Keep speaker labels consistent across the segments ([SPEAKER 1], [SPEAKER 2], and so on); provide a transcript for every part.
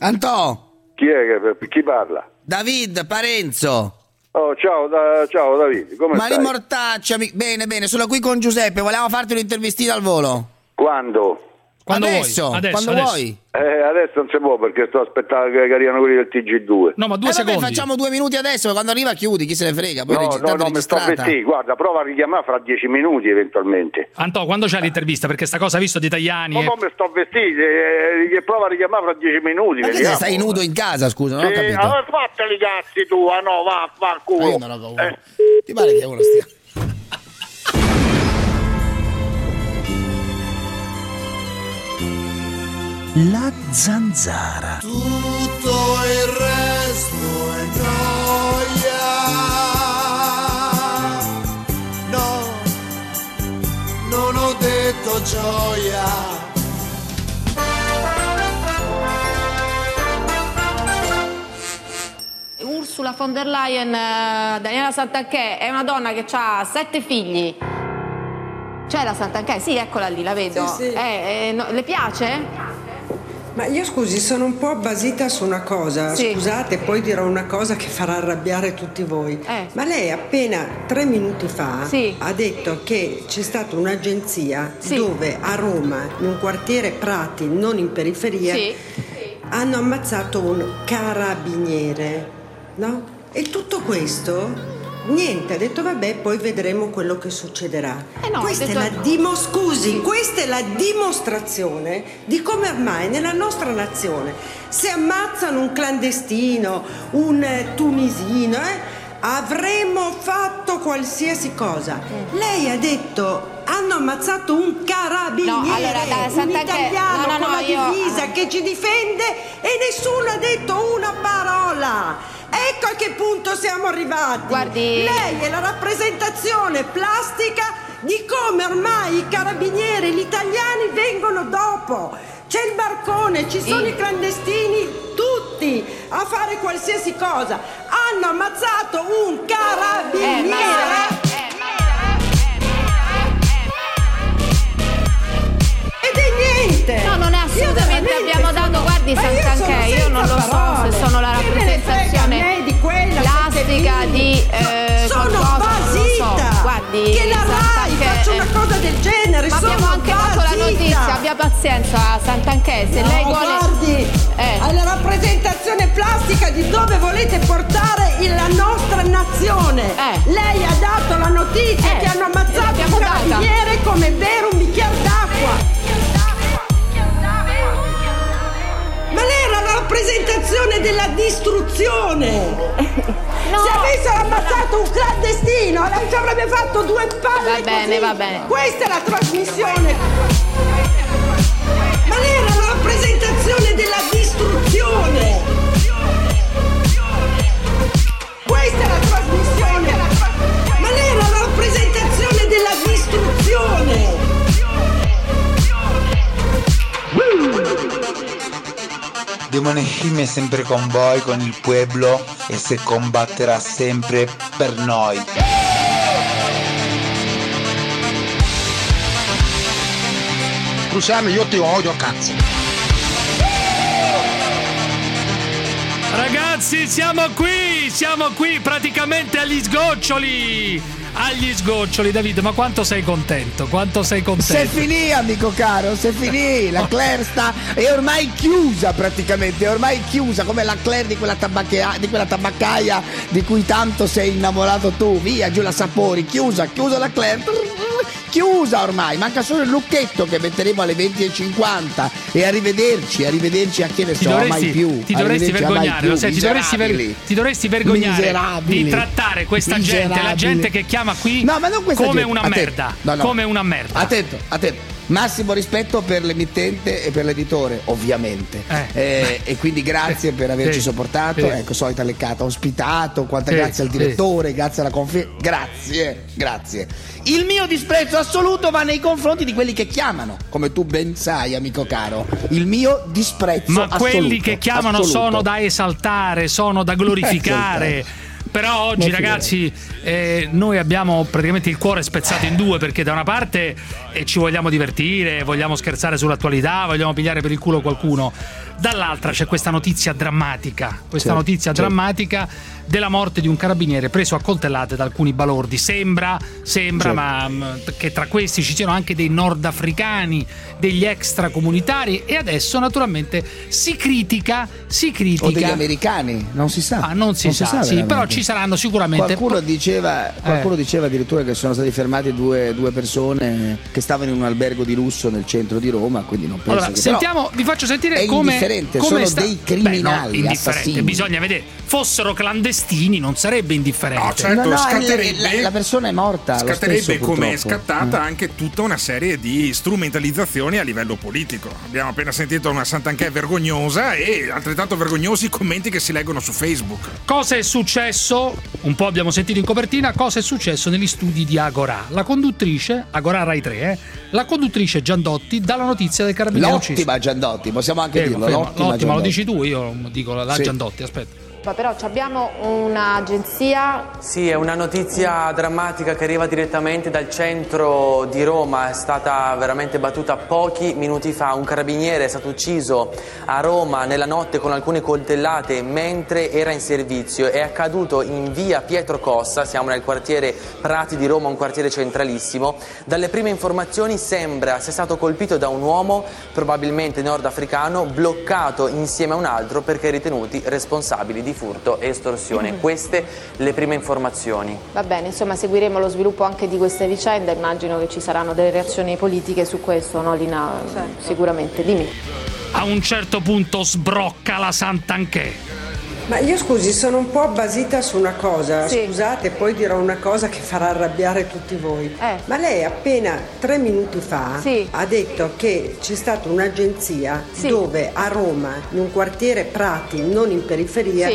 [SPEAKER 1] Antò,
[SPEAKER 2] Chi è che chi parla?
[SPEAKER 1] David, Parenzo.
[SPEAKER 2] Oh, ciao, da- ciao Davide, come
[SPEAKER 1] Mari
[SPEAKER 2] stai?
[SPEAKER 1] Mortaccia, bene, bene, sono qui con Giuseppe, volevamo farti un'intervistina al volo.
[SPEAKER 2] Quando?
[SPEAKER 3] Quando
[SPEAKER 1] adesso,
[SPEAKER 3] vuoi, adesso,
[SPEAKER 1] quando
[SPEAKER 3] adesso.
[SPEAKER 1] vuoi.
[SPEAKER 2] Eh, adesso non si può perché sto aspettando che arrivano quelli del TG2.
[SPEAKER 3] No, ma due
[SPEAKER 1] Eh, vabbè,
[SPEAKER 3] secondi.
[SPEAKER 1] facciamo due minuti adesso, quando arriva chiudi, chi se ne frega. Poi
[SPEAKER 2] No, no, no, mi sto vestendo. Guarda, prova a richiamare fra dieci minuti eventualmente.
[SPEAKER 3] Antò, quando c'è l'intervista? Perché sta cosa visto di italiani.
[SPEAKER 2] Ma
[SPEAKER 3] eh.
[SPEAKER 2] non mi sto vestendo, eh, che prova a richiamare fra dieci minuti.
[SPEAKER 1] Ma che
[SPEAKER 2] vediamo.
[SPEAKER 1] sei nudo in casa, scusa, non ho
[SPEAKER 2] Sì,
[SPEAKER 1] capito.
[SPEAKER 2] allora fateli cazzi tu, ah no, va, va al
[SPEAKER 1] Ma
[SPEAKER 2] culo.
[SPEAKER 1] io non ho paura.
[SPEAKER 2] Eh,
[SPEAKER 1] Ti pare che uno stia.
[SPEAKER 4] La zanzara.
[SPEAKER 5] Tutto il resto è noia. No, non ho detto gioia.
[SPEAKER 6] Ursula von der Leyen, eh, Daniela Santanchè, è una donna che ha sette figli. C'è la Santanchè? Sì, eccola lì, la vedo.
[SPEAKER 7] Sì, sì.
[SPEAKER 6] Eh, eh, no, le piace?
[SPEAKER 7] Ma io scusi, sono un po' basita su una cosa.
[SPEAKER 6] Sì.
[SPEAKER 7] Scusate, poi dirò una cosa che farà arrabbiare tutti voi.
[SPEAKER 6] Eh.
[SPEAKER 7] Ma lei appena tre minuti fa
[SPEAKER 6] Sì.
[SPEAKER 7] ha detto che c'è stata un'agenzia
[SPEAKER 6] Sì.
[SPEAKER 7] dove a Roma, in un quartiere Prati, non in periferia, hanno ammazzato un carabiniere, no? E tutto questo, niente, ha detto vabbè, poi vedremo quello che succederà.
[SPEAKER 6] Eh no,
[SPEAKER 7] questa è la dimo- scusi, questa è la dimostrazione di come ormai nella nostra nazione se ammazzano un clandestino, un tunisino, eh, avremmo fatto qualsiasi cosa. Lei ha detto hanno ammazzato un carabiniere,
[SPEAKER 6] No, allora, da
[SPEAKER 7] un italiano
[SPEAKER 6] no, no,
[SPEAKER 7] con la
[SPEAKER 6] io-
[SPEAKER 7] divisa che ci difende e nessuno ha detto una parola. Ecco a che punto siamo arrivati.
[SPEAKER 6] Guardi-
[SPEAKER 7] Lei è la rappresentazione plastica di come ormai i carabinieri, gli italiani vengono dopo. C'è il barcone, ci sono
[SPEAKER 6] Sì.
[SPEAKER 7] i clandestini, tutti a fare qualsiasi cosa. Hanno ammazzato un
[SPEAKER 6] Eh,
[SPEAKER 7] carabiniere.
[SPEAKER 6] ma-
[SPEAKER 7] è niente!
[SPEAKER 6] No, non è assolutamente,
[SPEAKER 7] Io
[SPEAKER 6] abbiamo dato, guardi
[SPEAKER 7] Ma io
[SPEAKER 6] Santanchè,
[SPEAKER 7] sono
[SPEAKER 6] io non lo so
[SPEAKER 7] parole.
[SPEAKER 6] se sono la
[SPEAKER 7] Che Settembrini.
[SPEAKER 6] di eh,
[SPEAKER 7] sono
[SPEAKER 6] qualcosa,
[SPEAKER 7] basita
[SPEAKER 6] so. Guardi,
[SPEAKER 7] che la Rai
[SPEAKER 6] Santanchè,
[SPEAKER 7] faccia una cosa del genere
[SPEAKER 6] Ma abbiamo anche dato la notizia, abbia pazienza Santanchè, se
[SPEAKER 7] No,
[SPEAKER 6] lei vuole...
[SPEAKER 7] guardi,
[SPEAKER 6] Eh.
[SPEAKER 7] è la rappresentazione plastica di dove volete portare la nostra nazione.
[SPEAKER 6] Eh.
[SPEAKER 7] Lei ha dato la notizia
[SPEAKER 6] Eh,
[SPEAKER 7] che hanno ammazzato un carabiniere come bere un bicchiere d'acqua. Rappresentazione della distruzione.
[SPEAKER 6] No.
[SPEAKER 7] Se avessero ammazzato un clandestino, ci avrebbe fatto due palle
[SPEAKER 6] Va bene,
[SPEAKER 7] così.
[SPEAKER 6] va bene.
[SPEAKER 7] Questa è la trasmissione. Ma lei era la rappresentazione della distruzione.
[SPEAKER 8] Scimmia è sempre con voi, con il pueblo e se combatterà sempre per noi.
[SPEAKER 9] Scusami, io ti odio, cazzo.
[SPEAKER 3] Ragazzi, siamo qui, siamo qui praticamente agli sgoccioli. Agli sgoccioli, Davide, ma quanto sei contento? Quanto sei
[SPEAKER 1] Se
[SPEAKER 3] contento?
[SPEAKER 1] finì, amico caro, se finì, la Claire sta è ormai chiusa praticamente, è ormai chiusa come la Claire di quella, di quella tabaccaia di cui tanto sei innamorato tu, via giù la Sapori, chiusa, chiusa la Claire, chiusa ormai, manca solo il lucchetto che metteremo alle 20.50 e arrivederci, arrivederci a che ne
[SPEAKER 3] Ti
[SPEAKER 1] so, mai
[SPEAKER 3] dovresti,
[SPEAKER 1] più.
[SPEAKER 3] ti dovresti
[SPEAKER 1] mai
[SPEAKER 3] vergognare,
[SPEAKER 1] più,
[SPEAKER 3] lo sai, ti dovresti, ver- ti dovresti vergognare
[SPEAKER 1] Miserabili.
[SPEAKER 3] di trattare questa gente, la gente che chiama qui
[SPEAKER 1] No, questa
[SPEAKER 3] come
[SPEAKER 1] gente.
[SPEAKER 3] una merda.
[SPEAKER 1] No, no.
[SPEAKER 3] Come una merda.
[SPEAKER 1] Attento, attento. Massimo rispetto per l'emittente e per l'editore, ovviamente.
[SPEAKER 3] Eh.
[SPEAKER 1] Eh, e quindi grazie per averci sopportato. Ecco, solita leccata, ospitato. Quanta grazie al direttore, grazie alla conferenza. Grazie, grazie. Il mio disprezzo assoluto va nei confronti di quelli che chiamano, come tu ben sai, amico caro. Il mio disprezzo
[SPEAKER 3] Ma
[SPEAKER 1] assoluto.
[SPEAKER 3] quelli che chiamano
[SPEAKER 1] assoluto.
[SPEAKER 3] sono da esaltare, sono da glorificare. Però oggi, ragazzi, eh, noi abbiamo praticamente il cuore spezzato in due perché da una parte eh, ci vogliamo divertire, vogliamo scherzare sull'attualità, vogliamo pigliare per il culo qualcuno. Dall'altra c'è questa notizia drammatica, questa
[SPEAKER 1] Certo,
[SPEAKER 3] notizia
[SPEAKER 1] certo.
[SPEAKER 3] drammatica della morte di un carabiniere preso a coltellate da alcuni balordi. Sembra, sembra,
[SPEAKER 1] Certo.
[SPEAKER 3] ma mh, che tra questi ci siano anche dei nordafricani, degli extracomunitari e adesso naturalmente si critica, si critica
[SPEAKER 1] O degli americani, non si sa.
[SPEAKER 3] Ah, non si sa, sì,
[SPEAKER 1] veramente.
[SPEAKER 3] però ci saranno sicuramente.
[SPEAKER 1] Qualcuno diceva, qualcuno
[SPEAKER 3] Eh.
[SPEAKER 1] diceva addirittura che sono stati fermati due, due persone che stavano in un albergo di lusso nel centro di Roma, quindi non penso
[SPEAKER 3] Allora,
[SPEAKER 1] che
[SPEAKER 3] sentiamo, vi faccio sentire come.
[SPEAKER 1] Indifferente,
[SPEAKER 3] come
[SPEAKER 1] sono dei criminali,
[SPEAKER 3] Beh, no, indifferente,
[SPEAKER 1] assassini.
[SPEAKER 3] bisogna vedere. Fossero clandestini, non sarebbe indifferente.
[SPEAKER 9] No, certo,
[SPEAKER 1] No, no,
[SPEAKER 9] scatterebbe,
[SPEAKER 1] la- la persona è morta,
[SPEAKER 9] Scatterebbe come è scattata
[SPEAKER 1] Mm.
[SPEAKER 9] anche tutta una serie di strumentalizzazioni a livello politico. Abbiamo appena sentito una Sant'Anchè vergognosa e altrettanto vergognosi i commenti che si leggono su Facebook.
[SPEAKER 3] Cosa è successo? Un po' abbiamo sentito in copertina cosa è successo negli studi di Agora. La conduttrice, Agora Rai 3, eh, la conduttrice Giandotti dà la notizia del carabiniere ucciso.
[SPEAKER 1] L'ottima Giandotti, possiamo anche
[SPEAKER 3] Fermo,
[SPEAKER 1] dirlo,
[SPEAKER 3] fermo.
[SPEAKER 1] l'ottima,
[SPEAKER 3] l'ottima, lo dici tu, io dico la
[SPEAKER 1] Sì.
[SPEAKER 3] Giandotti, aspetta.
[SPEAKER 6] Ma Però abbiamo un'agenzia
[SPEAKER 10] Sì, è una notizia drammatica che arriva direttamente dal centro di Roma, è stata veramente battuta pochi minuti fa. Un carabiniere è stato ucciso a Roma nella notte con alcune coltellate mentre era in servizio. È accaduto in via Pietro Cossa, siamo nel quartiere Prati di Roma, un quartiere centralissimo. Dalle prime informazioni sembra sia stato colpito da un uomo, probabilmente nordafricano, bloccato insieme a un altro perché ritenuti responsabili di furto e estorsione. Queste le prime informazioni.
[SPEAKER 6] Va bene, insomma seguiremo lo sviluppo anche di queste vicende, immagino che ci saranno delle reazioni politiche su questo, no Lina? Sicuramente, dimmi.
[SPEAKER 3] A un certo punto sbrocca la Sant'Anchè.
[SPEAKER 7] Ma io scusi, sono un po' basita su una cosa,
[SPEAKER 6] Sì.
[SPEAKER 7] scusate, poi dirò una cosa che farà arrabbiare tutti voi.
[SPEAKER 6] Eh.
[SPEAKER 7] Ma lei appena tre minuti fa
[SPEAKER 6] Sì.
[SPEAKER 7] ha detto che c'è stata un'agenzia
[SPEAKER 6] Sì.
[SPEAKER 7] dove a Roma, in un quartiere Prati, non in periferia,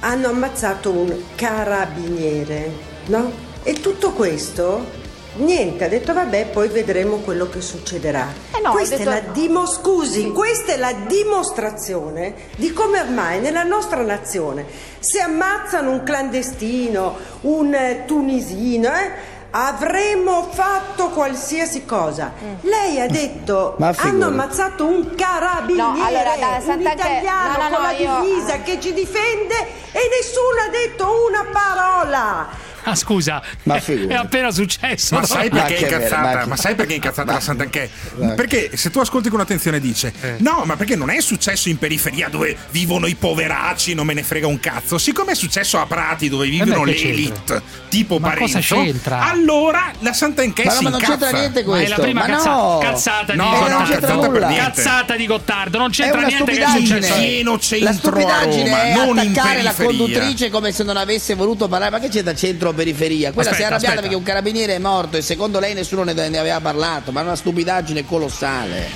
[SPEAKER 7] hanno ammazzato un carabiniere, no? E tutto questo... Niente, ha detto vabbè, poi vedremo quello che succederà.
[SPEAKER 6] Eh no,
[SPEAKER 7] questa
[SPEAKER 6] detto-
[SPEAKER 7] è la dimo- scusi,
[SPEAKER 6] Sì.
[SPEAKER 7] questa è la dimostrazione di come ormai nella nostra nazione se ammazzano un clandestino, un eh, tunisino, eh, avremmo fatto qualsiasi cosa. Lei ha detto
[SPEAKER 1] Ma
[SPEAKER 7] hanno ammazzato un carabiniere,
[SPEAKER 6] No, allora, da
[SPEAKER 7] un italiano
[SPEAKER 6] no, no,
[SPEAKER 7] con
[SPEAKER 6] no,
[SPEAKER 7] la
[SPEAKER 6] io-
[SPEAKER 7] divisa che ci difende e nessuno ha detto una parola.
[SPEAKER 3] Ah, scusa,
[SPEAKER 1] Ma
[SPEAKER 3] è, appena successo.
[SPEAKER 9] Ma
[SPEAKER 3] no?
[SPEAKER 9] sai
[SPEAKER 1] Ma
[SPEAKER 9] perché è
[SPEAKER 1] che vera-
[SPEAKER 9] incazzata?
[SPEAKER 1] ma
[SPEAKER 9] Ma sai perché è incazzata
[SPEAKER 1] ma-
[SPEAKER 9] la Sant'Anchè?
[SPEAKER 1] ma-
[SPEAKER 9] Perché se tu ascolti con attenzione dice
[SPEAKER 3] Eh.
[SPEAKER 9] No, ma perché non è successo in periferia dove vivono i poveracci, non me ne frega un cazzo. Siccome è successo a Prati dove vivono
[SPEAKER 3] Eh beh,
[SPEAKER 9] le elite, tipo
[SPEAKER 3] Ma cosa
[SPEAKER 9] Parenzo,
[SPEAKER 3] c'entra?
[SPEAKER 9] allora la Sant'Anchè
[SPEAKER 1] Ma,
[SPEAKER 9] si
[SPEAKER 1] no, ma non
[SPEAKER 9] incazza.
[SPEAKER 1] c'entra niente
[SPEAKER 3] Ma è
[SPEAKER 1] questo.
[SPEAKER 3] la prima
[SPEAKER 1] ma
[SPEAKER 3] cazza-
[SPEAKER 1] no.
[SPEAKER 3] cazzata di
[SPEAKER 9] No,
[SPEAKER 1] non
[SPEAKER 3] Gottardo.
[SPEAKER 1] c'entra
[SPEAKER 9] cazzata.
[SPEAKER 3] Cazzata di Gottardo, non
[SPEAKER 1] È
[SPEAKER 3] c'entra niente che è successo.
[SPEAKER 9] Pieno centro
[SPEAKER 1] la
[SPEAKER 9] a Roma,
[SPEAKER 1] è
[SPEAKER 9] non in
[SPEAKER 1] attaccare la conduttrice come se non avesse voluto parlare. Ma che c'è da centro periferia? Quella si è
[SPEAKER 3] Aspetta,
[SPEAKER 1] arrabbiata
[SPEAKER 3] aspetta.
[SPEAKER 1] perché un carabiniere è morto e secondo lei nessuno ne, ne aveva parlato. Ma è una stupidaggine colossale.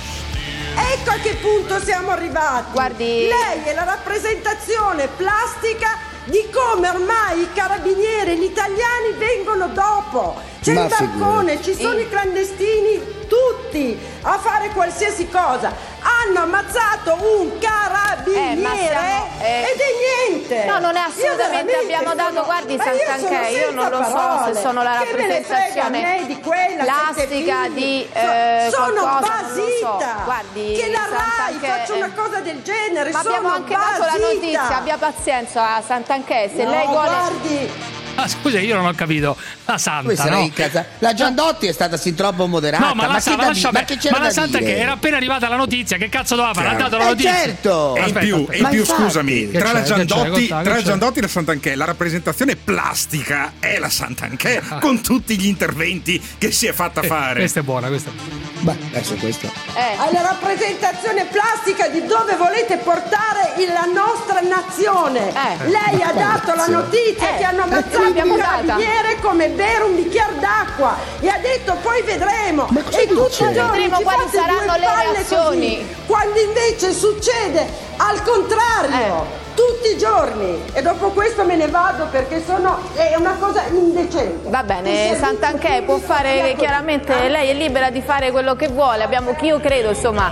[SPEAKER 7] Ecco a che punto siamo arrivati.
[SPEAKER 6] Guardi-
[SPEAKER 7] Lei è la rappresentazione plastica di come ormai i carabinieri, gli italiani vengono dopo. C'è
[SPEAKER 1] Ma
[SPEAKER 7] il barcone, ci sono
[SPEAKER 6] Sì.
[SPEAKER 7] i clandestini, tutti a fare qualsiasi cosa. Hanno ammazzato un carabiniere
[SPEAKER 6] Eh, ma siamo- eh.
[SPEAKER 7] ed è niente.
[SPEAKER 6] No, non è assolutamente, abbiamo dato,
[SPEAKER 7] sono-
[SPEAKER 6] guardi Sant'Anchè,
[SPEAKER 7] sono
[SPEAKER 6] io non lo
[SPEAKER 7] senza
[SPEAKER 6] so
[SPEAKER 7] parole.
[SPEAKER 6] se sono la
[SPEAKER 7] a
[SPEAKER 6] rappresentazione
[SPEAKER 7] me di quella,
[SPEAKER 6] plastica di eh,
[SPEAKER 7] sono
[SPEAKER 6] qualcosa, non lo so.
[SPEAKER 7] basita
[SPEAKER 6] Guardi,
[SPEAKER 7] che la Rai faccia una cosa del genere
[SPEAKER 6] Ma abbiamo anche dato la
[SPEAKER 7] basita.
[SPEAKER 6] notizia, abbia pazienza Sant'Anchè, se
[SPEAKER 7] No,
[SPEAKER 6] lei vuole
[SPEAKER 7] guardi
[SPEAKER 3] Ah, scusa, io non ho capito. La Santa, no?
[SPEAKER 1] La Giandotti è stata sin troppo moderata.
[SPEAKER 3] No, ma la,
[SPEAKER 1] che
[SPEAKER 3] sa- ma lascia
[SPEAKER 1] di- ma
[SPEAKER 3] perdere.
[SPEAKER 1] che c'era
[SPEAKER 3] Ma la Santa
[SPEAKER 1] dire?
[SPEAKER 3] che era appena arrivata la notizia, che cazzo doveva fare? Ha dato la
[SPEAKER 1] Eh,
[SPEAKER 3] notizia.
[SPEAKER 1] certo.
[SPEAKER 9] E in più,
[SPEAKER 3] aspetta.
[SPEAKER 9] e in
[SPEAKER 1] Ma
[SPEAKER 9] più scusami,
[SPEAKER 3] Che
[SPEAKER 9] tra la Giandotti, tra la Giandotti e la Sant'Anchè, la rappresentazione plastica è la Sant'Anchè, con tutti gli interventi che si è fatta
[SPEAKER 3] Eh,
[SPEAKER 9] fare.
[SPEAKER 3] Questa è buona, questa.
[SPEAKER 1] Beh, adesso questo.
[SPEAKER 6] eh,
[SPEAKER 7] alla rappresentazione plastica di dove volete portare la nostra nazione.
[SPEAKER 6] Eh.
[SPEAKER 7] Lei ha dato la notizia
[SPEAKER 6] Eh,
[SPEAKER 7] che hanno ammazzato
[SPEAKER 6] l'abbiamo
[SPEAKER 7] un
[SPEAKER 6] data.
[SPEAKER 7] come bere un bicchiere d'acqua e ha detto poi vedremo.
[SPEAKER 1] Ma cosa
[SPEAKER 7] e tutti i giorni
[SPEAKER 6] Vedremo
[SPEAKER 7] ci
[SPEAKER 6] quali saranno le reazioni.
[SPEAKER 7] così, quando invece succede al contrario.
[SPEAKER 6] Eh.
[SPEAKER 7] Tutti i giorni e dopo questo me ne vado perché sono è una cosa indecente.
[SPEAKER 6] Va bene, Sant'Anché può fare chiaramente, lei è libera di fare quello che vuole, abbiamo, io credo insomma.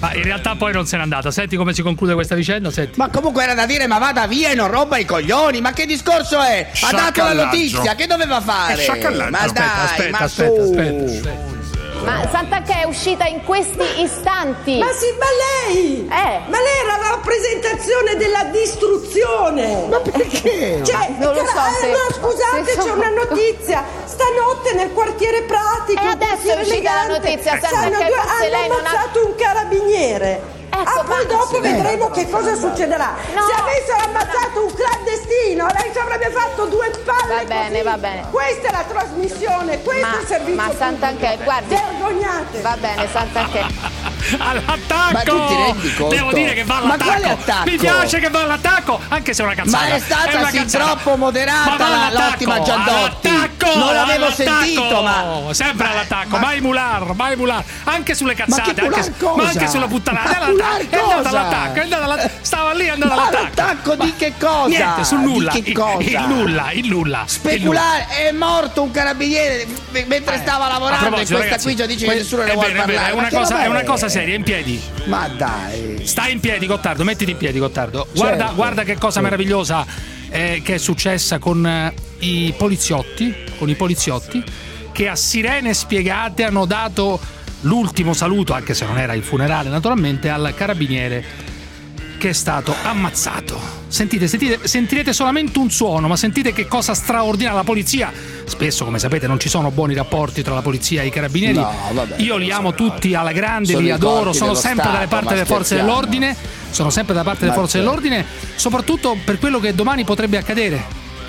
[SPEAKER 3] Ma in realtà poi non se n'è andata. Senti come si conclude questa vicenda? Senti.
[SPEAKER 1] Ma comunque era da dire, ma vada via e non rompa i coglioni. Ma che discorso è? Ha dato la notizia, che doveva fare? Ma
[SPEAKER 3] Aspetta,
[SPEAKER 1] dai,
[SPEAKER 3] aspetta,
[SPEAKER 1] ma
[SPEAKER 3] aspetta,
[SPEAKER 1] su.
[SPEAKER 3] aspetta, aspetta.
[SPEAKER 6] Ma Sant'Anché è uscita in questi istanti.
[SPEAKER 7] Ma sì, ma lei!
[SPEAKER 6] Eh.
[SPEAKER 7] Ma lei era la rappresentazione della distruzione!
[SPEAKER 1] Ma perché?
[SPEAKER 7] Cioè,
[SPEAKER 6] Ma non lo so
[SPEAKER 7] eh,
[SPEAKER 6] se-
[SPEAKER 7] no, scusate,
[SPEAKER 6] se
[SPEAKER 7] c'è
[SPEAKER 6] sono-
[SPEAKER 7] una notizia. Stanotte nel quartiere Pratico.
[SPEAKER 6] E adesso è uscita la
[SPEAKER 7] elegante,
[SPEAKER 6] notizia, Santa,
[SPEAKER 7] sanno
[SPEAKER 6] che
[SPEAKER 7] due- hanno
[SPEAKER 6] non ha-
[SPEAKER 7] ammazzato un carabiniere.
[SPEAKER 6] Ecco,
[SPEAKER 7] ah, poi
[SPEAKER 6] ma-
[SPEAKER 7] dopo vedremo che cosa succederà.
[SPEAKER 6] No.
[SPEAKER 7] Se avessero ammazzato un clandestino, lei ci avrebbe fatto due palle.
[SPEAKER 6] Va bene,
[SPEAKER 7] così.
[SPEAKER 6] va bene.
[SPEAKER 7] Questa è la trasmissione, questo
[SPEAKER 6] Ma-
[SPEAKER 7] è il servizio.
[SPEAKER 6] ma Sant'Anché,
[SPEAKER 7] pubblico.
[SPEAKER 6] guardi-
[SPEAKER 7] Vergognate.
[SPEAKER 6] Va bene, Sant'Anché.
[SPEAKER 3] All'attacco!
[SPEAKER 1] Ma tu ti rendi conto?
[SPEAKER 3] Devo dire che va all'attacco. Mi piace che va all'attacco, anche se è una cazzata.
[SPEAKER 1] Ma è stata
[SPEAKER 3] una
[SPEAKER 1] sin
[SPEAKER 3] cazzata.
[SPEAKER 1] troppo moderata
[SPEAKER 3] Ma va
[SPEAKER 1] la-
[SPEAKER 3] all'attacco,
[SPEAKER 1] l'ottima Giandotti.
[SPEAKER 3] All'attacco,
[SPEAKER 1] Non l'avevo
[SPEAKER 3] all'attacco.
[SPEAKER 1] sentito, ma-
[SPEAKER 3] Sempre all'attacco, mai mular, mai mular. Anche sulle
[SPEAKER 1] Ma
[SPEAKER 3] cazzate,
[SPEAKER 1] che
[SPEAKER 3] anche, ma anche sulla puttanata. È
[SPEAKER 1] Ma
[SPEAKER 3] all'attacco, è andata all'attacco, è andata all'attacco. Stava lì,
[SPEAKER 1] Ma
[SPEAKER 3] all'attacco.
[SPEAKER 1] l'attacco di che cosa?
[SPEAKER 3] Niente, sul
[SPEAKER 1] Di
[SPEAKER 3] nulla.
[SPEAKER 1] che
[SPEAKER 3] Il-
[SPEAKER 1] cosa?
[SPEAKER 3] Il, nulla, il nulla. il nulla.
[SPEAKER 1] Speculare, è morto un carabiniere mentre stava
[SPEAKER 3] Eh, A
[SPEAKER 1] lavorando e questa
[SPEAKER 3] ragazzi,
[SPEAKER 1] qui già dice
[SPEAKER 3] que-
[SPEAKER 1] che nessuno ne
[SPEAKER 3] è
[SPEAKER 1] vuole parlare.
[SPEAKER 3] È
[SPEAKER 1] Ma
[SPEAKER 3] una,
[SPEAKER 1] che
[SPEAKER 3] cosa, è una cosa seria, in piedi.
[SPEAKER 1] Ma dai.
[SPEAKER 3] Stai in piedi, Gottardo, mettiti in piedi, Gottardo. Guarda,
[SPEAKER 1] Certo.
[SPEAKER 3] guarda che cosa meravigliosa eh, che è successa con eh, i poliziotti, con i poliziotti che a sirene spiegate hanno dato l'ultimo saluto, anche se non era il funerale naturalmente, al carabiniere che è stato ammazzato. Sentite, sentite, sentirete solamente un suono, ma sentite che cosa straordinaria la polizia. Spesso, come sapete, non ci sono buoni rapporti tra la polizia e i carabinieri.
[SPEAKER 1] No, vabbè,
[SPEAKER 3] Io li amo tutti alla grande,
[SPEAKER 1] Sono
[SPEAKER 3] li adoro, sono sempre dalle
[SPEAKER 1] Stato,
[SPEAKER 3] parti
[SPEAKER 1] ma
[SPEAKER 3] delle forze dell'ordine. Sono sempre dalla parte delle forze
[SPEAKER 1] certo.
[SPEAKER 3] dell'ordine, soprattutto per quello che domani potrebbe accadere.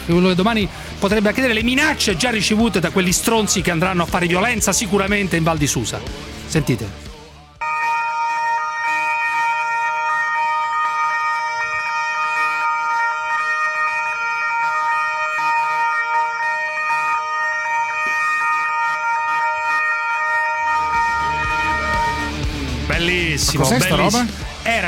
[SPEAKER 3] Quello che domani potrebbe accadere, le minacce già ricevute da quegli stronzi che andranno a fare violenza sicuramente in Val di Susa. Sentite.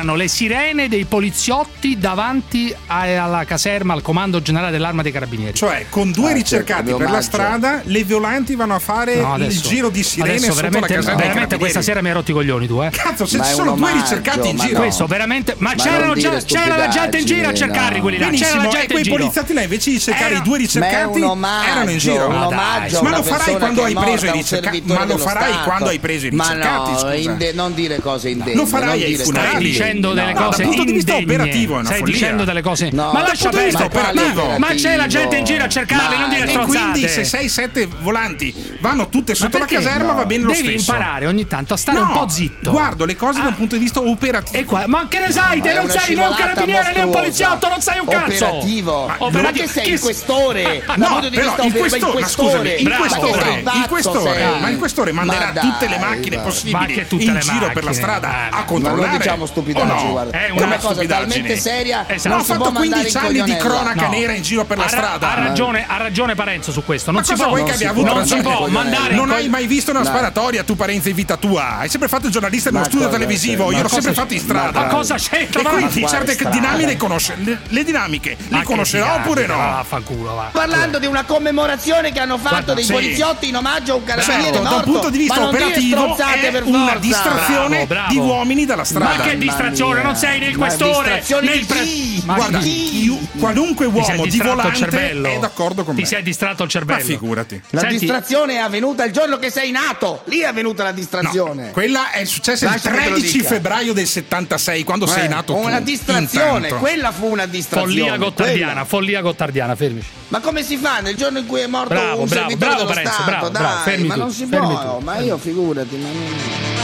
[SPEAKER 3] Erano le sirene dei poliziotti davanti alla caserma, al comando generale dell'arma dei carabinieri.
[SPEAKER 9] Cioè, con due
[SPEAKER 1] Ah,
[SPEAKER 9] ricercati per la strada, le violanti vanno a fare
[SPEAKER 3] No,
[SPEAKER 9] il
[SPEAKER 3] adesso-
[SPEAKER 9] giro di sirene
[SPEAKER 3] adesso
[SPEAKER 9] sotto la
[SPEAKER 3] veramente,
[SPEAKER 9] caserma dei
[SPEAKER 3] veramente questa sera mi hai rotti i coglioni tu, eh.
[SPEAKER 9] Cazzo, se
[SPEAKER 1] Ma
[SPEAKER 9] ci sono due ricercati in giro.
[SPEAKER 1] no.
[SPEAKER 3] Questo veramente. Ma,
[SPEAKER 1] Ma
[SPEAKER 3] già,
[SPEAKER 1] dire
[SPEAKER 3] c'era la gente in giro a
[SPEAKER 1] stupidaggini,
[SPEAKER 3] cercarli
[SPEAKER 1] no.
[SPEAKER 3] quelli là. C'era la
[SPEAKER 9] e
[SPEAKER 3] gente
[SPEAKER 9] quei
[SPEAKER 3] in giro.
[SPEAKER 9] poliziotti là invece di cercare i due
[SPEAKER 1] Ma è
[SPEAKER 9] ricercati
[SPEAKER 1] omaggio,
[SPEAKER 9] erano in giro.
[SPEAKER 1] un
[SPEAKER 3] Ma dai.
[SPEAKER 9] lo farai quando hai preso i ricercati. Ma lo farai quando hai preso i
[SPEAKER 1] Ma
[SPEAKER 9] ricercati,
[SPEAKER 1] no, non dire cose indegne.
[SPEAKER 9] Lo farai ai funerali.
[SPEAKER 3] Dicendo delle
[SPEAKER 1] no.
[SPEAKER 3] cose
[SPEAKER 9] dal punto di vista operativo è una
[SPEAKER 3] Stai
[SPEAKER 9] follia.
[SPEAKER 3] dicendo delle cose.
[SPEAKER 1] No,
[SPEAKER 3] ma lascia
[SPEAKER 9] punto di vista
[SPEAKER 3] perdere.
[SPEAKER 9] operativo.
[SPEAKER 3] Ma, ma c'è la gente in giro a cercarli,
[SPEAKER 1] Ma-
[SPEAKER 3] non dire stronzate.
[SPEAKER 9] quindi se 6-7 volanti vanno tutte
[SPEAKER 3] Ma
[SPEAKER 9] sotto la caserma
[SPEAKER 3] no?
[SPEAKER 9] va bene lo
[SPEAKER 3] Devi
[SPEAKER 9] stesso.
[SPEAKER 3] imparare ogni tanto a stare
[SPEAKER 9] No,
[SPEAKER 3] un po' zitto.
[SPEAKER 9] Guardo le cose da un punto di vista operativo.
[SPEAKER 3] E qua, ma che ne sai? Te non sei né un carabiniere né un poliziotto, non sai un cazzo.
[SPEAKER 1] Operativo. Ma,
[SPEAKER 3] Operativo.
[SPEAKER 1] che sei il questore?
[SPEAKER 3] No,
[SPEAKER 9] però il questore, ma scusami, il questore,
[SPEAKER 1] Ma
[SPEAKER 9] il questore,
[SPEAKER 1] sei?
[SPEAKER 9] ma il questore manderà
[SPEAKER 1] Ma
[SPEAKER 9] tutte le macchine.
[SPEAKER 3] Ma
[SPEAKER 9] possibili
[SPEAKER 3] che tutte
[SPEAKER 9] in giro per la strada a
[SPEAKER 1] Ma
[SPEAKER 9] controllare.
[SPEAKER 1] non diciamo
[SPEAKER 9] o
[SPEAKER 1] stupidaggini,
[SPEAKER 9] no?
[SPEAKER 1] guarda.
[SPEAKER 3] È una
[SPEAKER 1] una cosa talmente seria.
[SPEAKER 3] Esatto.
[SPEAKER 9] No,
[SPEAKER 1] può
[SPEAKER 9] fatto
[SPEAKER 1] mandare
[SPEAKER 9] 15
[SPEAKER 1] in
[SPEAKER 9] anni di cronaca
[SPEAKER 3] No.
[SPEAKER 9] nera in giro per la
[SPEAKER 3] Ha ra-
[SPEAKER 9] strada.
[SPEAKER 3] Ha ragione, ha ragione Parenzo su questo. Non
[SPEAKER 9] Ma
[SPEAKER 3] si
[SPEAKER 9] cosa
[SPEAKER 3] può,
[SPEAKER 9] vuoi
[SPEAKER 3] non si
[SPEAKER 9] abbia
[SPEAKER 3] può,
[SPEAKER 9] avuto
[SPEAKER 3] non si può mandare
[SPEAKER 9] Non hai mai visto una sparatoria tu Parenzo in vita tua? Hai sempre fatto il giornalista in uno studio televisivo, io l'ho sempre fatto in strada.
[SPEAKER 3] Ma cosa c'entra?
[SPEAKER 9] E
[SPEAKER 3] Ma-
[SPEAKER 9] quindi certe dinamiche le conosce, le, le dinamiche le conoscerò oppure no?
[SPEAKER 3] Vaffanculo, va.
[SPEAKER 1] Parlando di una commemorazione che hanno fatto dei poliziotti in omaggio a un carabiniere
[SPEAKER 9] Certo, da un
[SPEAKER 1] morto.
[SPEAKER 9] punto di vista operativo è una distrazione
[SPEAKER 3] Bravo, bravo.
[SPEAKER 9] di uomini dalla strada.
[SPEAKER 3] Ma che distrazione,
[SPEAKER 1] mia.
[SPEAKER 3] non sei né il questore né
[SPEAKER 1] di
[SPEAKER 3] il pre-
[SPEAKER 1] chi?
[SPEAKER 3] Ma
[SPEAKER 9] Guarda,
[SPEAKER 3] chi?
[SPEAKER 9] qualunque
[SPEAKER 3] Ti sei
[SPEAKER 9] uomo di
[SPEAKER 3] il
[SPEAKER 9] volante
[SPEAKER 3] cervello.
[SPEAKER 9] è d'accordo con
[SPEAKER 3] Ti
[SPEAKER 9] me.
[SPEAKER 3] sei distratto il cervello.
[SPEAKER 9] Ma figurati.
[SPEAKER 1] La
[SPEAKER 3] Senti,
[SPEAKER 1] distrazione è avvenuta il giorno che sei nato. Lì è avvenuta la distrazione.
[SPEAKER 9] Quella è successa il
[SPEAKER 1] Lascia lo
[SPEAKER 9] 13
[SPEAKER 1] dica.
[SPEAKER 9] febbraio del 76, quando sei
[SPEAKER 1] Eh,
[SPEAKER 9] nato tu.
[SPEAKER 1] Una distrazione,
[SPEAKER 9] intanto.
[SPEAKER 1] quella fu una distrazione.
[SPEAKER 3] Follia gottardiana,
[SPEAKER 1] quella.
[SPEAKER 3] follia gottardiana, fermici.
[SPEAKER 1] Ma come si fa nel giorno in cui è morto
[SPEAKER 3] Bravo,
[SPEAKER 1] un
[SPEAKER 3] bravo,
[SPEAKER 1] servitore
[SPEAKER 3] bravo,
[SPEAKER 1] dello
[SPEAKER 3] Parenzo,
[SPEAKER 1] Stato?
[SPEAKER 3] bravo,
[SPEAKER 1] dai,
[SPEAKER 3] bravo, fermi
[SPEAKER 1] ma
[SPEAKER 3] tu,
[SPEAKER 1] non si può,
[SPEAKER 3] tu.
[SPEAKER 1] ma io figurati, ma non...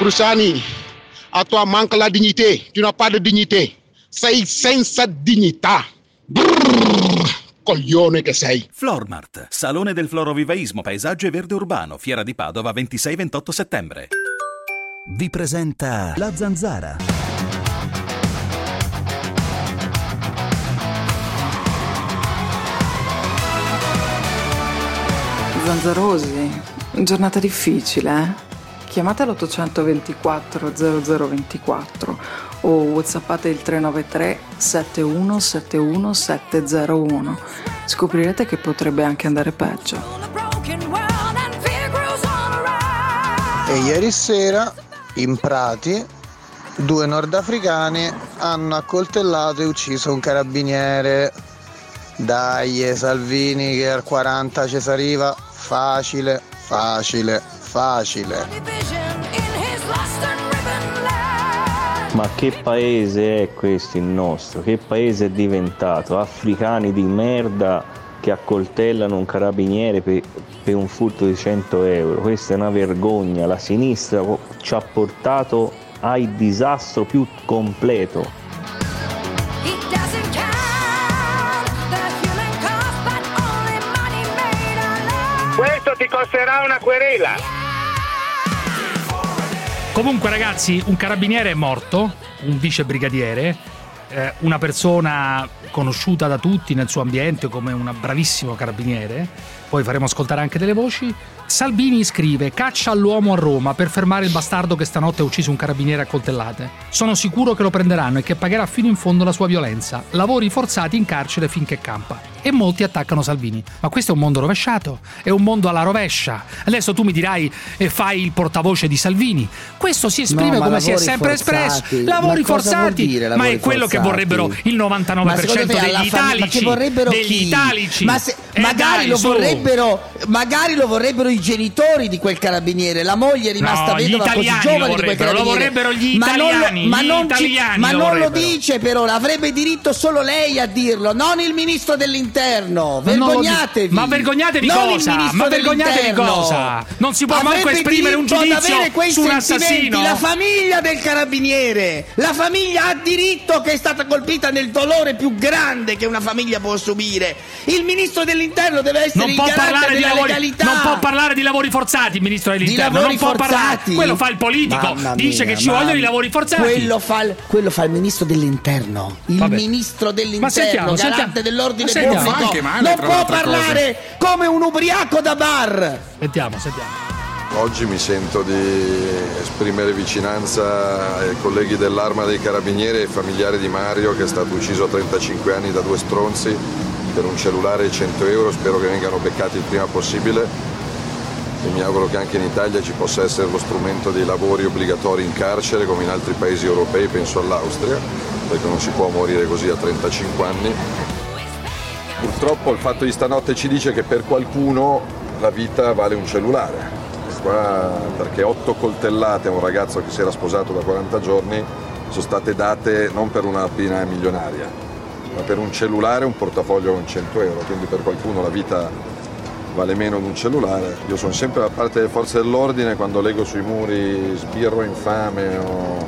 [SPEAKER 11] Cruciani, a toi manque la dignité. Tu n'as pas de dignité. Sei senza dignità. Brrr, coglione che sei.
[SPEAKER 4] Flormart, Salone del Florovivaismo, Paesaggio e Verde Urbano, Fiera di Padova, 26-28 settembre. Vi presenta La Zanzara.
[SPEAKER 12] Zanzarosi, giornata difficile, eh? Chiamate l'824 0024 o whatsappate il 393 7171 701. Scoprirete che potrebbe anche andare peggio.
[SPEAKER 13] E ieri sera in Prati due nordafricani hanno accoltellato e ucciso un carabiniere. Dai, Salvini che al 40 ci arriva, facile, facile, facile.
[SPEAKER 14] Ma che paese è questo il nostro? Che paese è diventato? Africani di merda che accoltellano un carabiniere per, per un furto di 100 euro. Questa è una vergogna. La sinistra ci ha portato al disastro più completo.
[SPEAKER 15] Questo ti costerà una querela.
[SPEAKER 3] Comunque, ragazzi, un carabiniere è morto, un vice brigadiere, eh, una persona conosciuta da tutti nel suo ambiente come un bravissimo carabiniere. Poi faremo ascoltare anche delle voci. Salvini scrive: Caccia all'uomo a Roma per fermare il bastardo che stanotte ha ucciso un carabiniere a coltellate. Sono sicuro che lo prenderanno e che pagherà fino in fondo la sua violenza. Lavori forzati in carcere finché campa. E molti attaccano Salvini. Ma questo è un mondo rovesciato, è un mondo alla rovescia. Adesso tu mi dirai e fai il portavoce di Salvini. Questo si esprime
[SPEAKER 1] No, ma
[SPEAKER 3] come si è sempre
[SPEAKER 1] forzati.
[SPEAKER 3] espresso. Lavori
[SPEAKER 1] Ma
[SPEAKER 3] forzati,
[SPEAKER 1] dire
[SPEAKER 3] ma
[SPEAKER 1] lavori
[SPEAKER 3] è quello che
[SPEAKER 1] forzati?
[SPEAKER 3] vorrebbero il 99%
[SPEAKER 1] Ma secondo te alla
[SPEAKER 3] degli
[SPEAKER 1] fam- ma
[SPEAKER 3] italici.
[SPEAKER 1] che vorrebbero
[SPEAKER 3] degli italici.
[SPEAKER 1] Ma se-
[SPEAKER 3] Eh,
[SPEAKER 1] magari,
[SPEAKER 3] dai,
[SPEAKER 1] lo
[SPEAKER 3] su.
[SPEAKER 1] Vorrebbero, magari lo vorrebbero i genitori di quel carabiniere, la moglie è rimasta
[SPEAKER 3] No,
[SPEAKER 1] vedova così
[SPEAKER 3] italiani
[SPEAKER 1] giovane di quel
[SPEAKER 3] vorrebbero, lo
[SPEAKER 1] carabiniere.
[SPEAKER 3] vorrebbero gli
[SPEAKER 1] ma non lo-
[SPEAKER 3] italiani,
[SPEAKER 1] ma non, ci-
[SPEAKER 3] italiani
[SPEAKER 1] ma
[SPEAKER 3] lo
[SPEAKER 1] non lo dice però, avrebbe diritto solo lei a dirlo, non il ministro dell'interno. Vergognatevi.
[SPEAKER 3] Ma vergognatevi
[SPEAKER 1] Non
[SPEAKER 3] cosa? Ma vergognatevi cosa? Non si può manco
[SPEAKER 1] Avrebbe
[SPEAKER 3] esprimere un giudizio su un assassino?
[SPEAKER 1] La famiglia del carabiniere, la famiglia ha diritto che è stata colpita nel dolore più grande che una famiglia può subire. Il ministro dell'interno deve essere
[SPEAKER 3] Non
[SPEAKER 1] garante
[SPEAKER 3] parlare di lavori,
[SPEAKER 1] legalità.
[SPEAKER 3] non può parlare di lavori forzati il ministro dell'interno. Non può parlare.
[SPEAKER 1] forzati?
[SPEAKER 3] Quello fa il politico.
[SPEAKER 1] Mamma
[SPEAKER 3] Dice
[SPEAKER 1] mia,
[SPEAKER 3] che ci
[SPEAKER 1] mamma
[SPEAKER 3] vogliono i
[SPEAKER 1] mia.
[SPEAKER 3] lavori forzati.
[SPEAKER 1] Quello fa, il, quello fa il ministro dell'interno. Il
[SPEAKER 3] Vabbè.
[SPEAKER 1] ministro dell'interno,
[SPEAKER 3] Ma sentiamo,
[SPEAKER 1] garante
[SPEAKER 3] sentiamo.
[SPEAKER 1] dell'ordine
[SPEAKER 3] Ma sentiamo.
[SPEAKER 1] pubblico.
[SPEAKER 3] Fa anche male,
[SPEAKER 1] non può parlare come un ubriaco da bar.
[SPEAKER 3] Sentiamo, sentiamo.
[SPEAKER 16] Oggi mi sento di esprimere vicinanza ai colleghi dell'Arma dei Carabinieri e ai familiari di Mario che è stato ucciso a 35 anni da due stronzi per un cellulare e 100 euro, spero che vengano beccati il prima possibile e mi auguro che anche in Italia ci possa essere lo strumento dei lavori obbligatori in carcere come in altri paesi europei, penso all'Austria, perché non si può morire così a 35 anni. Purtroppo il fatto di stanotte ci dice che per qualcuno la vita vale un cellulare. Qua, perché otto coltellate a un ragazzo che si era sposato da 40 giorni sono state date non per una rapina milionaria, ma per un cellulare un portafoglio con 100 euro. Quindi per qualcuno la vita vale meno di un cellulare. Io sono sempre da parte delle forze dell'ordine quando leggo sui muri sbirro infame o,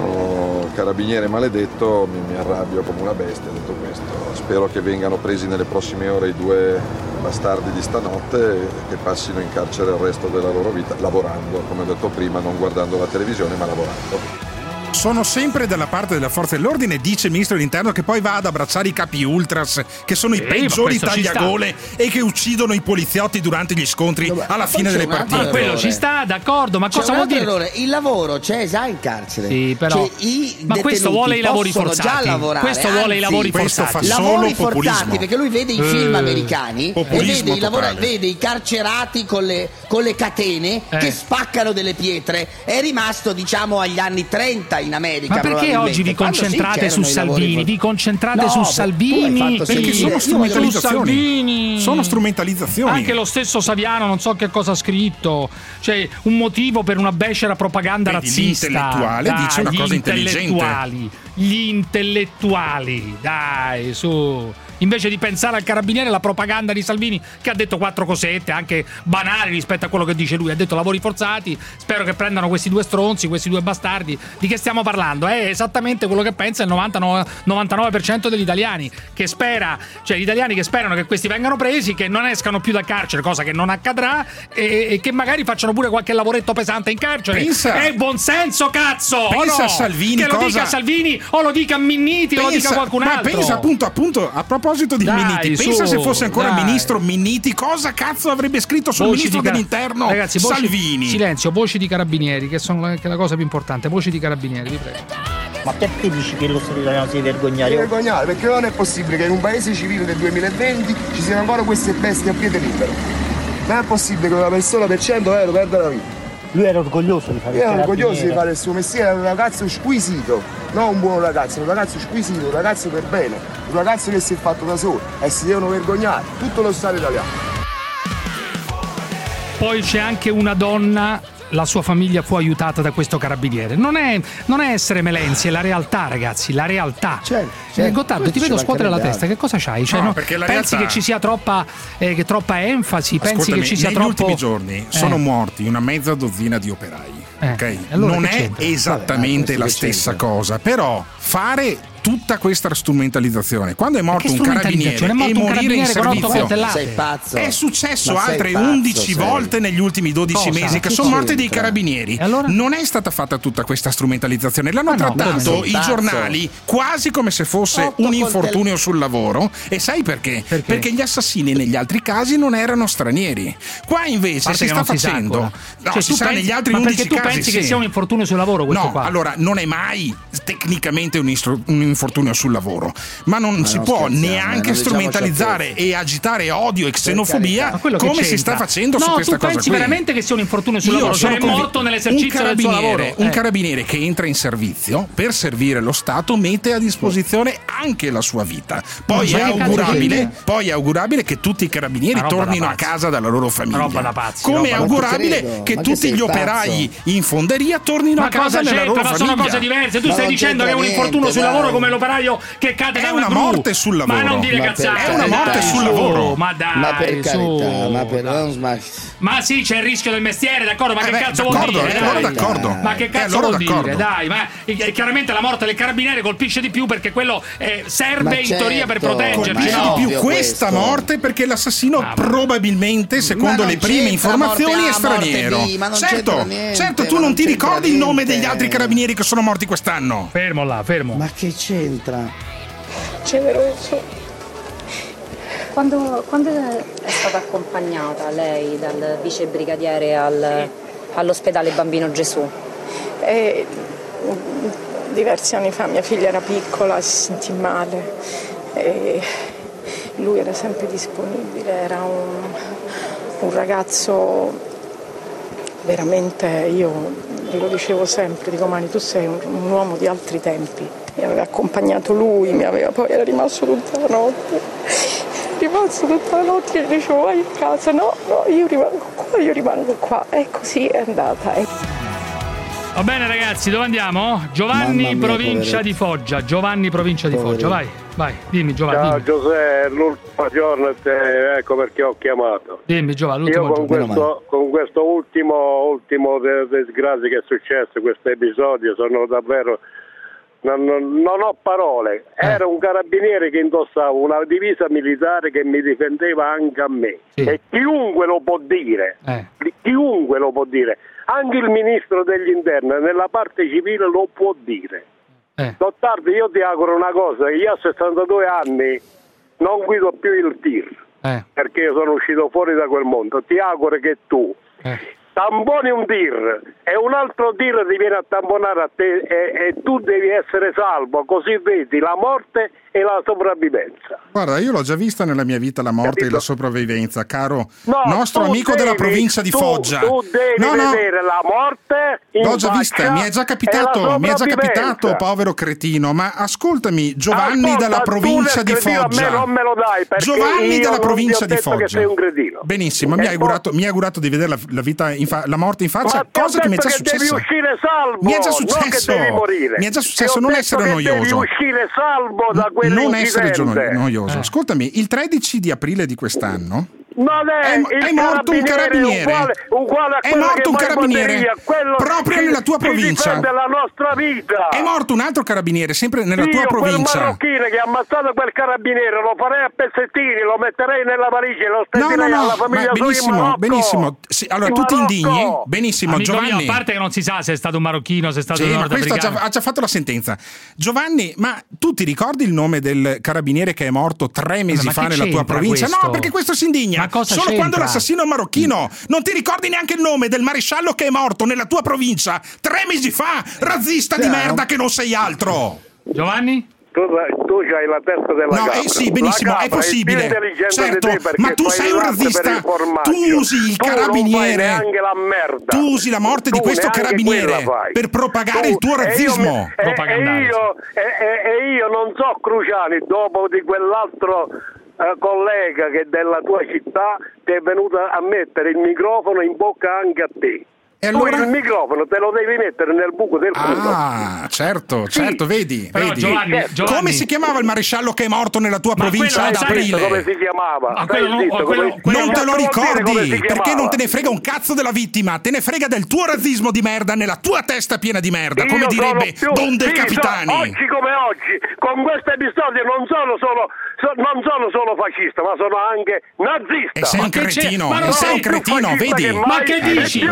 [SPEAKER 16] o carabiniere maledetto mi, mi arrabbio come una bestia detto questo. Spero che vengano presi nelle prossime ore i due bastardi di stanotte e che passino in carcere il resto della loro vita lavorando, come ho detto prima, non guardando la televisione ma lavorando.
[SPEAKER 9] Sono sempre dalla parte della forza dell'ordine, dice il ministro dell'interno, che poi va ad abbracciare i capi ultras, che sono
[SPEAKER 3] Sì,
[SPEAKER 9] i
[SPEAKER 3] ma
[SPEAKER 9] peggiori
[SPEAKER 3] questo
[SPEAKER 9] tagliagole e che uccidono i poliziotti durante gli scontri alla fine delle
[SPEAKER 3] Ma
[SPEAKER 9] partite.
[SPEAKER 3] quello ci sta, d'accordo, ma
[SPEAKER 1] C'è
[SPEAKER 3] cosa vuol dire?
[SPEAKER 1] errore. Il lavoro c'è già in carcere.
[SPEAKER 3] Sì, però-
[SPEAKER 1] Cioè, i
[SPEAKER 3] Ma questo vuole i lavori forzati.
[SPEAKER 1] Già lavorare,
[SPEAKER 3] Questo vuole i
[SPEAKER 1] anzi,
[SPEAKER 3] lavori Questo forzati. fa
[SPEAKER 1] lavori
[SPEAKER 3] solo populismo.
[SPEAKER 1] forzati perché lui vede i film
[SPEAKER 3] Eh,
[SPEAKER 1] americani e vede i, lavora- vede i carcerati con le, con le catene
[SPEAKER 3] Eh.
[SPEAKER 1] che spaccano delle pietre. È rimasto, diciamo, agli anni 30 in America.
[SPEAKER 3] Ma perché oggi vi concentrate su Salvini? Vi concentrate
[SPEAKER 1] No,
[SPEAKER 3] su Salvini?
[SPEAKER 9] Perché sono
[SPEAKER 1] Io-
[SPEAKER 9] strumentalizzazioni. Sono strumentalizzazioni.
[SPEAKER 3] Anche lo stesso Saviano, non so che cosa ha scritto. Cioè, un motivo per una becera propaganda
[SPEAKER 9] Vedi,
[SPEAKER 3] razzista.
[SPEAKER 9] l'intellettuale
[SPEAKER 3] Dai,
[SPEAKER 9] dice una cosa intelligente.
[SPEAKER 3] intellettuali. Gli intellettuali, dai, su. Invece di pensare al carabiniere, la propaganda di Salvini, che ha detto quattro cosette, anche banali rispetto a quello che dice lui. Ha detto lavori forzati. Spero che prendano questi due stronzi, questi due bastardi. Di che stiamo parlando? È esattamente quello che pensa il 99, 99% degli italiani. Che spera, cioè gli italiani che sperano che questi vengano presi, che non escano più da carcere, cosa che non accadrà, e, e che magari facciano pure qualche lavoretto pesante in carcere.
[SPEAKER 9] Pensa-
[SPEAKER 3] è buonsenso, cazzo!
[SPEAKER 9] Pensa
[SPEAKER 3] no?
[SPEAKER 9] a Salvini
[SPEAKER 3] Che lo
[SPEAKER 9] cosa-
[SPEAKER 3] dica Salvini o lo dica Minniti o lo dica qualcun
[SPEAKER 9] ma
[SPEAKER 3] altro.
[SPEAKER 9] pensa appunto, appunto, a proposito proposito di
[SPEAKER 3] Dai,
[SPEAKER 9] Minniti,
[SPEAKER 3] su,
[SPEAKER 9] pensa se fosse ancora
[SPEAKER 3] dai.
[SPEAKER 9] ministro Minniti, cosa cazzo avrebbe scritto sul
[SPEAKER 3] Voci
[SPEAKER 9] ministro
[SPEAKER 3] di cara-
[SPEAKER 9] dell'interno
[SPEAKER 3] Ragazzi, voci-
[SPEAKER 9] Salvini?
[SPEAKER 3] Silenzio, voci di carabinieri, che sono la, che è la cosa più importante. Voci di carabinieri, vi prego.
[SPEAKER 17] Ma perché dici che lo Stato italiano si vergognare?
[SPEAKER 18] Si vergognare perché non è possibile che in un paese civile del 2020 ci siano ancora queste bestie a piede libero. Non è possibile che una persona per 100 euro perda la vita.
[SPEAKER 17] Lui era orgoglioso di fare
[SPEAKER 18] Io
[SPEAKER 17] il
[SPEAKER 18] ero orgoglioso di fare il suo mestiere, era un ragazzo squisito, non un buon ragazzo, un ragazzo squisito, un ragazzo per bene, un ragazzo che si è fatto da solo e si devono vergognare, tutto lo Stato italiano.
[SPEAKER 3] Poi c'è anche una donna. La sua famiglia fu aiutata da questo carabiniere. Non è, non è essere melenzi, è la realtà, ragazzi. La realtà.
[SPEAKER 1] certo,
[SPEAKER 3] Eh, Gottardo, ti vedo scuotere la testa. Che cosa c'hai? Cioè,
[SPEAKER 9] No,
[SPEAKER 3] no, pensi
[SPEAKER 9] realtà-
[SPEAKER 3] che ci sia troppa, eh, che troppa enfasi? pensi
[SPEAKER 9] Ascoltami,
[SPEAKER 3] che ci sia
[SPEAKER 9] negli
[SPEAKER 3] troppo.
[SPEAKER 9] ultimi giorni
[SPEAKER 3] Eh.
[SPEAKER 9] sono morti una mezza dozzina di operai.
[SPEAKER 3] Eh,
[SPEAKER 9] ok?
[SPEAKER 3] e allora
[SPEAKER 9] non
[SPEAKER 3] che
[SPEAKER 9] è
[SPEAKER 3] c'entra?
[SPEAKER 9] esattamente
[SPEAKER 3] Vabbè,
[SPEAKER 9] la stessa cosa, però fare tutta questa strumentalizzazione quando è morto un carabiniere?
[SPEAKER 3] È morto
[SPEAKER 9] e
[SPEAKER 3] un
[SPEAKER 9] morire in servizio
[SPEAKER 3] coltellate.
[SPEAKER 1] Sei pazzo.
[SPEAKER 9] è successo
[SPEAKER 1] Ma sei
[SPEAKER 9] altre
[SPEAKER 1] pazzo,
[SPEAKER 9] 11
[SPEAKER 1] sei.
[SPEAKER 9] volte negli ultimi 12
[SPEAKER 3] Cosa?
[SPEAKER 9] mesi che sono morti dei carabinieri
[SPEAKER 3] allora?
[SPEAKER 9] non è stata fatta tutta questa strumentalizzazione l'hanno
[SPEAKER 3] Ma no,
[SPEAKER 9] trattato i giornali quasi come se fosse
[SPEAKER 1] Otto
[SPEAKER 9] un infortunio sul lavoro e sai perché?
[SPEAKER 3] Perché?
[SPEAKER 9] perché gli assassini negli altri casi non erano stranieri qua invece si sta
[SPEAKER 3] si
[SPEAKER 9] facendo
[SPEAKER 3] ancora.
[SPEAKER 9] no,
[SPEAKER 3] Cioè,
[SPEAKER 9] si sa
[SPEAKER 3] pensi-
[SPEAKER 9] negli altri
[SPEAKER 3] ma
[SPEAKER 9] 11
[SPEAKER 3] perché tu
[SPEAKER 9] casi
[SPEAKER 3] pensi che sia un infortunio sul lavoro questo
[SPEAKER 9] No,
[SPEAKER 3] qua?
[SPEAKER 9] allora non è mai tecnicamente un, istru- un infortunio sul lavoro, ma non si
[SPEAKER 1] non
[SPEAKER 9] può
[SPEAKER 1] eh,
[SPEAKER 9] neanche
[SPEAKER 1] non
[SPEAKER 9] strumentalizzare e agitare odio e
[SPEAKER 3] Ma
[SPEAKER 9] xenofobia come si sta facendo
[SPEAKER 3] no,
[SPEAKER 9] su questa
[SPEAKER 3] tu
[SPEAKER 9] cosa
[SPEAKER 3] pensi
[SPEAKER 9] qui.
[SPEAKER 3] veramente che sia un infortunio sul
[SPEAKER 9] Io
[SPEAKER 3] lavoro?
[SPEAKER 9] sono
[SPEAKER 3] Cioè, è morto
[SPEAKER 9] un
[SPEAKER 3] nell'esercizio del suo lavoro?
[SPEAKER 9] un
[SPEAKER 3] Eh.
[SPEAKER 9] carabiniere che entra in servizio per servire lo Stato mette a disposizione anche la sua vita. Poi
[SPEAKER 3] Ma
[SPEAKER 9] è, augurabile, poi è augurabile che tutti i carabinieri tornino a casa dalla loro famiglia.
[SPEAKER 3] Roba da pazzi,
[SPEAKER 9] Come è augurabile
[SPEAKER 1] Ma che
[SPEAKER 9] che
[SPEAKER 1] credo? Ma che
[SPEAKER 9] tutti gli operai in fonderia tornino
[SPEAKER 3] Ma
[SPEAKER 9] a casa
[SPEAKER 3] c'entra?
[SPEAKER 9] loro
[SPEAKER 3] Ma
[SPEAKER 9] famiglia.
[SPEAKER 3] sono cose diverse. Tu
[SPEAKER 1] Ma
[SPEAKER 3] stai dicendo che è un infortunio sul lavoro
[SPEAKER 1] dai.
[SPEAKER 3] Come l'operaio che cade
[SPEAKER 9] È
[SPEAKER 3] da
[SPEAKER 9] una
[SPEAKER 3] gru.
[SPEAKER 9] morte sul lavoro.
[SPEAKER 3] Ma non dire
[SPEAKER 1] Ma
[SPEAKER 3] cazzate.
[SPEAKER 9] È una morte
[SPEAKER 3] dai,
[SPEAKER 9] sul
[SPEAKER 3] su,
[SPEAKER 9] lavoro.
[SPEAKER 3] Ma dai,
[SPEAKER 1] Ma per
[SPEAKER 3] su,
[SPEAKER 1] carità, ma per non ma...
[SPEAKER 3] Ma sì, c'è il rischio del mestiere, d'accordo? Ma
[SPEAKER 9] Eh
[SPEAKER 3] che
[SPEAKER 9] beh,
[SPEAKER 3] cazzo vuol
[SPEAKER 9] d'accordo,
[SPEAKER 3] dire?
[SPEAKER 9] e allora
[SPEAKER 3] dai?
[SPEAKER 9] d'accordo.
[SPEAKER 3] Ma che
[SPEAKER 9] E
[SPEAKER 3] cazzo vuol
[SPEAKER 9] d'accordo.
[SPEAKER 3] dire? Dai, ma eh, chiaramente la morte del carabiniere colpisce di più perché quello eh, serve
[SPEAKER 1] Ma
[SPEAKER 3] in teoria per
[SPEAKER 1] certo,
[SPEAKER 3] proteggerci. No?
[SPEAKER 9] di più questa
[SPEAKER 1] questo.
[SPEAKER 9] morte perché l'assassino
[SPEAKER 3] Ah, ma-
[SPEAKER 9] probabilmente, secondo le prime informazioni,
[SPEAKER 1] morte
[SPEAKER 9] è straniero.
[SPEAKER 1] Non
[SPEAKER 9] certo,
[SPEAKER 1] niente,
[SPEAKER 9] certo, tu
[SPEAKER 1] ma
[SPEAKER 9] non
[SPEAKER 1] non
[SPEAKER 9] ti ricordi il nome
[SPEAKER 1] niente.
[SPEAKER 9] degli altri carabinieri che sono morti quest'anno?
[SPEAKER 3] Fermo là, fermo.
[SPEAKER 1] Ma che c'entra?
[SPEAKER 19] Generoso. Quando, quando è stata accompagnata lei dal vice brigadiere al- all'ospedale Bambino Gesù?
[SPEAKER 20] E diversi anni fa mia figlia era piccola, si sentì male e lui era sempre disponibile, era un, un ragazzo veramente, io glielo dicevo sempre, dico Mani tu sei un, un uomo di altri tempi, mi aveva accompagnato lui, mi aveva, poi era rimasto tutta la notte, rimasto tutta la notte, io gli dicevo vai a casa, no, no, io rimango qua, io rimango qua e così è andata. eh.
[SPEAKER 3] Va bene ragazzi, dove andiamo? Giovanni,
[SPEAKER 1] mia,
[SPEAKER 3] provincia
[SPEAKER 1] poveretto.
[SPEAKER 3] di Foggia. Giovanni, provincia di Foggia. Vai, vai, dimmi Giovanni.
[SPEAKER 15] Ciao
[SPEAKER 3] Dimmi,
[SPEAKER 15] Giuseppe, l'ultimo giorno, eh, ecco perché ho chiamato.
[SPEAKER 3] dimmi Giovanni,
[SPEAKER 15] Io
[SPEAKER 3] l'ultimo
[SPEAKER 15] con
[SPEAKER 3] giorno.
[SPEAKER 15] questo, con questo ultimo, ultimo disgrazia che è successo, questo episodio, sono davvero... Non, non- ho parole.
[SPEAKER 3] Eh.
[SPEAKER 15] Era un carabiniere che indossava una divisa militare che mi difendeva anche a me.
[SPEAKER 3] Sì.
[SPEAKER 15] E chiunque lo può dire.
[SPEAKER 3] Eh.
[SPEAKER 15] Chiunque lo può dire. Anche il ministro degli interni nella parte civile lo può dire.
[SPEAKER 3] Eh.
[SPEAKER 15] Dottardo, io ti auguro una cosa, io a 62 anni non guido più il tir
[SPEAKER 3] Eh,
[SPEAKER 15] perché io sono uscito fuori da quel mondo. Ti auguro che tu
[SPEAKER 3] eh.
[SPEAKER 15] Tamponi un tir e un altro tir ti viene a tamponare a te e, e tu devi essere salvo, così vedi la morte e la sopravvivenza.
[SPEAKER 9] Guarda, io l'ho già vista nella mia vita la morte
[SPEAKER 15] Capito?
[SPEAKER 9] e la sopravvivenza, caro
[SPEAKER 15] No,
[SPEAKER 9] nostro amico
[SPEAKER 15] devi-
[SPEAKER 9] della provincia di
[SPEAKER 15] tu-
[SPEAKER 9] Foggia.
[SPEAKER 15] Tu devi
[SPEAKER 9] no, no,
[SPEAKER 15] vedere la morte in
[SPEAKER 9] L'ho già vista, mi è già capitato, mi è già capitato, povero cretino. Ma ascoltami, Giovanni
[SPEAKER 15] Ascolta,
[SPEAKER 9] dalla provincia di Foggia.
[SPEAKER 15] non me lo dai,
[SPEAKER 9] Giovanni
[SPEAKER 15] io
[SPEAKER 9] dalla provincia di Foggia.
[SPEAKER 15] sei un cretino.
[SPEAKER 9] Benissimo, mi
[SPEAKER 15] E
[SPEAKER 9] hai augurato, mi hai augurato di vedere la, la vita in fa- la morte in faccia,
[SPEAKER 15] Ma
[SPEAKER 9] cosa che mi è già successa.
[SPEAKER 15] uscire salvo,
[SPEAKER 9] Mi è già successo.
[SPEAKER 15] che devi morire.
[SPEAKER 9] Mi è già successo non essere noioso.
[SPEAKER 15] Devi uscire salvo da
[SPEAKER 9] non essere noioso.
[SPEAKER 3] Eh.
[SPEAKER 9] Ascoltami, il 13 di aprile di quest'anno
[SPEAKER 15] Non è,
[SPEAKER 9] È
[SPEAKER 15] il
[SPEAKER 9] è morto un carabiniere.
[SPEAKER 15] Uguale, uguale a
[SPEAKER 9] È
[SPEAKER 15] quello
[SPEAKER 9] morto
[SPEAKER 15] che
[SPEAKER 9] un carabiniere proprio
[SPEAKER 15] che-
[SPEAKER 9] nella tua provincia.
[SPEAKER 15] difende la nostra vita.
[SPEAKER 9] È morto un altro carabiniere, sempre nella tua
[SPEAKER 15] Io, quel
[SPEAKER 9] provincia.
[SPEAKER 15] marocchino che ha ammazzato quel carabiniere lo farei a pezzettini, lo metterei nella valigia e lo
[SPEAKER 9] No, no,
[SPEAKER 15] stenderei alla
[SPEAKER 9] no,
[SPEAKER 15] famiglia
[SPEAKER 9] ma benissimo, benissimo. Sì, allora tu ti indigni? Benissimo,
[SPEAKER 3] Amico
[SPEAKER 9] Giovanni.
[SPEAKER 3] mio, a parte che non si sa se è stato un marocchino, se è stato
[SPEAKER 9] Sì,
[SPEAKER 3] un
[SPEAKER 9] ma questo ha già, ha già fatto la sentenza. Giovanni, ma tu ti ricordi il nome del carabiniere che è morto tre mesi
[SPEAKER 3] ma
[SPEAKER 9] fa nella tua provincia?
[SPEAKER 3] questo?
[SPEAKER 9] No, perché questo si indigna. Solo
[SPEAKER 3] c'entra?
[SPEAKER 9] quando l'assassino è marocchino. Non ti ricordi neanche il nome del maresciallo che è morto nella tua provincia tre mesi fa? Razzista di
[SPEAKER 15] Sì,
[SPEAKER 9] merda che non sei altro.
[SPEAKER 3] Giovanni?
[SPEAKER 15] Tu, tu hai la testa della
[SPEAKER 9] No,
[SPEAKER 15] capra.
[SPEAKER 9] eh sì, benissimo, è possibile.
[SPEAKER 15] intelligente
[SPEAKER 9] Certo,
[SPEAKER 15] di
[SPEAKER 9] ma tu sei un razzista. Tu usi il
[SPEAKER 15] Tu
[SPEAKER 9] carabiniere.
[SPEAKER 15] neanche la merda.
[SPEAKER 9] Tu usi la morte di
[SPEAKER 15] Tu
[SPEAKER 9] questo
[SPEAKER 15] neanche
[SPEAKER 9] carabiniere per propagare
[SPEAKER 15] Tu-
[SPEAKER 9] il tuo
[SPEAKER 15] e io
[SPEAKER 9] razzismo.
[SPEAKER 15] E, e io, e, e- e io non so Cruciani, dopo di quell'altro eh, collega che della tua città ti è venuto a mettere il microfono in bocca anche a te.
[SPEAKER 9] E
[SPEAKER 15] Tu
[SPEAKER 9] allora?
[SPEAKER 15] il microfono te lo devi mettere nel buco del culo.
[SPEAKER 9] Ah, certo, certo, vedi,
[SPEAKER 3] Però,
[SPEAKER 9] vedi.
[SPEAKER 3] Giovanni, Giovanni-
[SPEAKER 9] Come si chiamava il maresciallo che è morto nella tua
[SPEAKER 3] Ma
[SPEAKER 9] provincia
[SPEAKER 3] quello,
[SPEAKER 9] ad aprile?
[SPEAKER 15] come si chiamava?
[SPEAKER 3] Ah, quello
[SPEAKER 15] zitto,
[SPEAKER 3] quello-
[SPEAKER 15] come-
[SPEAKER 3] quello-
[SPEAKER 9] Non te lo
[SPEAKER 15] come
[SPEAKER 9] ricordi perché non te ne frega un cazzo della vittima, te ne frega del tuo razzismo di merda nella tua testa piena di merda, come
[SPEAKER 15] Io
[SPEAKER 9] direbbe
[SPEAKER 15] sono più-
[SPEAKER 9] Don De
[SPEAKER 15] sì, so-
[SPEAKER 9] Capitani.
[SPEAKER 15] oggi come oggi, con questo episodio non sono solo, so- non sono solo fascista, ma sono anche nazista.
[SPEAKER 9] E sei un
[SPEAKER 15] Ma
[SPEAKER 9] cretino,
[SPEAKER 15] Ma
[SPEAKER 9] e
[SPEAKER 15] non
[SPEAKER 9] sei un cretino, vedi?
[SPEAKER 3] Ma che dici?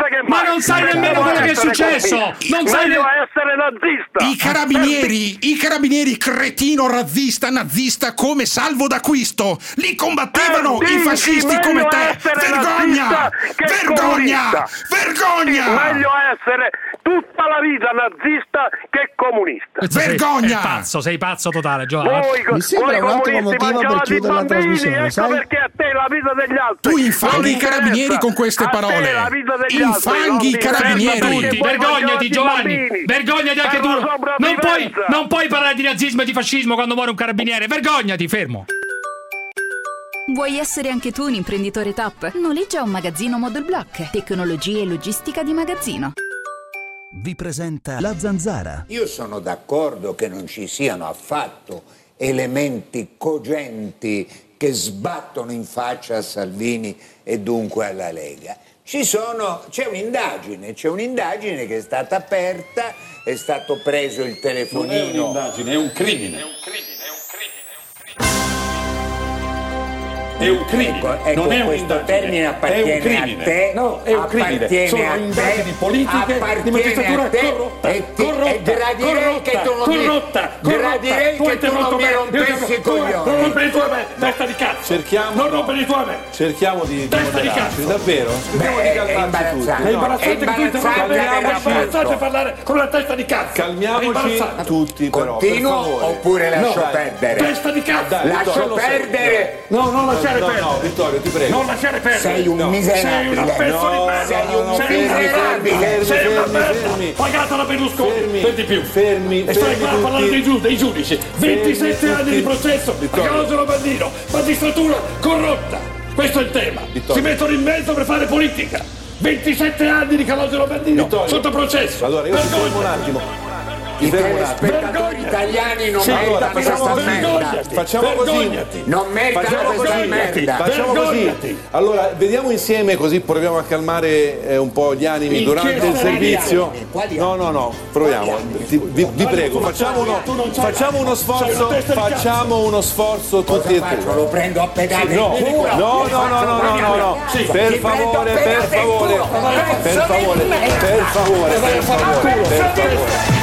[SPEAKER 15] Nazista che
[SPEAKER 3] Ma non sai
[SPEAKER 15] Meglio
[SPEAKER 3] nemmeno quello che è successo.
[SPEAKER 15] così.
[SPEAKER 3] Non sai
[SPEAKER 15] Meglio
[SPEAKER 3] ne-
[SPEAKER 15] essere nazista.
[SPEAKER 9] I carabinieri, i carabinieri cretino razzista nazista come salvo d'acquisto, li combattevano
[SPEAKER 15] Eh,
[SPEAKER 9] i fascisti come te. Vergogna! Vergogna!
[SPEAKER 15] comunista.
[SPEAKER 9] Vergogna!
[SPEAKER 15] Sì, meglio essere tutta la vita nazista che comunista.
[SPEAKER 3] Sei-
[SPEAKER 9] Vergogna!
[SPEAKER 3] Sei pazzo, sei pazzo totale, Giovanni.
[SPEAKER 15] Voi,
[SPEAKER 1] Mi sembra
[SPEAKER 15] voi
[SPEAKER 1] un ottimo
[SPEAKER 15] comunisti
[SPEAKER 1] motivo per chiudere la
[SPEAKER 15] bambini,
[SPEAKER 1] trasmissione,
[SPEAKER 15] ecco
[SPEAKER 1] sai?
[SPEAKER 15] perché a te la vita degli altri
[SPEAKER 9] Tu infanghi i carabinieri con queste parole.
[SPEAKER 15] la
[SPEAKER 9] Infanghi i carabinieri.
[SPEAKER 3] vergognati Giovanni, vergognati anche tu. Non puoi, non puoi parlare di razzismo e di fascismo quando muore un carabiniere, vergognati, fermo.
[SPEAKER 21] Vuoi essere anche tu un imprenditore top? Noleggia un magazzino Model Block. Tecnologia e logistica di magazzino.
[SPEAKER 4] Vi presenta La Zanzara.
[SPEAKER 22] Io sono d'accordo che non ci siano affatto elementi cogenti che sbattono in faccia a Salvini e dunque alla Lega. Ci sono, c'è un'indagine, c'è un'indagine che è stata aperta, è stato preso il telefonino.
[SPEAKER 23] Non è un'indagine, è un crimine. È un crimine,
[SPEAKER 22] Ecco, ecco,
[SPEAKER 23] non è
[SPEAKER 22] questo termine appartiene
[SPEAKER 23] è un crimine.
[SPEAKER 22] a te,
[SPEAKER 23] No, è un crimine. Sono
[SPEAKER 22] a te,
[SPEAKER 23] indagini politiche di magistratura corrotta.
[SPEAKER 22] e ti-
[SPEAKER 23] corrotta,
[SPEAKER 22] e gradirei
[SPEAKER 23] corrotta,
[SPEAKER 22] che tu non mi-
[SPEAKER 23] corrotta,
[SPEAKER 22] gradirei
[SPEAKER 23] corrotta.
[SPEAKER 22] che
[SPEAKER 23] Tu
[SPEAKER 22] non mi rompessi i coglioni.
[SPEAKER 23] Non rompere tu a me, testa di cazzo.
[SPEAKER 24] Cerchiamo-
[SPEAKER 23] Non rompere tu a me.
[SPEAKER 24] Cerchiamo di,
[SPEAKER 23] Testa di cazzo.
[SPEAKER 24] davvero? Cerchiamo
[SPEAKER 22] Beh,
[SPEAKER 24] di
[SPEAKER 22] è
[SPEAKER 24] calmarci tutti.
[SPEAKER 23] È imbarazzante che tu
[SPEAKER 22] È imbarazzante
[SPEAKER 23] è parlare con la testa di cazzo. È
[SPEAKER 24] Calmiamoci tutti però,
[SPEAKER 22] Continuo
[SPEAKER 24] per favore.
[SPEAKER 22] oppure lascio
[SPEAKER 24] No,
[SPEAKER 22] perdere?
[SPEAKER 23] Testa di cazzo.
[SPEAKER 24] Dai,
[SPEAKER 22] Lascio perdere?
[SPEAKER 23] No, non lasciare
[SPEAKER 24] no,
[SPEAKER 23] perdere.
[SPEAKER 24] No, Vittorio, ti prego.
[SPEAKER 23] Non lasciare perdere.
[SPEAKER 22] Sei un
[SPEAKER 24] No.
[SPEAKER 22] miserabile.
[SPEAKER 23] Sei una pezzo di
[SPEAKER 24] No,
[SPEAKER 23] merda.
[SPEAKER 22] sei un
[SPEAKER 23] Sei
[SPEAKER 24] fermi,
[SPEAKER 22] miserabile.
[SPEAKER 24] fermi,
[SPEAKER 23] Sei una
[SPEAKER 24] fermi,
[SPEAKER 23] merda.
[SPEAKER 24] fermi.
[SPEAKER 23] Pagata da Berlusconi.
[SPEAKER 24] Fermi,
[SPEAKER 23] Per di più.
[SPEAKER 24] fermi,
[SPEAKER 23] E stai
[SPEAKER 24] fermi
[SPEAKER 23] qua a parlare dei, giu- dei giudici. 27
[SPEAKER 24] Fermi
[SPEAKER 23] anni di processo. A
[SPEAKER 24] Vittorio.
[SPEAKER 23] Calogero Bandino. Magistratura corrotta. Questo è il tema.
[SPEAKER 24] Vittorio.
[SPEAKER 23] Si mettono in mezzo per fare politica. 27 anni di Calogero Bandino
[SPEAKER 24] Vittorio.
[SPEAKER 23] sotto processo.
[SPEAKER 24] Allora, io ti fermo un attimo.
[SPEAKER 22] I telespettatori italiani non
[SPEAKER 23] Sì,
[SPEAKER 22] meritano
[SPEAKER 24] allora,
[SPEAKER 22] questa
[SPEAKER 24] facciamo così.
[SPEAKER 22] merda.
[SPEAKER 23] Vergognati.
[SPEAKER 24] Facciamo così.
[SPEAKER 23] Vergognati.
[SPEAKER 22] Non meritano
[SPEAKER 24] Facciamo
[SPEAKER 22] questa
[SPEAKER 24] così,
[SPEAKER 22] merda.
[SPEAKER 24] facciamo così. Allora, vediamo insieme così proviamo a calmare eh, un po' gli animi
[SPEAKER 23] In
[SPEAKER 24] durante il servizio.
[SPEAKER 22] animi?
[SPEAKER 24] No, no, no, proviamo. Ti- vi, vi prego, facciamo uno, facciamo uno sforzo, facciamo uno sforzo tutti e tre.
[SPEAKER 22] Lo prendo a pedate
[SPEAKER 24] No, no, no, no, no, no, no. Per favore, per favore, per favore, per favore, per favore, per favore.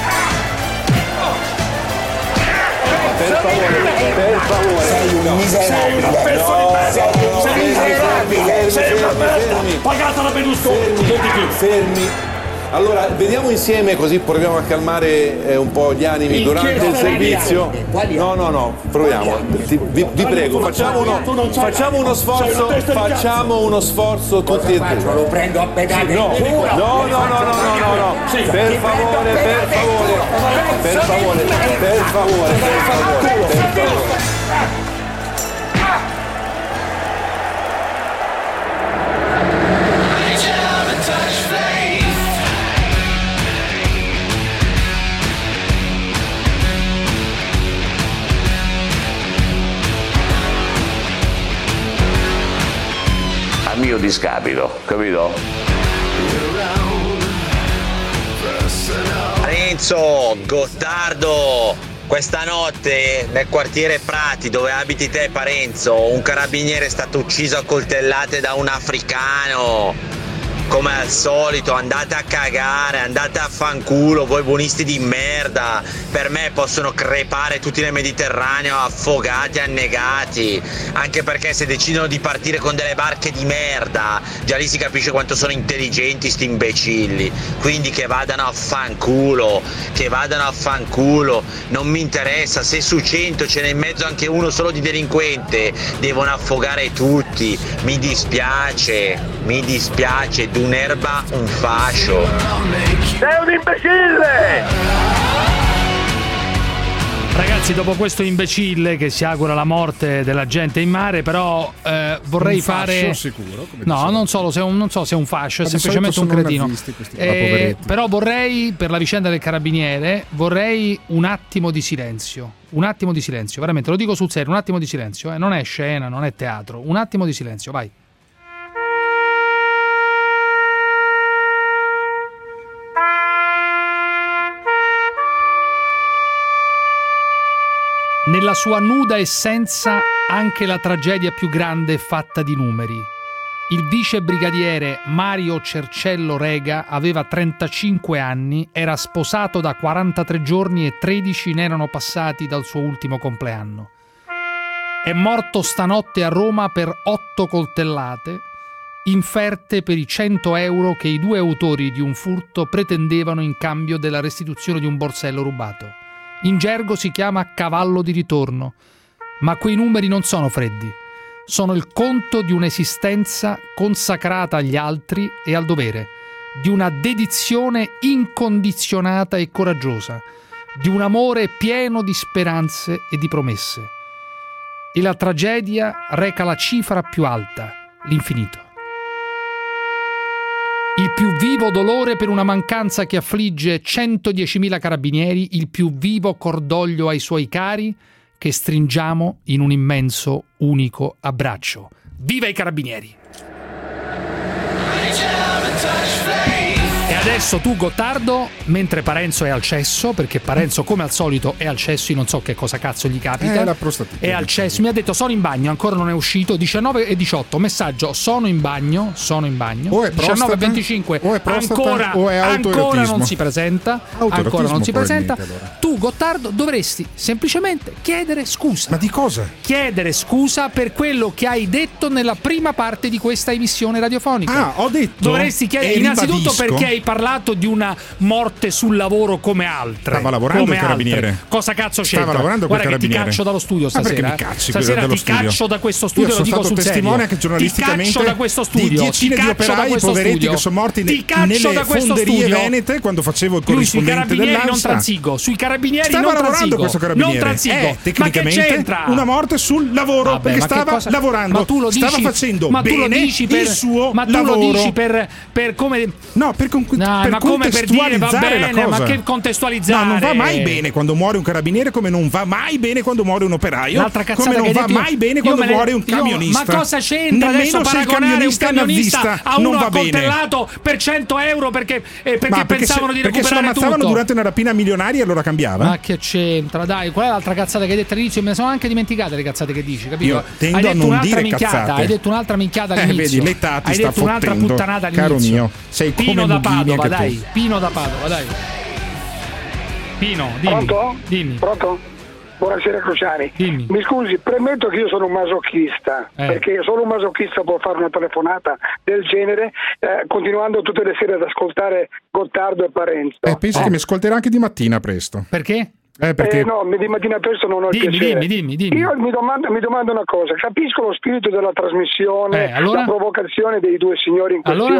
[SPEAKER 22] Sei un
[SPEAKER 24] No.
[SPEAKER 22] miserabile.
[SPEAKER 23] Sei un pezzo di merda.
[SPEAKER 22] Sei un
[SPEAKER 23] Sei
[SPEAKER 22] miserabile.
[SPEAKER 24] fermi,
[SPEAKER 23] Sei una
[SPEAKER 24] fermi,
[SPEAKER 23] merda.
[SPEAKER 24] fermi.
[SPEAKER 23] Pagata da Berlusconi.
[SPEAKER 24] Fermi,
[SPEAKER 23] Non di più.
[SPEAKER 24] fermi. Allora, vediamo insieme così proviamo a calmare eh, un po' gli animi
[SPEAKER 23] In
[SPEAKER 24] durante il servizio. No, no, no, proviamo. Ti- vi, vi prego, facciamo uno, facciamo uno sforzo, facciamo uno sforzo tutti e tre.
[SPEAKER 22] Lo prendo a pedate
[SPEAKER 24] No, no, no, no, no, no. Per favore, per favore, per favore, per favore, per favore, per favore.
[SPEAKER 25] Discapito, capito?
[SPEAKER 26] Renzo, Gottardo, questa notte nel quartiere Prati dove abiti te Parenzo, un carabiniere è stato ucciso a coltellate da un africano. Come al solito, andate a cagare, andate a fanculo, voi buonisti di merda. Per me possono crepare tutti nel Mediterraneo affogati, annegati. Anche perché se decidono di partire con delle barche di merda, già lì si capisce quanto sono intelligenti sti imbecilli. Quindi che vadano a fanculo, che vadano a fanculo. Non mi interessa, se su 100 ce n'è in mezzo anche uno solo di delinquente, devono affogare tutti. Mi dispiace, mi dispiace, d'un'erba un fascio.
[SPEAKER 23] Sei un imbecille!
[SPEAKER 3] Ragazzi, dopo questo imbecille che si augura la morte della gente in mare, però eh, vorrei
[SPEAKER 9] Un fascio
[SPEAKER 3] fare.
[SPEAKER 9] sicuro, come
[SPEAKER 3] no,
[SPEAKER 9] dicevo.
[SPEAKER 3] non, solo se è un, non so se è un fascio, è
[SPEAKER 9] Ma
[SPEAKER 3] semplicemente un cretino.
[SPEAKER 9] nazisti questi qua,
[SPEAKER 3] Eh, però vorrei, per la vicenda del carabiniere, vorrei un attimo di silenzio. Un attimo di silenzio, veramente, lo dico sul serio, un attimo di silenzio. eh. Non è scena, non è teatro. Un attimo di silenzio, vai. Nella sua nuda essenza anche la tragedia più grande è fatta di numeri. Il vice brigadiere Mario Cercello Rega aveva 35 anni, era sposato da 43 giorni e 13 ne erano passati dal suo ultimo compleanno. È morto stanotte a Roma per 8 coltellate, inferte per i 100 euro che i due autori di un furto pretendevano in cambio della restituzione di un borsello rubato. In gergo si chiama cavallo di ritorno, ma quei numeri non sono freddi, sono il conto di un'esistenza consacrata agli altri e al dovere, di una dedizione incondizionata e coraggiosa, di un amore pieno di speranze e di promesse. E la tragedia reca la cifra più alta, l'infinito. Il più vivo dolore per una mancanza che affligge 110.000 carabinieri, il più vivo cordoglio ai suoi cari che stringiamo in un immenso, unico abbraccio. Viva i carabinieri! E adesso tu, Gottardo, mentre Parenzo è al cesso, perché Parenzo, come al solito, è al cesso, io non so che cosa cazzo gli capita.
[SPEAKER 9] Eh, la prostatite,
[SPEAKER 3] È al cesso, mi ha detto sono in bagno, ancora non è uscito. 19 e 18, messaggio, sono in bagno, sono in bagno.
[SPEAKER 9] O è
[SPEAKER 3] 19 e
[SPEAKER 9] prostata,
[SPEAKER 3] 25,
[SPEAKER 9] o è prostata,
[SPEAKER 3] ancora,
[SPEAKER 9] o è
[SPEAKER 3] ancora non si presenta. Ancora non si presenta.
[SPEAKER 9] allora.
[SPEAKER 3] Tu, Gottardo, dovresti semplicemente chiedere scusa. Ma
[SPEAKER 9] di cosa?
[SPEAKER 3] Chiedere scusa per quello che hai detto nella prima parte di questa emissione radiofonica.
[SPEAKER 9] Ah, ho detto
[SPEAKER 3] Dovresti chiedere innanzitutto perché hai parlato di una morte sul lavoro come altre.
[SPEAKER 9] Stava lavorando
[SPEAKER 3] come
[SPEAKER 9] il carabiniere.
[SPEAKER 3] altre. Cosa cazzo
[SPEAKER 9] Stava
[SPEAKER 3] c'entra?
[SPEAKER 9] lavorando quel
[SPEAKER 3] Guarda che ti
[SPEAKER 9] carabiniere.
[SPEAKER 3] caccio dallo studio
[SPEAKER 9] Ma perché
[SPEAKER 3] stasera.
[SPEAKER 9] mi
[SPEAKER 3] eh.
[SPEAKER 9] cacci
[SPEAKER 3] stasera ti
[SPEAKER 9] studio?
[SPEAKER 3] caccio da questo studio,
[SPEAKER 9] Io
[SPEAKER 3] lo
[SPEAKER 9] sono
[SPEAKER 3] dico
[SPEAKER 9] stato
[SPEAKER 3] sul serio.
[SPEAKER 9] testimone
[SPEAKER 3] Ti
[SPEAKER 9] giornalisticamente
[SPEAKER 3] caccio da questo
[SPEAKER 9] di
[SPEAKER 3] studio.
[SPEAKER 9] decine
[SPEAKER 3] ti
[SPEAKER 9] di
[SPEAKER 3] caccio da
[SPEAKER 9] operai poveretti
[SPEAKER 3] studio.
[SPEAKER 9] che sono morti
[SPEAKER 3] Ti caccio
[SPEAKER 9] nelle
[SPEAKER 3] da questo
[SPEAKER 9] fonderie
[SPEAKER 3] studio.
[SPEAKER 9] venete quando facevo il corrispondente
[SPEAKER 3] carabinieri non
[SPEAKER 9] dell'ANSA.
[SPEAKER 3] transigo, sui carabinieri
[SPEAKER 9] Stava
[SPEAKER 3] non
[SPEAKER 9] lavorando
[SPEAKER 3] transigo.
[SPEAKER 9] questo carabiniere.
[SPEAKER 3] Non transigo.
[SPEAKER 9] Eh, tecnicamente una morte sul lavoro
[SPEAKER 3] Vabbè,
[SPEAKER 9] perché stava lavorando.
[SPEAKER 3] Ma tu lo dici,
[SPEAKER 9] stava facendo
[SPEAKER 3] ma tu lo
[SPEAKER 9] bene
[SPEAKER 3] dici per,
[SPEAKER 9] il suo
[SPEAKER 3] ma tu
[SPEAKER 9] lavoro.
[SPEAKER 3] lo dici per, per come
[SPEAKER 9] No, per, con-
[SPEAKER 3] Dai,
[SPEAKER 9] per
[SPEAKER 3] ma come per dire va bene,
[SPEAKER 9] la cosa.
[SPEAKER 3] ma che contestualizzare?
[SPEAKER 9] No, non va mai bene quando muore un carabiniere come non va mai bene quando muore un operaio.
[SPEAKER 3] L'altra
[SPEAKER 9] come non va
[SPEAKER 3] detto io-
[SPEAKER 9] mai bene
[SPEAKER 3] io
[SPEAKER 9] quando muore un
[SPEAKER 3] io-
[SPEAKER 9] camionista.
[SPEAKER 3] ma cosa c'entra
[SPEAKER 9] Nemmeno
[SPEAKER 3] adesso paragonare un
[SPEAKER 9] camionista
[SPEAKER 3] a uno accoltellato per 100 euro perché, eh, perché
[SPEAKER 9] perché
[SPEAKER 3] pensavano
[SPEAKER 9] se,
[SPEAKER 3] di
[SPEAKER 9] perché se lo
[SPEAKER 3] recuperare
[SPEAKER 9] ammazzavano
[SPEAKER 3] tutto?
[SPEAKER 9] durante una rapina milionaria allora cambiava?
[SPEAKER 3] Ma che c'entra? Dai, qual è l'altra cazzata che hai detto all'inizio? Me ne sono anche dimenticate le cazzate che dici, capito?
[SPEAKER 9] Io tendo
[SPEAKER 3] hai
[SPEAKER 9] a
[SPEAKER 3] detto
[SPEAKER 9] non
[SPEAKER 3] un'altra
[SPEAKER 9] dire
[SPEAKER 3] minchiata,
[SPEAKER 9] cazzate.
[SPEAKER 3] hai detto un'altra minchiata
[SPEAKER 9] Eh,
[SPEAKER 3] all'inizio.
[SPEAKER 9] vedi, l'età ti
[SPEAKER 3] hai
[SPEAKER 9] sta
[SPEAKER 3] detto un'altra
[SPEAKER 9] fottendo.
[SPEAKER 3] puttanata all'inizio.
[SPEAKER 9] Caro mio, sei come
[SPEAKER 3] Pino da
[SPEAKER 9] Mughini
[SPEAKER 3] Padova, dai. Pino da Padova, dai. Pino, dimmi.
[SPEAKER 27] Pronto?
[SPEAKER 3] Dimmi.
[SPEAKER 27] Pronto? Buonasera Cruciani. Mi scusi, premetto che io sono un masochista,
[SPEAKER 3] Eh.
[SPEAKER 27] perché solo un masochista può fare una telefonata del genere, eh, continuando tutte le sere ad ascoltare Gottardo e Parenzo.
[SPEAKER 9] Eh, penso che mi ascolterà anche di mattina presto.
[SPEAKER 3] Perché?
[SPEAKER 9] Eh, perché
[SPEAKER 27] Eh, no, di mattina presto non ho il
[SPEAKER 3] Dimmi,
[SPEAKER 27] piacere.
[SPEAKER 3] dimmi, dimmi, dimmi.
[SPEAKER 27] Io mi domando, mi domando una cosa, capisco lo spirito della trasmissione,
[SPEAKER 3] Eh, allora?
[SPEAKER 27] la provocazione dei due signori in
[SPEAKER 3] Allora?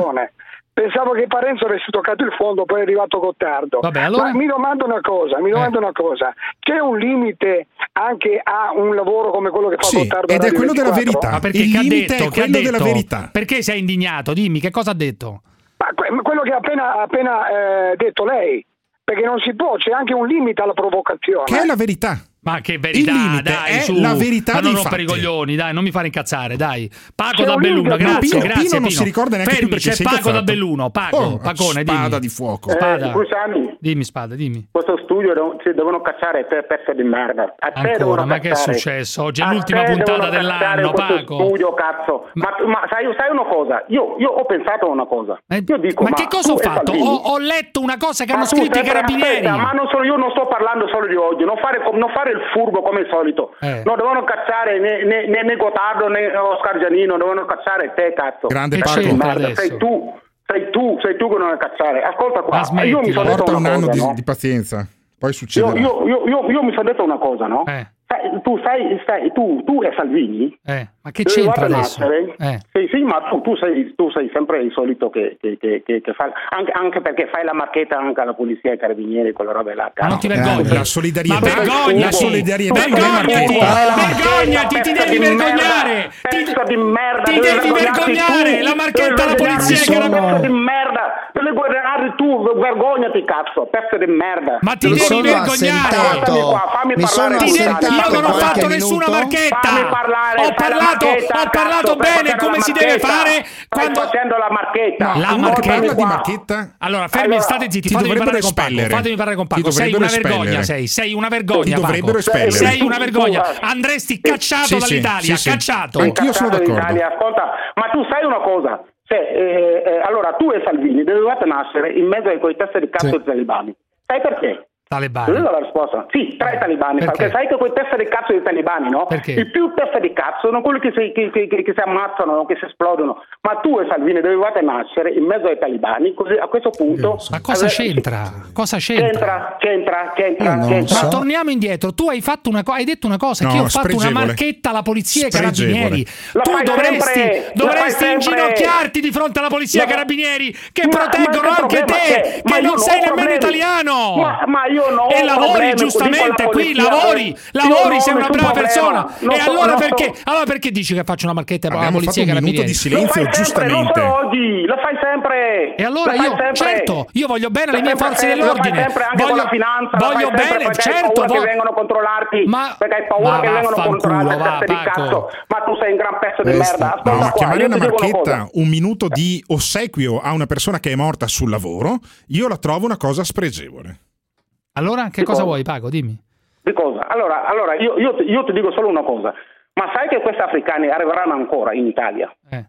[SPEAKER 27] Pensavo che Parenzo avesse toccato il fondo, poi è arrivato Gottardo.
[SPEAKER 3] Vabbè, allora?
[SPEAKER 27] Ma mi domando una cosa, mi domando una cosa. C'è un limite anche a un lavoro come quello che fa
[SPEAKER 9] Sì,
[SPEAKER 27] Gottardo?
[SPEAKER 9] ed è quello della
[SPEAKER 27] 24?
[SPEAKER 9] verità.
[SPEAKER 3] Ma perché
[SPEAKER 9] Il
[SPEAKER 3] che ha detto?
[SPEAKER 9] è
[SPEAKER 3] Che ha
[SPEAKER 9] quello della
[SPEAKER 3] detto?
[SPEAKER 9] verità.
[SPEAKER 3] Perché sei indignato? Dimmi, che cosa ha detto?
[SPEAKER 27] Ma que- ma quello che ha appena, appena eh, detto lei. Perché non si può, c'è anche un limite alla provocazione.
[SPEAKER 9] Che è la verità.
[SPEAKER 3] Ma che verità, dai,
[SPEAKER 9] è
[SPEAKER 3] su.
[SPEAKER 9] la verità
[SPEAKER 3] Ma non rompere i coglioni, dai, non mi fare incazzare, dai. Paco
[SPEAKER 9] C'è
[SPEAKER 3] da
[SPEAKER 9] un
[SPEAKER 3] Belluno, grazie,
[SPEAKER 9] Pino,
[SPEAKER 3] grazie.
[SPEAKER 9] Pino non
[SPEAKER 3] Pino.
[SPEAKER 9] si ricorda neanche
[SPEAKER 3] Fermi,
[SPEAKER 9] più perché
[SPEAKER 3] c'è
[SPEAKER 9] sei
[SPEAKER 3] Paco da. Belluno, Paco,
[SPEAKER 9] Oh,
[SPEAKER 3] Pacone,
[SPEAKER 9] spada
[SPEAKER 3] dimmi.
[SPEAKER 9] di fuoco.
[SPEAKER 3] Spada.
[SPEAKER 28] Eh, scusami,
[SPEAKER 3] Dimmi, Spada, dimmi.
[SPEAKER 28] questo studio devo- ci devono cacciare te pezzo di merda. A te
[SPEAKER 3] Ancora, ma che è
[SPEAKER 28] cacciare.
[SPEAKER 3] successo? Oggi è
[SPEAKER 28] A
[SPEAKER 3] l'ultima puntata
[SPEAKER 28] cacciare
[SPEAKER 3] dell'anno, Paco.
[SPEAKER 28] studio, cazzo. Ma, ma sai, sai una cosa? Io, io ho pensato a una cosa. Io dico,
[SPEAKER 3] Ma che cosa ho fatto? Ho, ho letto una cosa che
[SPEAKER 28] Ma
[SPEAKER 3] hanno scritto i carabinieri.
[SPEAKER 28] aspetta, ma non solo io non sto parlando solo di oggi, non fare, non fare il furbo come al solito.
[SPEAKER 3] Eh.
[SPEAKER 28] Non devono cacciare né, né, né, né Gottardo né Oscar Giannino, devono cacciare te, cazzo.
[SPEAKER 9] Grande Paco.
[SPEAKER 28] Sei tu, sei tu, sei tu che non devi cacciare. Ascolta qua, io mi sono detto
[SPEAKER 9] un
[SPEAKER 28] una
[SPEAKER 9] anno
[SPEAKER 28] cosa,
[SPEAKER 9] di,
[SPEAKER 28] no?
[SPEAKER 9] di pazienza, poi
[SPEAKER 28] Io,
[SPEAKER 9] succederà.
[SPEAKER 28] io, io, io, io mi sono detto una cosa, no?
[SPEAKER 3] Eh.
[SPEAKER 28] Sai, tu sai, sai- tu, tu e Salvini
[SPEAKER 3] Eh, ma che c'entra adesso? Eh.
[SPEAKER 28] Sì, sì, ma tu, tu sei, tu sei sempre il solito che, che, che, che, che fa, anche, anche perché fai la marchetta anche alla polizia e ai carabinieri, quella roba là.
[SPEAKER 3] Ma non ti vergogni?
[SPEAKER 9] La solidarietà,
[SPEAKER 3] Ma vergognati!
[SPEAKER 9] la solidarietà con
[SPEAKER 3] Vergognati! Vergognati! Ti devi vergognare! Ti,
[SPEAKER 28] di merda,
[SPEAKER 3] ti
[SPEAKER 28] devi
[SPEAKER 3] vergognare! La marchetta alla polizia che
[SPEAKER 28] vergognarti
[SPEAKER 3] non...
[SPEAKER 28] tu, pezzo di merda! Devi guardare tu, vergognati cazzo, pezzo di merda!
[SPEAKER 3] Ma ti
[SPEAKER 28] Devi vergognare! Fammi parlare
[SPEAKER 1] sono
[SPEAKER 28] con
[SPEAKER 3] Ti devi-. Io non ho fatto
[SPEAKER 1] minuto.
[SPEAKER 3] nessuna marchetta!
[SPEAKER 28] Parlare,
[SPEAKER 3] ho parlato,
[SPEAKER 28] marchetta,
[SPEAKER 3] ho parlato bene come si deve fare
[SPEAKER 28] Stai
[SPEAKER 3] quando...
[SPEAKER 28] facendo la marchetta.
[SPEAKER 3] La marchetta
[SPEAKER 28] qua.
[SPEAKER 9] marchetta?
[SPEAKER 3] Allora, fermi,
[SPEAKER 28] Allora,
[SPEAKER 3] state zitti,
[SPEAKER 9] ti
[SPEAKER 3] fatemi parlare con Paco. Fatemi parlare con Paco. Sei una vergogna, sei. Sei una vergogna,
[SPEAKER 9] Ti dovrebbero espellere.
[SPEAKER 3] Sei una vergogna. Andresti cacciato dall'Italia, cacciato.
[SPEAKER 9] Anch'io sono d'accordo.
[SPEAKER 28] Ascolta, ma tu sai una cosa? Cioè, eh, eh, allora, tu e Salvini dovevate nascere in mezzo ai coi teste di cazzo
[SPEAKER 9] Sì.
[SPEAKER 28] dei talibani. Sai perché?
[SPEAKER 3] Talebani.
[SPEAKER 28] Quella è la risposta. Sì, tra i talibani.
[SPEAKER 3] Perché?
[SPEAKER 28] Perché sai che quei teste di cazzo dei talibani, no?
[SPEAKER 3] Perché?
[SPEAKER 28] I più teste di cazzo sono quelli che si, che, che- che- che si ammazzano, che si esplodono. Ma tu e Salvini dovevate nascere in mezzo ai talibani, così a questo punto.
[SPEAKER 3] Ma cosa
[SPEAKER 28] ave-
[SPEAKER 3] c'entra? Cosa c'entra?
[SPEAKER 28] C'entra, c'entra, c'entra, c'entra.
[SPEAKER 3] Ma
[SPEAKER 1] so.
[SPEAKER 3] torniamo indietro. Tu hai fatto una co- hai detto una cosa:
[SPEAKER 9] No,
[SPEAKER 3] che io ho fatto una marchetta alla polizia e ai carabinieri.
[SPEAKER 28] La
[SPEAKER 3] tu dovresti,
[SPEAKER 28] sempre,
[SPEAKER 3] dovresti inginocchiarti di fronte alla polizia e ai
[SPEAKER 28] Ma-
[SPEAKER 3] carabinieri che
[SPEAKER 28] Ma-
[SPEAKER 3] proteggono
[SPEAKER 28] ma
[SPEAKER 3] anche
[SPEAKER 28] problema
[SPEAKER 3] te,
[SPEAKER 28] ma
[SPEAKER 3] che non sei nemmeno
[SPEAKER 28] problemi.
[SPEAKER 3] italiano.
[SPEAKER 28] Ma, ma io non
[SPEAKER 3] e lavori giustamente
[SPEAKER 28] la
[SPEAKER 3] qui, lavori,
[SPEAKER 28] Io
[SPEAKER 3] lavori, sei una brava
[SPEAKER 28] problema.
[SPEAKER 3] persona.
[SPEAKER 28] Non
[SPEAKER 3] e
[SPEAKER 28] so-
[SPEAKER 3] allora
[SPEAKER 28] non so-
[SPEAKER 3] perché, allora perché dici che faccio una marchetta alla
[SPEAKER 9] Abbiamo
[SPEAKER 3] polizia e
[SPEAKER 9] fatto
[SPEAKER 3] ai
[SPEAKER 9] un minuto di
[SPEAKER 28] Lo
[SPEAKER 9] silenzio,
[SPEAKER 28] fai sempre, non
[SPEAKER 9] giustamente.
[SPEAKER 28] solo oggi, lo fai sempre.
[SPEAKER 3] E allora
[SPEAKER 28] Lo
[SPEAKER 3] io,
[SPEAKER 28] sempre.
[SPEAKER 3] certo, io voglio bene alle
[SPEAKER 28] Lo
[SPEAKER 3] mie forze
[SPEAKER 28] sempre,
[SPEAKER 3] dell'ordine.
[SPEAKER 28] Lo fai sempre anche
[SPEAKER 3] voglio,
[SPEAKER 28] con la finanza, lo
[SPEAKER 3] voglio
[SPEAKER 28] sempre
[SPEAKER 3] bene,
[SPEAKER 28] perché
[SPEAKER 3] certo.
[SPEAKER 28] hai paura
[SPEAKER 3] vo-
[SPEAKER 28] che vengono a controllarti,
[SPEAKER 3] Ma,
[SPEAKER 28] perché hai paura che vengono a controllarti
[SPEAKER 3] vaffanculo, va,
[SPEAKER 28] teste di cazzo. Ma tu sei un gran pezzo di merda.
[SPEAKER 9] Ma chiamare
[SPEAKER 28] io
[SPEAKER 9] una marchetta un minuto di ossequio a una persona che è morta sul lavoro, io la trovo una cosa spregevole.
[SPEAKER 3] Allora, che cosa
[SPEAKER 28] cosa?
[SPEAKER 3] vuoi, Paco? Dimmi.
[SPEAKER 28] Di cosa? Allora, allora io, io ti- io ti dico solo una cosa. Ma sai che questi africani arriveranno ancora in Italia?
[SPEAKER 3] E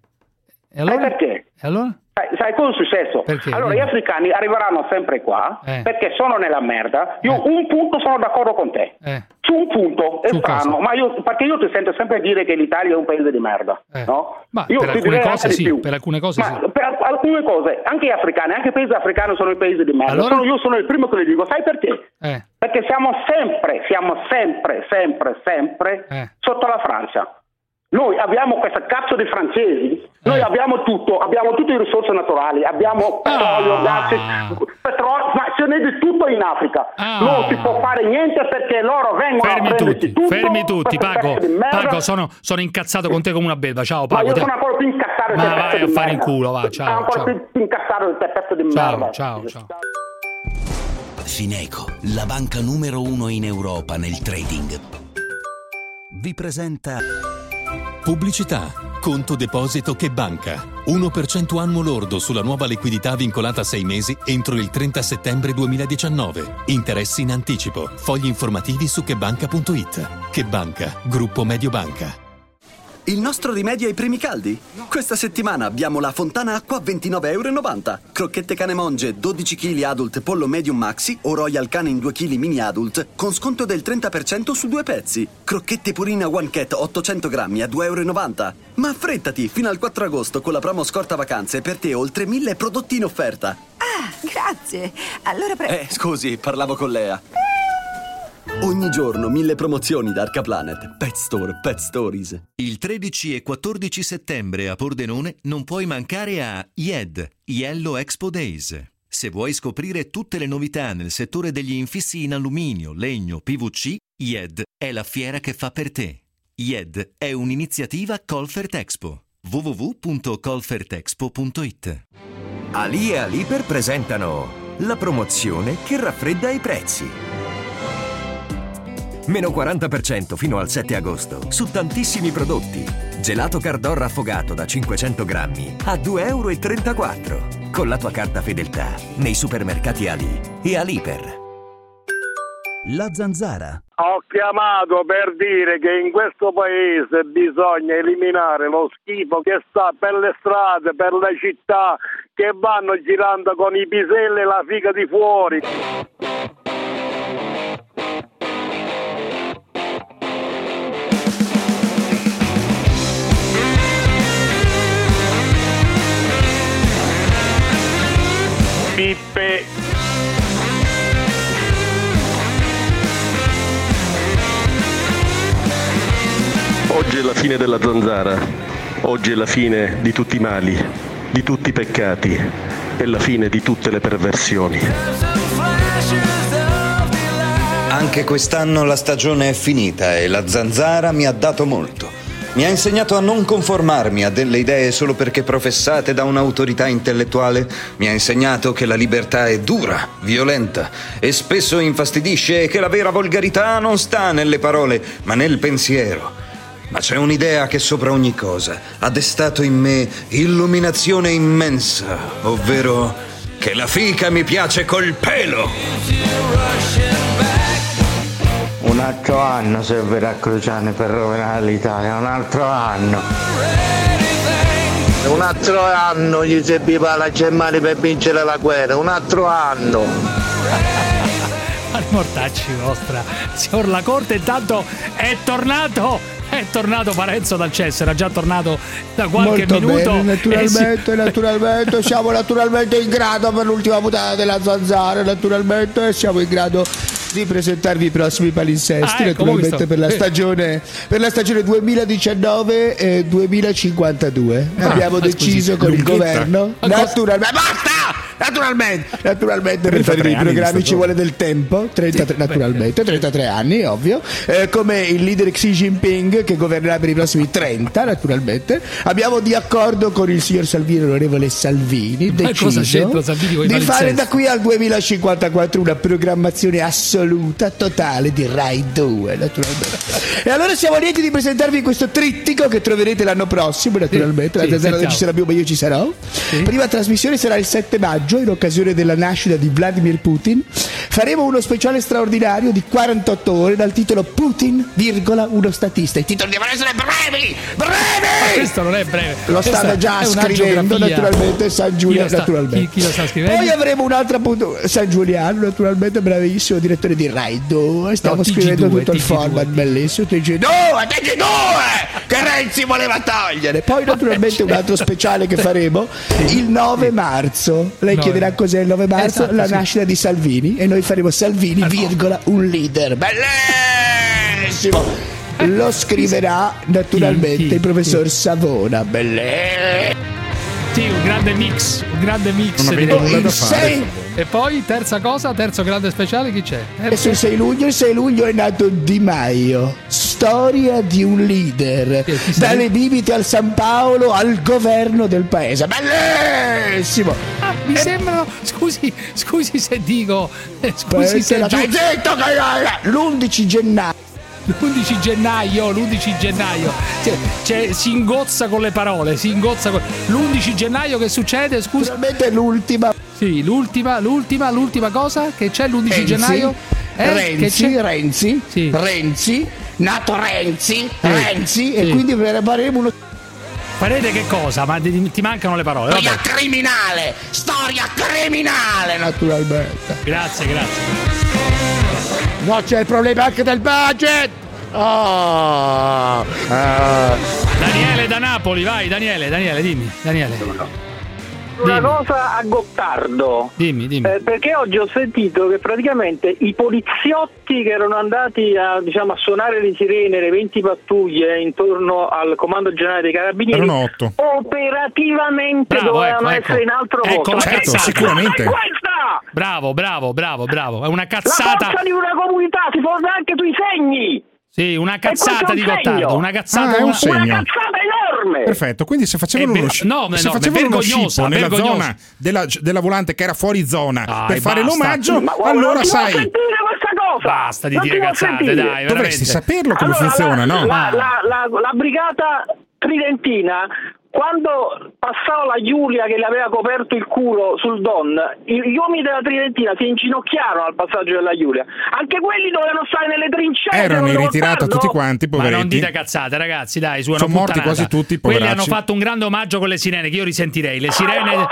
[SPEAKER 28] Sai
[SPEAKER 3] allora?
[SPEAKER 28] perché?
[SPEAKER 3] E allora?
[SPEAKER 28] Sai, sai cosa è successo?
[SPEAKER 3] Perché?
[SPEAKER 28] Allora, gli africani arriveranno sempre qua
[SPEAKER 3] Eh.
[SPEAKER 28] perché sono nella merda. Io un punto sono d'accordo con te.
[SPEAKER 3] Eh.
[SPEAKER 28] Su un punto è
[SPEAKER 3] Su
[SPEAKER 28] strano,
[SPEAKER 3] cosa?
[SPEAKER 28] ma io, perché io ti sento sempre dire che l'Italia è un paese di merda.
[SPEAKER 3] Eh.
[SPEAKER 28] No?
[SPEAKER 3] Ma
[SPEAKER 28] io
[SPEAKER 3] per alcune cose sì, per alcune cose
[SPEAKER 28] Ma
[SPEAKER 3] sì.
[SPEAKER 28] per al- alcune cose, anche gli africani, anche i paesi africani sono i paesi di merda.
[SPEAKER 3] Allora?
[SPEAKER 28] Sono- io sono il primo che le dico, sai perché?
[SPEAKER 3] Eh.
[SPEAKER 28] Perché siamo sempre, siamo sempre, sempre, sempre
[SPEAKER 3] Eh.
[SPEAKER 28] sotto la Francia. Noi abbiamo questa cazzo di francesi, noi
[SPEAKER 3] Eh.
[SPEAKER 28] abbiamo tutto, abbiamo tutte le risorse naturali, abbiamo petrolio,
[SPEAKER 3] Ah.
[SPEAKER 28] gas, petrolio, ma ce n'è di tutto in Africa.
[SPEAKER 3] Ah.
[SPEAKER 28] Non si può fare niente perché loro vengono
[SPEAKER 3] Fermi
[SPEAKER 28] a
[SPEAKER 3] tutti,
[SPEAKER 28] tutto.
[SPEAKER 3] fermi tutti, Paco. Paco, sono, sono incazzato con te come una belva. Ciao,
[SPEAKER 28] Ma
[SPEAKER 3] Paco.
[SPEAKER 28] io
[SPEAKER 3] te-
[SPEAKER 28] sono ancora più incazzato
[SPEAKER 3] Ma vai a
[SPEAKER 28] di
[SPEAKER 3] fare in culo, va, ciao,
[SPEAKER 28] Sono ancora
[SPEAKER 3] ciao.
[SPEAKER 28] più incazzato te, pezzo di
[SPEAKER 3] Ciao,
[SPEAKER 28] merda.
[SPEAKER 3] ciao, ciao.
[SPEAKER 29] Fineco, la banca numero uno in Europa nel trading. Vi presenta
[SPEAKER 30] Pubblicità. Conto deposito che banca. 1% annuo lordo sulla nuova liquidità vincolata a 6 mesi entro il 30 settembre 2019. Interessi in anticipo. Fogli informativi su chebanca.it. Che banca? Gruppo Mediobanca.
[SPEAKER 31] Il nostro rimedio ai primi caldi? Questa settimana abbiamo la Fontana Acqua a 29,90 euro. Crocchette cane monge 12 kg adult pollo medium maxi o Royal cane in 2 kg mini adult con sconto del 30% su due pezzi. Crocchette purina One Cat 800 grammi a 2,90 euro. Ma affrettati, fino al 4 agosto con la promo scorta vacanze per te oltre 1000 prodotti in offerta.
[SPEAKER 23] Ah, grazie. Allora pre-
[SPEAKER 31] Eh, scusi, parlavo con Lea. Ogni giorno mille promozioni da Arca Planet. Pet Store, Pet Stories.
[SPEAKER 29] Il 13 e 14 settembre a Pordenone non puoi mancare a IED, Yellow Expo Days. Se vuoi scoprire tutte le novità nel settore degli infissi in alluminio, legno, PVC, IED è la fiera che fa per te. IED è un'iniziativa Colfert Expo. www.colfertexpo.it
[SPEAKER 32] Ali e Aliper presentano la promozione che raffredda i prezzi.
[SPEAKER 31] Meno 40% fino al 7 agosto su tantissimi prodotti. Gelato Cardorra affogato da 500 grammi a 2,34 euro. Con la tua carta fedeltà nei supermercati Ali e Aliper.
[SPEAKER 33] La zanzara.
[SPEAKER 15] Ho chiamato per dire che in questo paese bisogna eliminare lo schifo che sta per le strade, per le città, che vanno girando con i piselli e la figa di fuori. Pippe
[SPEAKER 34] Oggi è la fine della zanzara, oggi è la fine di tutti i mali, di tutti i peccati, è la fine di tutte le perversioni.
[SPEAKER 35] Anche quest'anno la stagione è finita e la zanzara mi ha dato molto. Mi ha insegnato a non conformarmi a delle idee solo perché professate da un'autorità intellettuale. Mi ha insegnato che la libertà è dura, violenta e spesso infastidisce e che la vera volgarità non sta nelle parole, ma nel pensiero. Ma c'è un'idea che sopra ogni cosa ha destato in me illuminazione immensa, ovvero che la fica mi piace col pelo.
[SPEAKER 36] Un altro anno servirà a Cruciani per rovinare l'Italia, un altro anno. Un altro anno gli serviva la Germania per vincere la guerra, un altro anno.
[SPEAKER 3] Al mortacci vostra. Signor La Corte intanto è tornato. È tornato Parenzo dal cesso, era già tornato da qualche
[SPEAKER 37] Molto
[SPEAKER 3] minuto.
[SPEAKER 37] bene, naturalmente,
[SPEAKER 3] Eh sì.
[SPEAKER 37] naturalmente, siamo naturalmente in grado per l'ultima puntata della Zanzara, naturalmente siamo in grado di presentarvi i prossimi palinsesti,
[SPEAKER 3] Ah, ecco,
[SPEAKER 37] naturalmente per la stagione per la stagione 2019 e 2052.
[SPEAKER 3] Ah,
[SPEAKER 37] Abbiamo deciso con il
[SPEAKER 3] lunghetta.
[SPEAKER 37] governo,
[SPEAKER 3] Ma cosa-
[SPEAKER 37] naturalmente, basta! Naturalmente, naturalmente per
[SPEAKER 9] 33
[SPEAKER 37] fare dei programmi ci vuole del tempo, 33, naturalmente, 33 anni, ovvio, Eh, come il leader Xi Jinping che governerà per i prossimi 30, naturalmente. Abbiamo di accordo con il signor Salvini, l'onorevole Salvini, deciso
[SPEAKER 3] Salvini
[SPEAKER 37] di fare da qui al 2054 una programmazione assoluta, totale di Rai 2, naturalmente. E allora siamo lieti di presentarvi questo trittico che troverete l'anno prossimo, naturalmente.
[SPEAKER 3] Sì,
[SPEAKER 37] La Zanzara non ci sarà più, ma io ci sarò. Prima trasmissione sarà il 7 maggio, in occasione della nascita di Vladimir Putin. Faremo uno speciale straordinario di 48 ore dal titolo Putin, virgola, uno statista. I titoli devono essere brevi!
[SPEAKER 3] Ma
[SPEAKER 37] Brevi!
[SPEAKER 3] questo non è breve.
[SPEAKER 37] Lo
[SPEAKER 3] Questa
[SPEAKER 37] stanno già scrivendo
[SPEAKER 3] geografia.
[SPEAKER 37] naturalmente San Giuliano
[SPEAKER 3] sta-
[SPEAKER 37] naturalmente.
[SPEAKER 3] chi- chi sta?
[SPEAKER 37] Poi avremo un'altra appunto San Giuliano naturalmente bravissimo direttore di Rai 2 stiamo
[SPEAKER 3] No, TG2,
[SPEAKER 37] scrivendo tutto il
[SPEAKER 3] TG2.
[SPEAKER 37] format bellissimo TG2 TG2 che Renzi voleva togliere poi naturalmente un altro speciale che faremo il 9 marzo lei. Chiederà cos'è il 9 marzo?
[SPEAKER 3] Esatto,
[SPEAKER 37] la
[SPEAKER 3] sì.
[SPEAKER 37] nascita di Salvini. E noi faremo Salvini virgola un leader. Bellissimo! Lo scriverà naturalmente il professor Savona. Bellissimo
[SPEAKER 3] Sì, un grande mix, un grande mix
[SPEAKER 37] Non
[SPEAKER 3] di
[SPEAKER 37] avete nulla da fare.
[SPEAKER 3] E poi terza cosa, terzo grande speciale chi c'è? Eh,
[SPEAKER 37] Adesso il 6 luglio, il 6 luglio è nato Di Maio, storia di un leader, dalle bibite al San Paolo al governo del paese. Bellissimo!
[SPEAKER 3] Ah, mi sembrano. Scusi, scusi se dico. eh, Scusi
[SPEAKER 37] Perché
[SPEAKER 3] se
[SPEAKER 37] la-
[SPEAKER 3] giù-
[SPEAKER 37] Stai zitto, che- L'11 gennaio.
[SPEAKER 3] L'11 gennaio, l'11 gennaio. Cioè, cioè, si ingozza con le parole, si ingozza con... L'11 gennaio che succede, scusa?
[SPEAKER 37] Naturalmente l'ultima.
[SPEAKER 3] Sì, l'ultima, l'ultima, l'ultima cosa che c'è l'11
[SPEAKER 37] Renzi,
[SPEAKER 3] gennaio? Eh,
[SPEAKER 37] Renzi? Renzi,
[SPEAKER 3] Sì.
[SPEAKER 37] Renzi, nato Renzi, Renzi, e
[SPEAKER 3] sì.
[SPEAKER 37] quindi faremo uno
[SPEAKER 3] Farete che cosa? Ma ti, ti mancano le parole.
[SPEAKER 37] storia
[SPEAKER 3] Vabbè.
[SPEAKER 37] criminale, storia criminale, naturalmente.
[SPEAKER 3] Grazie, grazie.
[SPEAKER 37] No, c'è il problema anche del budget. Oh, ah.
[SPEAKER 3] Daniele da Napoli, vai Daniele, Daniele, dimmi. Daniele.
[SPEAKER 38] Una cosa a Gottardo.
[SPEAKER 3] Dimmi, dimmi.
[SPEAKER 38] Eh, perché oggi ho sentito che praticamente i poliziotti che erano andati a, diciamo, a suonare le sirene, le 20 pattuglie intorno al comando generale dei carabinieri,
[SPEAKER 9] Erano otto.
[SPEAKER 38] operativamente
[SPEAKER 3] Bravo,
[SPEAKER 38] dovevano
[SPEAKER 3] ecco, ecco.
[SPEAKER 38] essere in altro
[SPEAKER 3] Ecco
[SPEAKER 38] posto.
[SPEAKER 3] cazzata.
[SPEAKER 38] cazzo
[SPEAKER 9] sicuramente.
[SPEAKER 3] Bravo, bravo, bravo, bravo. È una
[SPEAKER 38] La
[SPEAKER 3] cazzata.
[SPEAKER 38] forza di una comunità si fonda anche sui segni.
[SPEAKER 3] Sì, una cazzata di. Gottardo. Una cazzata
[SPEAKER 9] Ah, è un
[SPEAKER 3] una-
[SPEAKER 9] segno.
[SPEAKER 38] Una cazzata enorme.
[SPEAKER 9] Perfetto, quindi se facevano
[SPEAKER 3] be-
[SPEAKER 9] uno, sci-
[SPEAKER 3] no,
[SPEAKER 9] se
[SPEAKER 3] enorme,
[SPEAKER 9] facevano uno scippo nella zona della, della volante che era fuori zona
[SPEAKER 3] Dai,
[SPEAKER 9] per fare
[SPEAKER 3] basta.
[SPEAKER 9] l'omaggio,
[SPEAKER 38] Ma
[SPEAKER 9] allora sai.
[SPEAKER 3] Basta di
[SPEAKER 39] Non
[SPEAKER 3] dire cazzate, dai, veramente.
[SPEAKER 9] Dovresti saperlo come
[SPEAKER 39] Allora,
[SPEAKER 9] funziona,
[SPEAKER 39] la,
[SPEAKER 9] no?
[SPEAKER 39] La, la- la- la brigata tridentina, quando passava la Giulia che le aveva coperto il culo sul Don, gli uomini della tridentina si inginocchiarono al passaggio della Giulia. Anche quelli dovevano stare nelle trincee.
[SPEAKER 9] Erano in ritirata tutti quanti,
[SPEAKER 3] Ma non
[SPEAKER 9] poveretti.
[SPEAKER 3] dite cazzate, ragazzi, dai, su una
[SPEAKER 9] Sono morti quasi tutti,
[SPEAKER 3] Quelli
[SPEAKER 9] poveracci.
[SPEAKER 3] hanno fatto un grande omaggio con le sirene che io risentirei. Le sirene,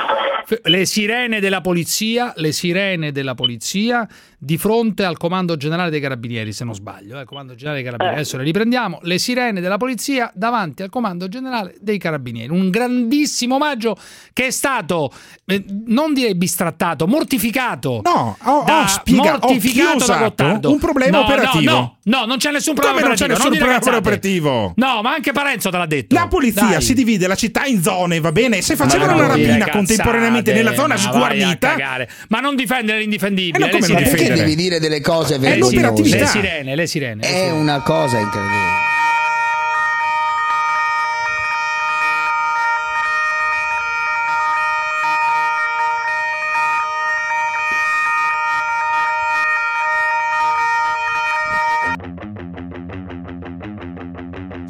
[SPEAKER 3] le sirene della polizia, le sirene della polizia di fronte al comando generale dei carabinieri, se non sbaglio, eh, comando generale dei carabinieri.
[SPEAKER 39] Eh.
[SPEAKER 3] Adesso le riprendiamo. Le sirene della polizia davanti al comando generale dei carabinieri. Un grandissimo omaggio che è stato eh, non direi bistrattato, mortificato.
[SPEAKER 9] No, ho,
[SPEAKER 3] da-
[SPEAKER 9] ho spiega- ho
[SPEAKER 3] mortificato da
[SPEAKER 9] chiusato
[SPEAKER 3] Gottardo.
[SPEAKER 9] un problema
[SPEAKER 3] No, no,
[SPEAKER 9] operativo.
[SPEAKER 3] No, no, non c'è nessun problema
[SPEAKER 9] Come non c'è
[SPEAKER 3] operativo.
[SPEAKER 9] nessun problema
[SPEAKER 3] cazzate.
[SPEAKER 9] operativo?
[SPEAKER 3] No, ma anche Parenzo te l'ha detto.
[SPEAKER 9] La polizia
[SPEAKER 3] Dai.
[SPEAKER 9] si divide la città in zone, va bene? Se facevano una rapina
[SPEAKER 3] cazzate,
[SPEAKER 9] contemporaneamente nella zona
[SPEAKER 3] a
[SPEAKER 9] sguarnita.
[SPEAKER 3] Ma non difendere l'indifendibile.
[SPEAKER 9] Eh, no, come non difendere?
[SPEAKER 1] Devi dire delle cose vergognose?
[SPEAKER 9] l'operatività.
[SPEAKER 3] Le sirene, le sirene.
[SPEAKER 1] È una cosa incredibile.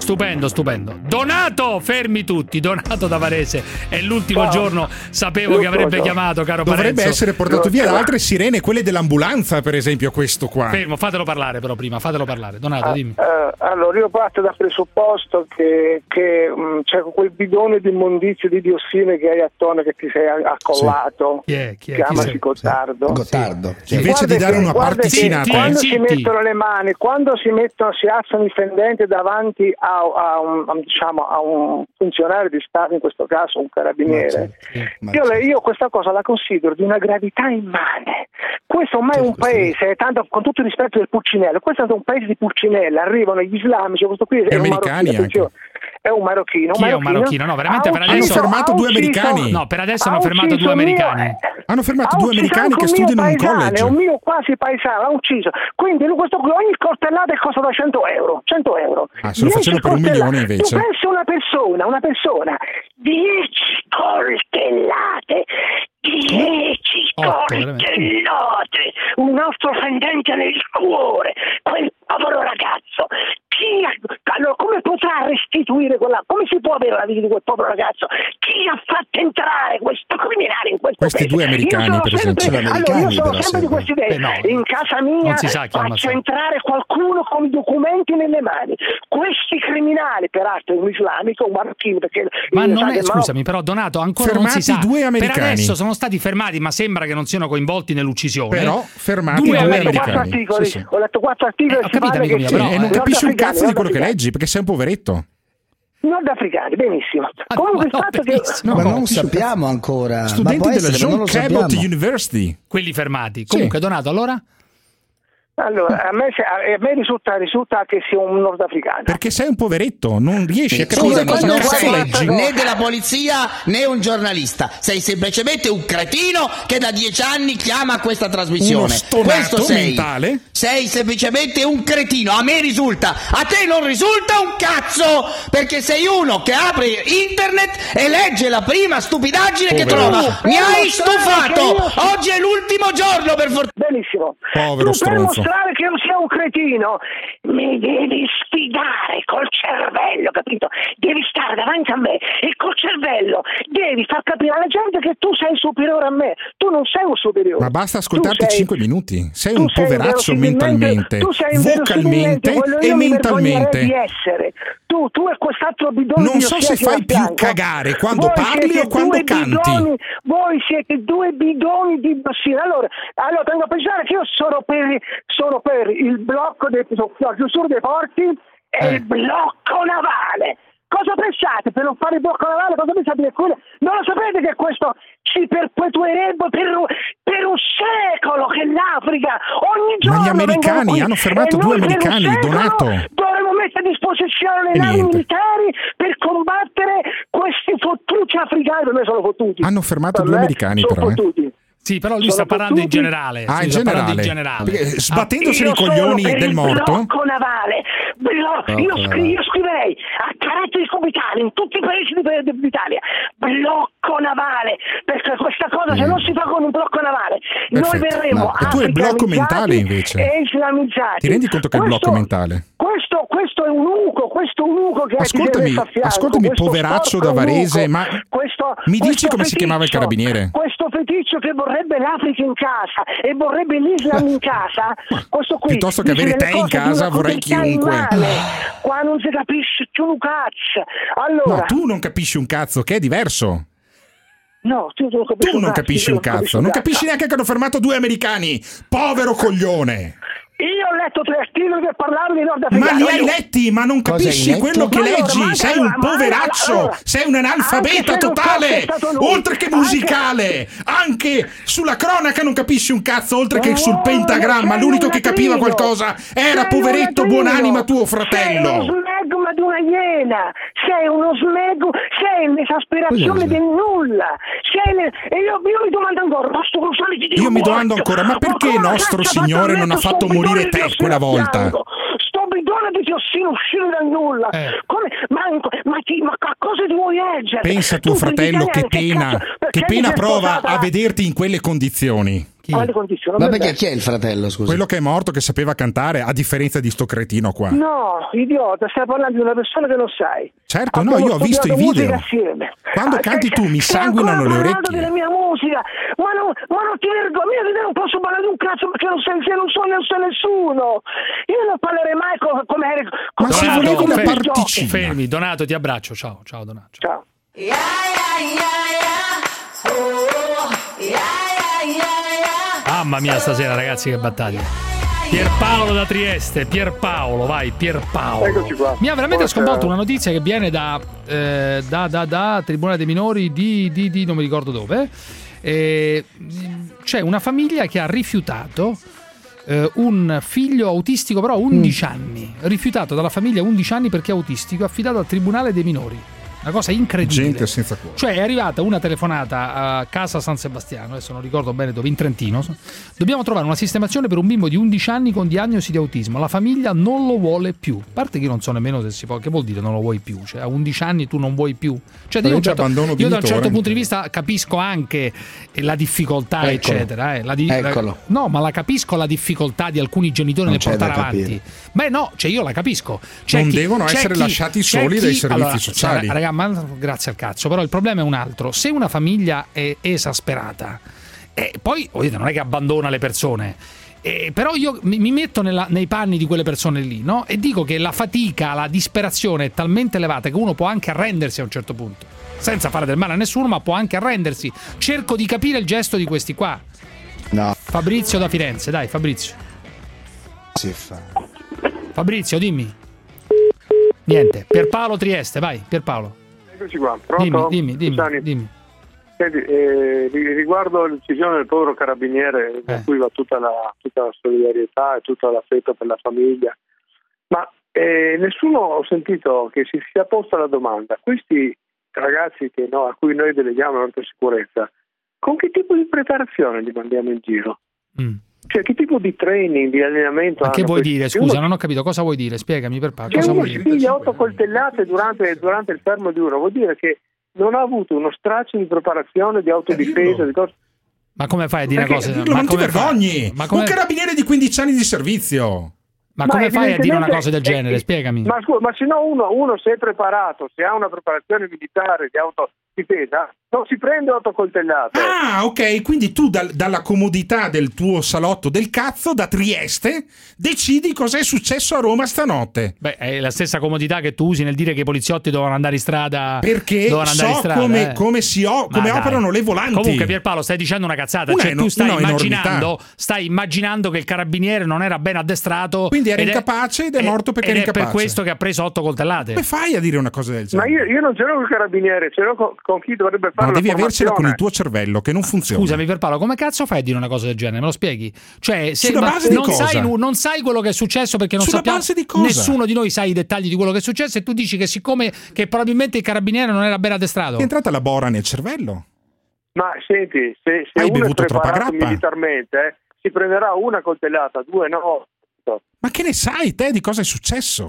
[SPEAKER 3] Stupendo, stupendo. Donato, fermi tutti. Donato da Varese. È l'ultimo
[SPEAKER 39] Ciao.
[SPEAKER 3] giorno, sapevo che avrebbe chiamato, caro
[SPEAKER 9] dovrebbe
[SPEAKER 3] Parenzo.
[SPEAKER 9] essere portato via da altre sirene, quelle dell'ambulanza, per esempio, questo qua.
[SPEAKER 3] Fermo, fatelo parlare però prima, fatelo parlare. Donato,
[SPEAKER 27] Ah,
[SPEAKER 3] dimmi.
[SPEAKER 27] eh, allora, io parto dal presupposto che, che mh, c'è quel bidone di immondizio di diossine che hai attorno che ti sei accollato.
[SPEAKER 3] Chi è? Chi è? Chi
[SPEAKER 27] Chiamasi
[SPEAKER 3] sei?
[SPEAKER 27] Gottardo.
[SPEAKER 1] Gottardo.
[SPEAKER 9] Invece
[SPEAKER 27] Guarda
[SPEAKER 9] di dare
[SPEAKER 27] che-
[SPEAKER 9] una particinata,
[SPEAKER 27] quando si mettono le mani, quando si mettono, si alzano i fendenti davanti a, a un, a, diciamo, a un funzionario di Stato, in questo caso un carabiniere,
[SPEAKER 1] Ma
[SPEAKER 27] io, le- io questa cosa la considero di una gravità immane. Questo ormai è un paese, tanto con tutto il rispetto del Pulcinello, questo è un paese di Pulcinella, arrivano gli islamici, questo qui è un marocchino, è un marocchino.
[SPEAKER 3] Chi è un marocchino? No, veramente
[SPEAKER 27] ha
[SPEAKER 3] per adesso-
[SPEAKER 9] Hanno fermato
[SPEAKER 27] ha
[SPEAKER 9] due americani.
[SPEAKER 3] No, per adesso
[SPEAKER 27] ha
[SPEAKER 3] hanno fermato due americani.
[SPEAKER 9] Hanno fermato
[SPEAKER 27] ha
[SPEAKER 9] due americani che studiano in un college.
[SPEAKER 27] un mio quasi paesano, l'ha ucciso. Quindi questo qui, ogni coltellata costa da 100 euro. 100 euro.
[SPEAKER 9] Ah, se lo
[SPEAKER 27] 10
[SPEAKER 9] facevano per un milione, invece.
[SPEAKER 27] Tu pensi una persona, una persona, 10 coltellate. 10
[SPEAKER 3] Otto, veramente.
[SPEAKER 27] coltellate, un altro fendente nel cuore, quel povero ragazzo. Chi ha- allora, come potrà restituire quella? Come si può avere la vita di quel povero ragazzo? Chi ha fatto entrare questo criminale in questo
[SPEAKER 9] Questi
[SPEAKER 27] paese?
[SPEAKER 9] due americani, per
[SPEAKER 27] sempre-
[SPEAKER 9] esempio.
[SPEAKER 27] allora, io sono sempre di
[SPEAKER 1] sempre.
[SPEAKER 27] questa idea.
[SPEAKER 3] Eh, no.
[SPEAKER 27] In casa mia
[SPEAKER 3] Non si sa chi ha
[SPEAKER 27] faccio entrare qualcuno con i documenti nelle mani. Questi criminali, peraltro, un islamico, un marocchino, perché
[SPEAKER 3] Ma non è, scusami, però Donato, ancora non si
[SPEAKER 9] Fermati
[SPEAKER 3] sa.
[SPEAKER 9] due
[SPEAKER 3] Per
[SPEAKER 9] americani.
[SPEAKER 3] adesso sono stati fermati, ma sembra che non siano coinvolti nell'uccisione.
[SPEAKER 9] Però fermati
[SPEAKER 3] Due
[SPEAKER 9] due
[SPEAKER 27] letto quattro
[SPEAKER 9] americani.
[SPEAKER 27] articoli,
[SPEAKER 9] Sì, sì.
[SPEAKER 27] ho letto quattro articoli
[SPEAKER 3] Eh, ho capito, amico
[SPEAKER 27] che
[SPEAKER 3] mio, però,
[SPEAKER 9] e non
[SPEAKER 3] eh,
[SPEAKER 9] capisci un cazzo di quello che leggi, perché sei un poveretto.
[SPEAKER 27] Nordafricani, benissimo.
[SPEAKER 3] Ah,
[SPEAKER 27] Comunque il
[SPEAKER 3] no,
[SPEAKER 27] fatto che
[SPEAKER 3] benissimo.
[SPEAKER 1] ma
[SPEAKER 3] No,
[SPEAKER 1] non
[SPEAKER 9] capisci un
[SPEAKER 1] sappiamo ancora. ma
[SPEAKER 9] Studenti della
[SPEAKER 1] ma non
[SPEAKER 9] John Cabot. University.
[SPEAKER 3] Quelli fermati. Comunque, Donato, allora?
[SPEAKER 27] Allora, a me, se- a me risulta, risulta che sia un nordafricano.
[SPEAKER 9] Perché sei un poveretto, non riesci a capire
[SPEAKER 1] Scusami,
[SPEAKER 9] cosa
[SPEAKER 1] non sei
[SPEAKER 9] leggi.
[SPEAKER 1] né della polizia né un giornalista, sei semplicemente un cretino che da dieci anni chiama questa trasmissione. Questo sei.
[SPEAKER 9] mentale?
[SPEAKER 1] Sei semplicemente un cretino, a me risulta, a te non risulta un cazzo, perché sei uno che apre internet e legge la prima stupidaggine che
[SPEAKER 9] Povero.
[SPEAKER 1] trova. Mi hai stufato, oggi è l'ultimo giorno per fortuna.
[SPEAKER 27] Benissimo.
[SPEAKER 9] Povero stronzo.
[SPEAKER 27] Mostrare che io sia un cretino mi devi sfidare col cervello, capito? Devi stare davanti a me e col cervello devi far capire alla gente che tu sei superiore a me. Tu non sei un superiore.
[SPEAKER 9] Ma basta ascoltarti
[SPEAKER 27] sei-
[SPEAKER 9] 5 minuti. Sei un
[SPEAKER 27] sei
[SPEAKER 9] poveraccio mentalmente, vocalmente e mentalmente.
[SPEAKER 27] di essere. Tu, tu e quest'altro bidone
[SPEAKER 9] Non
[SPEAKER 27] di
[SPEAKER 9] so se fai più
[SPEAKER 27] fianco.
[SPEAKER 9] cagare quando
[SPEAKER 27] Voi
[SPEAKER 9] parli o quando canti.
[SPEAKER 27] bidoni- voi siete due bidoni di biossina. Allora, allora tengo a pensare che io sono per, sono per il blocco dei, la chiusura dei porti e
[SPEAKER 3] Eh.
[SPEAKER 27] il blocco navale. Cosa pensate per non fare il blocco navale? Cosa pensate che quello? Non lo sapete che questo ci perpetuerebbe per, per un secolo che l'Africa ogni
[SPEAKER 9] Ma
[SPEAKER 27] giorno
[SPEAKER 9] gli americani hanno fermato due americani, Donato.
[SPEAKER 27] Dovremmo mettere a disposizione le navi militari per combattere questi fottucci africani. Per me sono fottuti.
[SPEAKER 9] Hanno fermato
[SPEAKER 27] Per
[SPEAKER 9] due
[SPEAKER 27] me
[SPEAKER 9] americani, però, eh.
[SPEAKER 3] Sì, però lui sta parlando in generale.
[SPEAKER 9] Ah,
[SPEAKER 3] Sì,
[SPEAKER 9] in
[SPEAKER 3] sta parlando
[SPEAKER 9] generale.
[SPEAKER 3] in generale.
[SPEAKER 9] Perché sbattendosi
[SPEAKER 27] Io
[SPEAKER 9] i coglioni del
[SPEAKER 27] il
[SPEAKER 9] morto.
[SPEAKER 27] blocco navale. Blo-
[SPEAKER 1] Blocco
[SPEAKER 27] io, scri-
[SPEAKER 1] navale.
[SPEAKER 27] io scriverei a caratteri subitali in tutti i paesi di- d'Italia blocco navale perché questa cosa se non si fa con un blocco navale noi
[SPEAKER 9] Perfetto.
[SPEAKER 27] verremo
[SPEAKER 9] Ma- e tu hai blocco mentale, invece.
[SPEAKER 27] e islamizzati.
[SPEAKER 9] Ti rendi conto che è
[SPEAKER 27] Questo-
[SPEAKER 9] blocco mentale?
[SPEAKER 27] Questo, questo è un uco, questo è un uco che
[SPEAKER 9] Ascoltami,
[SPEAKER 27] a fianco,
[SPEAKER 9] ascoltami, poveraccio da Varese,
[SPEAKER 27] eunuco,
[SPEAKER 9] ma
[SPEAKER 27] questo-
[SPEAKER 9] mi dici come si chiamava il
[SPEAKER 27] feticcio,
[SPEAKER 9] carabiniere?
[SPEAKER 27] Questo feticcio che vorrebbe l'Africa in casa e vorrebbe l'Islam in casa, questo qui.
[SPEAKER 9] Piuttosto che avere te in casa, vorrei chiunque.
[SPEAKER 27] immane. Qua non si capisce più un cazzo. Allora,
[SPEAKER 9] No, tu non capisci un cazzo, che è diverso.
[SPEAKER 27] no, tu non capisci
[SPEAKER 9] Tu
[SPEAKER 27] un
[SPEAKER 9] non
[SPEAKER 27] cazzo,
[SPEAKER 9] capisci un cazzo, non capisci neanche che hanno fermato due americani. Povero coglione.
[SPEAKER 27] Io ho letto tre articoli che parlavano di
[SPEAKER 9] Ma
[SPEAKER 27] nordafricani.
[SPEAKER 9] li hai letti, ma non capisci quello che
[SPEAKER 27] Ma allora,
[SPEAKER 9] leggi.
[SPEAKER 27] ma
[SPEAKER 9] Sei
[SPEAKER 27] allora,
[SPEAKER 9] un
[SPEAKER 27] ma
[SPEAKER 9] poveraccio,
[SPEAKER 27] allora,
[SPEAKER 9] sei un
[SPEAKER 27] anche
[SPEAKER 9] analfabeta totale, oltre che
[SPEAKER 27] anche-
[SPEAKER 9] musicale. Anche sulla cronaca non capisci un cazzo, oltre che sul
[SPEAKER 27] Oh,
[SPEAKER 9] pentagramma.
[SPEAKER 27] sei
[SPEAKER 9] L'unico
[SPEAKER 27] un
[SPEAKER 9] che capiva qualcosa era poveretto buonanima tuo fratello.
[SPEAKER 27] Smegma di una iena, sei uno smegma, sei l'esasperazione del nulla. Sei le- E io, io mi domando ancora, ma sto Gonzales di Dio
[SPEAKER 9] Io mi domando ancora, ma perché nostro Signore
[SPEAKER 27] a
[SPEAKER 9] non ha fatto morire te quella
[SPEAKER 27] a
[SPEAKER 9] volta?
[SPEAKER 27] Sto bidone di diossina uscito dal nulla. Come, ma, ma, ti- ma a cosa ti vuoi leggere?
[SPEAKER 9] Pensa tuo
[SPEAKER 27] Tu
[SPEAKER 9] fratello che pena, che pena prova a vederti in quelle condizioni.
[SPEAKER 27] Quali condizioni?
[SPEAKER 1] Ma perché chi è il fratello, scusa?
[SPEAKER 9] Quello che è morto che sapeva cantare, a differenza di sto cretino qua.
[SPEAKER 27] No, idiota, stai parlando di una persona che non sai.
[SPEAKER 9] Certo, no,
[SPEAKER 27] Abbiamo
[SPEAKER 9] io ho visto i video.
[SPEAKER 27] assieme.
[SPEAKER 9] Quando
[SPEAKER 27] Ah,
[SPEAKER 9] canti
[SPEAKER 27] stai-
[SPEAKER 9] tu mi sanguinano le orecchie.
[SPEAKER 27] della mia musica, ma, non- ma non ti vergogni, io non posso parlare di un cazzo perché non sei, se non so, non so nessuno. Io non parlerei mai co- come eri.
[SPEAKER 9] Ma se
[SPEAKER 3] Donato,
[SPEAKER 9] volevi una
[SPEAKER 3] fermi,
[SPEAKER 9] particina.
[SPEAKER 3] Fermi, Donato, ti abbraccio. Ciao, ciao Donato.
[SPEAKER 27] Ciao.
[SPEAKER 3] Mamma mia, stasera, ragazzi, che battaglia. Pierpaolo da Trieste, Pierpaolo, vai, Pierpaolo.
[SPEAKER 15] Eccoci qua.
[SPEAKER 3] Mi ha veramente
[SPEAKER 15] Buonasera.
[SPEAKER 3] sconvolto una notizia che viene da, eh, da, da, da Tribunale dei Minori di, di, di- non mi ricordo dove. Eh, c'è una famiglia che ha rifiutato eh, un figlio autistico, però a 11 anni. Rifiutato dalla famiglia a 11 anni perché è autistico, affidato al Tribunale dei Minori. Una cosa incredibile.
[SPEAKER 9] Gente senza cuore.
[SPEAKER 3] Cioè è arrivata una telefonata a casa San Sebastiano, adesso non ricordo bene dove, in Trentino. Dobbiamo trovare una sistemazione per un bimbo di 11 anni con diagnosi di autismo. La famiglia non lo vuole più. A parte che io non so nemmeno se si può. Che vuol dire non lo vuoi più? Cioè a 11 anni tu non vuoi più. Cioè, io, certo- io da un certo punto di vista capisco anche la difficoltà,
[SPEAKER 1] Eccolo.
[SPEAKER 3] eccetera. eh. La di-
[SPEAKER 1] Eccolo.
[SPEAKER 3] no, ma la capisco la difficoltà di alcuni genitori
[SPEAKER 1] Non
[SPEAKER 3] nel portare avanti.
[SPEAKER 1] capire.
[SPEAKER 3] Beh, no, cioè io la capisco. C'è
[SPEAKER 9] Non
[SPEAKER 3] chi-
[SPEAKER 9] devono
[SPEAKER 3] c'è
[SPEAKER 9] essere
[SPEAKER 3] chi-
[SPEAKER 9] lasciati soli dai servizi sociali.
[SPEAKER 3] cioè, raga, ma grazie al cazzo, però il problema è un altro. Se una famiglia è esasperata, e poi vedete, non è che abbandona le persone. eh, però io mi, mi metto nella- nei panni di quelle persone lì, no? E dico che la fatica, la disperazione è talmente elevata che uno può anche arrendersi a un certo punto. Senza fare del male a nessuno, ma può anche arrendersi. Cerco di capire il gesto di questi qua.
[SPEAKER 1] No.
[SPEAKER 3] Fabrizio da Firenze, dai, Fabrizio.
[SPEAKER 1] Si fa.
[SPEAKER 3] Fabrizio, dimmi. Niente. Pierpaolo Trieste, vai, Pierpaolo.
[SPEAKER 15] Eccoci qua, pronto?
[SPEAKER 3] Dimmi, dimmi, dimmi, dimmi.
[SPEAKER 15] Senti, eh, ri- riguardo l'uccisione del povero carabiniere,
[SPEAKER 3] Eh.
[SPEAKER 15] da cui va tutta la, tutta la solidarietà e tutto l'affetto per la famiglia, ma eh, nessuno ho sentito che si sia posta la domanda, questi ragazzi che, no, a cui noi deleghiamo la nostra sicurezza, con che tipo di preparazione li mandiamo in giro?
[SPEAKER 3] Mm.
[SPEAKER 15] Cioè, che tipo di training, di allenamento
[SPEAKER 3] Ma che vuoi
[SPEAKER 15] questi?
[SPEAKER 3] dire? Scusa,
[SPEAKER 15] uno-
[SPEAKER 3] non ho capito cosa vuoi dire. Spiegami per parte.
[SPEAKER 15] se
[SPEAKER 3] Cosa
[SPEAKER 15] uno
[SPEAKER 3] vuoi dire?
[SPEAKER 15] otto coltellate durante, durante il fermo di uno, vuol dire che non ha avuto uno straccio di preparazione, di autodifesa, di cose.
[SPEAKER 3] Ma come fai a dire
[SPEAKER 15] Perché
[SPEAKER 3] cose?
[SPEAKER 9] Dillo,
[SPEAKER 3] ma
[SPEAKER 9] non ti vergogni!
[SPEAKER 3] Ma come,
[SPEAKER 9] Un carabiniere di 15 anni di servizio.
[SPEAKER 3] ma come fai a dire una cosa del genere? Spiegami.
[SPEAKER 15] Ma, scusa, ma se no uno, uno se è preparato, se ha una preparazione militare di autodifesa, non si prende otto coltellate.
[SPEAKER 9] Ah, ok, quindi tu dal- dalla comodità del tuo salotto del cazzo, da Trieste, decidi cosa è successo a Roma stanotte.
[SPEAKER 3] Beh, è la stessa comodità che tu usi nel dire che i poliziotti dovevano andare in strada.
[SPEAKER 9] Perché so
[SPEAKER 3] strada,
[SPEAKER 9] come,
[SPEAKER 3] eh.
[SPEAKER 9] come si o-
[SPEAKER 3] Ma
[SPEAKER 9] come operano le volanti.
[SPEAKER 3] Comunque, Pierpaolo, stai dicendo una cazzata.
[SPEAKER 9] Una
[SPEAKER 3] cioè, tu stai immaginando, stai immaginando che il carabiniere non era ben addestrato.
[SPEAKER 9] Quindi era
[SPEAKER 3] ed è-
[SPEAKER 9] incapace ed è morto perché
[SPEAKER 3] ed
[SPEAKER 9] era
[SPEAKER 3] è per
[SPEAKER 9] incapace.
[SPEAKER 3] questo che ha preso otto coltellate.
[SPEAKER 9] Come fai a dire una cosa del
[SPEAKER 15] Ma
[SPEAKER 9] genere?
[SPEAKER 15] io, io non ce l'ho con il carabiniere, ce l'ho con, chi dovrebbe fare la
[SPEAKER 9] devi avercela con il tuo cervello che non funziona.
[SPEAKER 3] Scusami Pierpaolo, come cazzo fai a dire una cosa del genere? Me lo spieghi? Cioè, se
[SPEAKER 9] Sulla
[SPEAKER 3] ma
[SPEAKER 9] di
[SPEAKER 3] non,
[SPEAKER 9] cosa?
[SPEAKER 3] sai, non sai quello che è successo perché non
[SPEAKER 9] Sulla
[SPEAKER 3] sappiamo
[SPEAKER 9] base di cosa?
[SPEAKER 3] nessuno di noi sa i dettagli di quello che è successo e tu dici che siccome che probabilmente il carabiniere non era ben addestrato.
[SPEAKER 9] È entrata la bora nel cervello.
[SPEAKER 15] Ma senti, se, se
[SPEAKER 9] Hai
[SPEAKER 15] uno è
[SPEAKER 9] bevuto troppa
[SPEAKER 15] preparato
[SPEAKER 9] grappa?
[SPEAKER 15] militarmente, eh, si prenderà una coltellata, due no.
[SPEAKER 9] Ma che ne sai te di cosa è successo?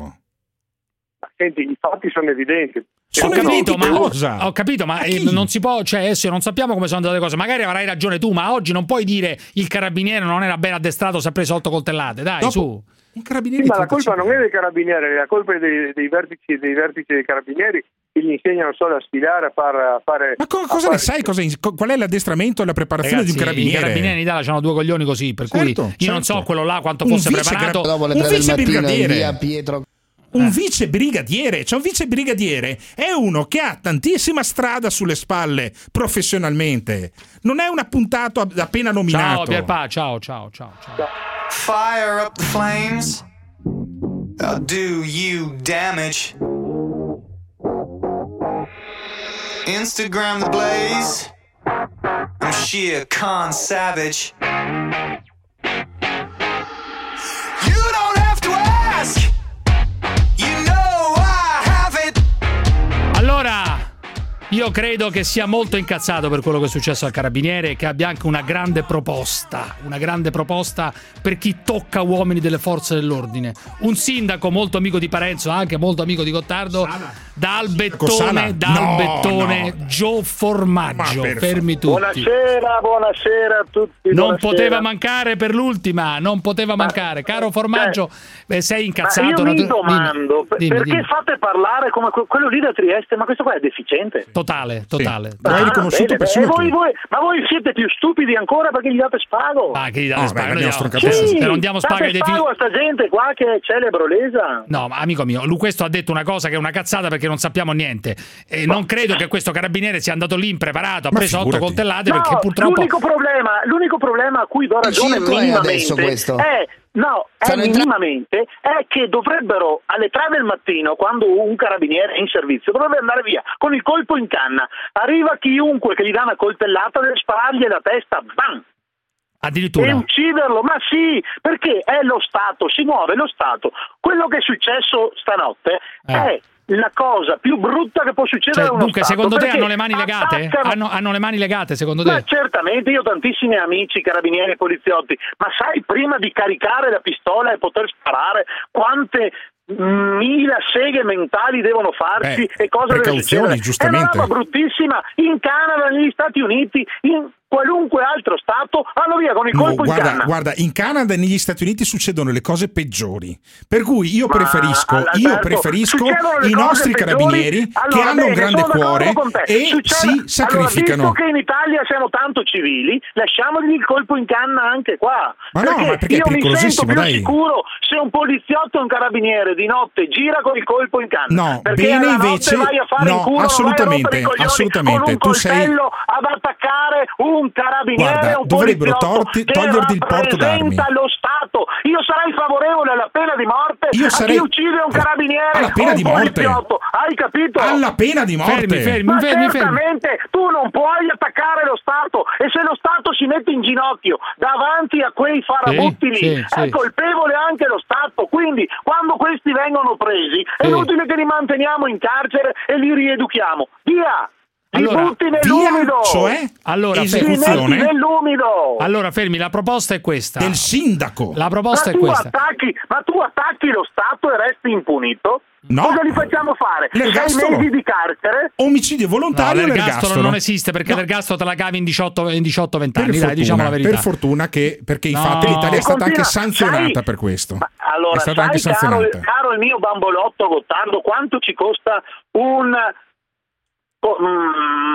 [SPEAKER 15] Ma Senti, i fatti sono evidenti.
[SPEAKER 3] Ho capito, ma,
[SPEAKER 9] cosa?
[SPEAKER 3] ho capito, ma eh, non si può, cioè adesso non sappiamo come sono andate le cose. Magari avrai ragione tu, ma oggi non puoi dire il carabiniere non era ben addestrato, si è preso otto coltellate. Dai,
[SPEAKER 9] Dopo-
[SPEAKER 3] su.
[SPEAKER 9] Un carabiniere
[SPEAKER 15] Sì, ma la colpa non è dei carabinieri, la colpa è dei, dei vertici, dei vertici dei carabinieri che gli insegnano solo a sfilare, a, far, a fare...
[SPEAKER 9] Ma co-
[SPEAKER 15] a
[SPEAKER 9] cosa
[SPEAKER 15] fare-
[SPEAKER 9] ne sai? Cosa qual è l'addestramento e la preparazione
[SPEAKER 3] Ragazzi,
[SPEAKER 9] di un carabiniere?
[SPEAKER 3] I carabinieri in Italia hanno due coglioni così, per
[SPEAKER 9] Certo,
[SPEAKER 3] cui io non
[SPEAKER 9] certo.
[SPEAKER 3] so quello là quanto
[SPEAKER 9] Un
[SPEAKER 3] fosse preparato.
[SPEAKER 9] gra-
[SPEAKER 1] Dopo le
[SPEAKER 9] Un
[SPEAKER 1] tre del
[SPEAKER 9] vice
[SPEAKER 1] mattino in
[SPEAKER 9] brigadiere.
[SPEAKER 1] via Pietro.
[SPEAKER 9] Un vice brigadiere, cioè un vice brigadiere è uno che ha tantissima strada sulle spalle professionalmente. Non è un appuntato appena nominato.
[SPEAKER 3] Ciao Pierpa, ciao, ciao, ciao, ciao.
[SPEAKER 40] Fire up the flames. I'll do you damage. Instagram the blaze. I'm sheer con savage.
[SPEAKER 3] Io credo che sia molto incazzato per quello che è successo al carabiniere e che abbia anche una grande proposta, una grande proposta per chi tocca uomini delle forze dell'ordine. Un sindaco molto amico di Parenzo, anche molto amico di Gottardo, dal bettone, dal
[SPEAKER 9] No,
[SPEAKER 3] bettone,
[SPEAKER 9] no.
[SPEAKER 3] Gio Formaggio,
[SPEAKER 9] Ma per
[SPEAKER 3] fermi tutti.
[SPEAKER 25] Buonasera, buonasera a tutti.
[SPEAKER 3] Non
[SPEAKER 25] buonasera.
[SPEAKER 3] poteva mancare per l'ultima, non poteva mancare. Caro Formaggio, eh, sei
[SPEAKER 25] Ma
[SPEAKER 3] incazzato.
[SPEAKER 25] io mi domando,
[SPEAKER 3] dimmi,
[SPEAKER 25] perché
[SPEAKER 3] dimmi.
[SPEAKER 25] fate parlare come que- quello lì da Trieste? Ma questo qua è deficiente.
[SPEAKER 3] Totale, totale.
[SPEAKER 9] Lo hai
[SPEAKER 25] Ah,
[SPEAKER 9] riconosciuto
[SPEAKER 25] bene,
[SPEAKER 9] persino
[SPEAKER 25] bene. voi- voi- ma voi siete più stupidi ancora perché gli date spago?
[SPEAKER 3] Ah, che gli date
[SPEAKER 9] No,
[SPEAKER 3] spaga?
[SPEAKER 9] beh,
[SPEAKER 3] Noi
[SPEAKER 9] abbiamo
[SPEAKER 3] no.
[SPEAKER 9] stroncato
[SPEAKER 3] Se-
[SPEAKER 25] Sì,
[SPEAKER 3] non diamo
[SPEAKER 25] date
[SPEAKER 3] ai defi-
[SPEAKER 25] spago a sta gente qua che è celebre lesa.
[SPEAKER 3] No, ma amico mio, lui questo ha detto una cosa che è una cazzata perché non sappiamo niente. E non credo che questo carabiniere sia andato lì impreparato, ha
[SPEAKER 9] Ma
[SPEAKER 3] preso otto
[SPEAKER 9] figurati.
[SPEAKER 3] coltellate
[SPEAKER 25] No,
[SPEAKER 3] perché purtroppo.
[SPEAKER 25] l'unico problema, l'unico problema a cui do ragione minimamente è no, è minimamente è che dovrebbero alle 3 del mattino quando un carabiniere è in servizio dovrebbe andare via con il colpo in canna. Arriva chiunque che gli dà una coltellata deve sparargli la testa, bam! E
[SPEAKER 3] Addirittura.
[SPEAKER 25] ucciderlo, ma sì, perché è lo Stato, si muove lo Stato. Quello che è successo stanotte
[SPEAKER 3] Eh.
[SPEAKER 25] è la cosa più brutta che può succedere
[SPEAKER 3] Cioè,
[SPEAKER 25] a uno
[SPEAKER 3] dunque,
[SPEAKER 25] Stato.
[SPEAKER 3] secondo te hanno le mani legate? Hanno, hanno le mani legate, secondo
[SPEAKER 25] ma
[SPEAKER 3] te?
[SPEAKER 25] certamente, io ho tantissimi amici, carabinieri e poliziotti, ma sai prima di caricare la pistola e poter sparare quante mila seghe mentali devono farsi
[SPEAKER 9] Beh,
[SPEAKER 25] e cosa deve
[SPEAKER 9] precauzioni,
[SPEAKER 25] succedere?
[SPEAKER 9] giustamente.
[SPEAKER 25] È una roba bruttissima. In Canada, negli Stati Uniti, in qualunque altro stato, vanno via con il
[SPEAKER 9] No,
[SPEAKER 25] colpo in
[SPEAKER 9] guarda,
[SPEAKER 25] canna.
[SPEAKER 9] guarda, in Canada e negli Stati Uniti succedono le cose peggiori. Per cui io
[SPEAKER 25] Ma,
[SPEAKER 9] preferisco, io preferisco
[SPEAKER 25] succedono le
[SPEAKER 9] i nostri carabinieri che
[SPEAKER 25] Allora,
[SPEAKER 9] hanno un
[SPEAKER 25] bene,
[SPEAKER 9] grande
[SPEAKER 25] sono d'accordo
[SPEAKER 9] cuore e
[SPEAKER 25] Succede-
[SPEAKER 9] si
[SPEAKER 25] Allora,
[SPEAKER 9] sacrificano.
[SPEAKER 25] visto che in Italia siamo tanto civili, lasciamogli il colpo in canna anche qua.
[SPEAKER 9] Ma no, ma perché è
[SPEAKER 25] io mi sento più
[SPEAKER 9] dai.
[SPEAKER 25] sicuro se un poliziotto o un carabiniere di notte gira con il colpo in canna.
[SPEAKER 9] No,
[SPEAKER 25] perché
[SPEAKER 9] bene invece-
[SPEAKER 25] vai a fare
[SPEAKER 9] no,
[SPEAKER 25] in culo,
[SPEAKER 9] assolutamente, assolutamente.
[SPEAKER 25] con un
[SPEAKER 9] Tu sei-
[SPEAKER 25] attaccare un carabiniere
[SPEAKER 9] Guarda,
[SPEAKER 25] o un
[SPEAKER 9] dovrebbero
[SPEAKER 25] poliziotto
[SPEAKER 9] torti-
[SPEAKER 25] che
[SPEAKER 9] toglierti il porto d'armi.
[SPEAKER 25] rappresenta lo Stato. Io sarei favorevole alla pena di morte
[SPEAKER 9] Io
[SPEAKER 25] a
[SPEAKER 9] sarei-
[SPEAKER 25] chi uccide un carabiniere
[SPEAKER 9] alla pena
[SPEAKER 25] o un
[SPEAKER 9] di morte.
[SPEAKER 25] Hai capito?
[SPEAKER 9] Alla pena di morte.
[SPEAKER 3] Fermi, fermi,
[SPEAKER 25] Ma
[SPEAKER 3] fermi, fermi.
[SPEAKER 25] certamente tu non puoi attaccare lo Stato e se lo Stato si mette in ginocchio davanti a quei farabutti
[SPEAKER 3] Sì,
[SPEAKER 25] lì
[SPEAKER 3] sì,
[SPEAKER 25] è
[SPEAKER 3] sì.
[SPEAKER 25] colpevole anche lo Stato. Quindi quando questi vengono presi è inutile che li manteniamo in carcere e li rieduchiamo. Via! Li
[SPEAKER 3] Allora,
[SPEAKER 25] butti nell'umido!
[SPEAKER 9] cioè
[SPEAKER 3] Allora,
[SPEAKER 25] Li
[SPEAKER 9] esecuzione
[SPEAKER 25] nell'umido!
[SPEAKER 3] Allora, fermi, la proposta è questa.
[SPEAKER 9] del sindaco.
[SPEAKER 3] La
[SPEAKER 25] Ma
[SPEAKER 3] proposta è
[SPEAKER 25] tu,
[SPEAKER 3] questa.
[SPEAKER 25] attacchi, ma tu attacchi lo Stato e resti impunito?
[SPEAKER 9] No.
[SPEAKER 25] Cosa gli facciamo fare? Sei
[SPEAKER 9] L'ergastolo.
[SPEAKER 25] mesi di carcere?
[SPEAKER 9] Omicidio
[SPEAKER 3] No,
[SPEAKER 9] volontario e
[SPEAKER 3] l'ergastolo non esiste perché
[SPEAKER 9] No.
[SPEAKER 3] l'ergastolo te la cavi in 18 in 18-20
[SPEAKER 9] Per
[SPEAKER 3] anni, dai,
[SPEAKER 9] fortuna,
[SPEAKER 3] diciamo la verità.
[SPEAKER 9] per fortuna che perché
[SPEAKER 3] No.
[SPEAKER 9] infatti l'Italia è stata anche sanzionata
[SPEAKER 25] sai-
[SPEAKER 9] per questo.
[SPEAKER 25] Ma allora,
[SPEAKER 9] è stata anche
[SPEAKER 25] sai, caro,
[SPEAKER 9] sanzionata.
[SPEAKER 25] caro il mio bambolotto Gottardo, quanto ci costa un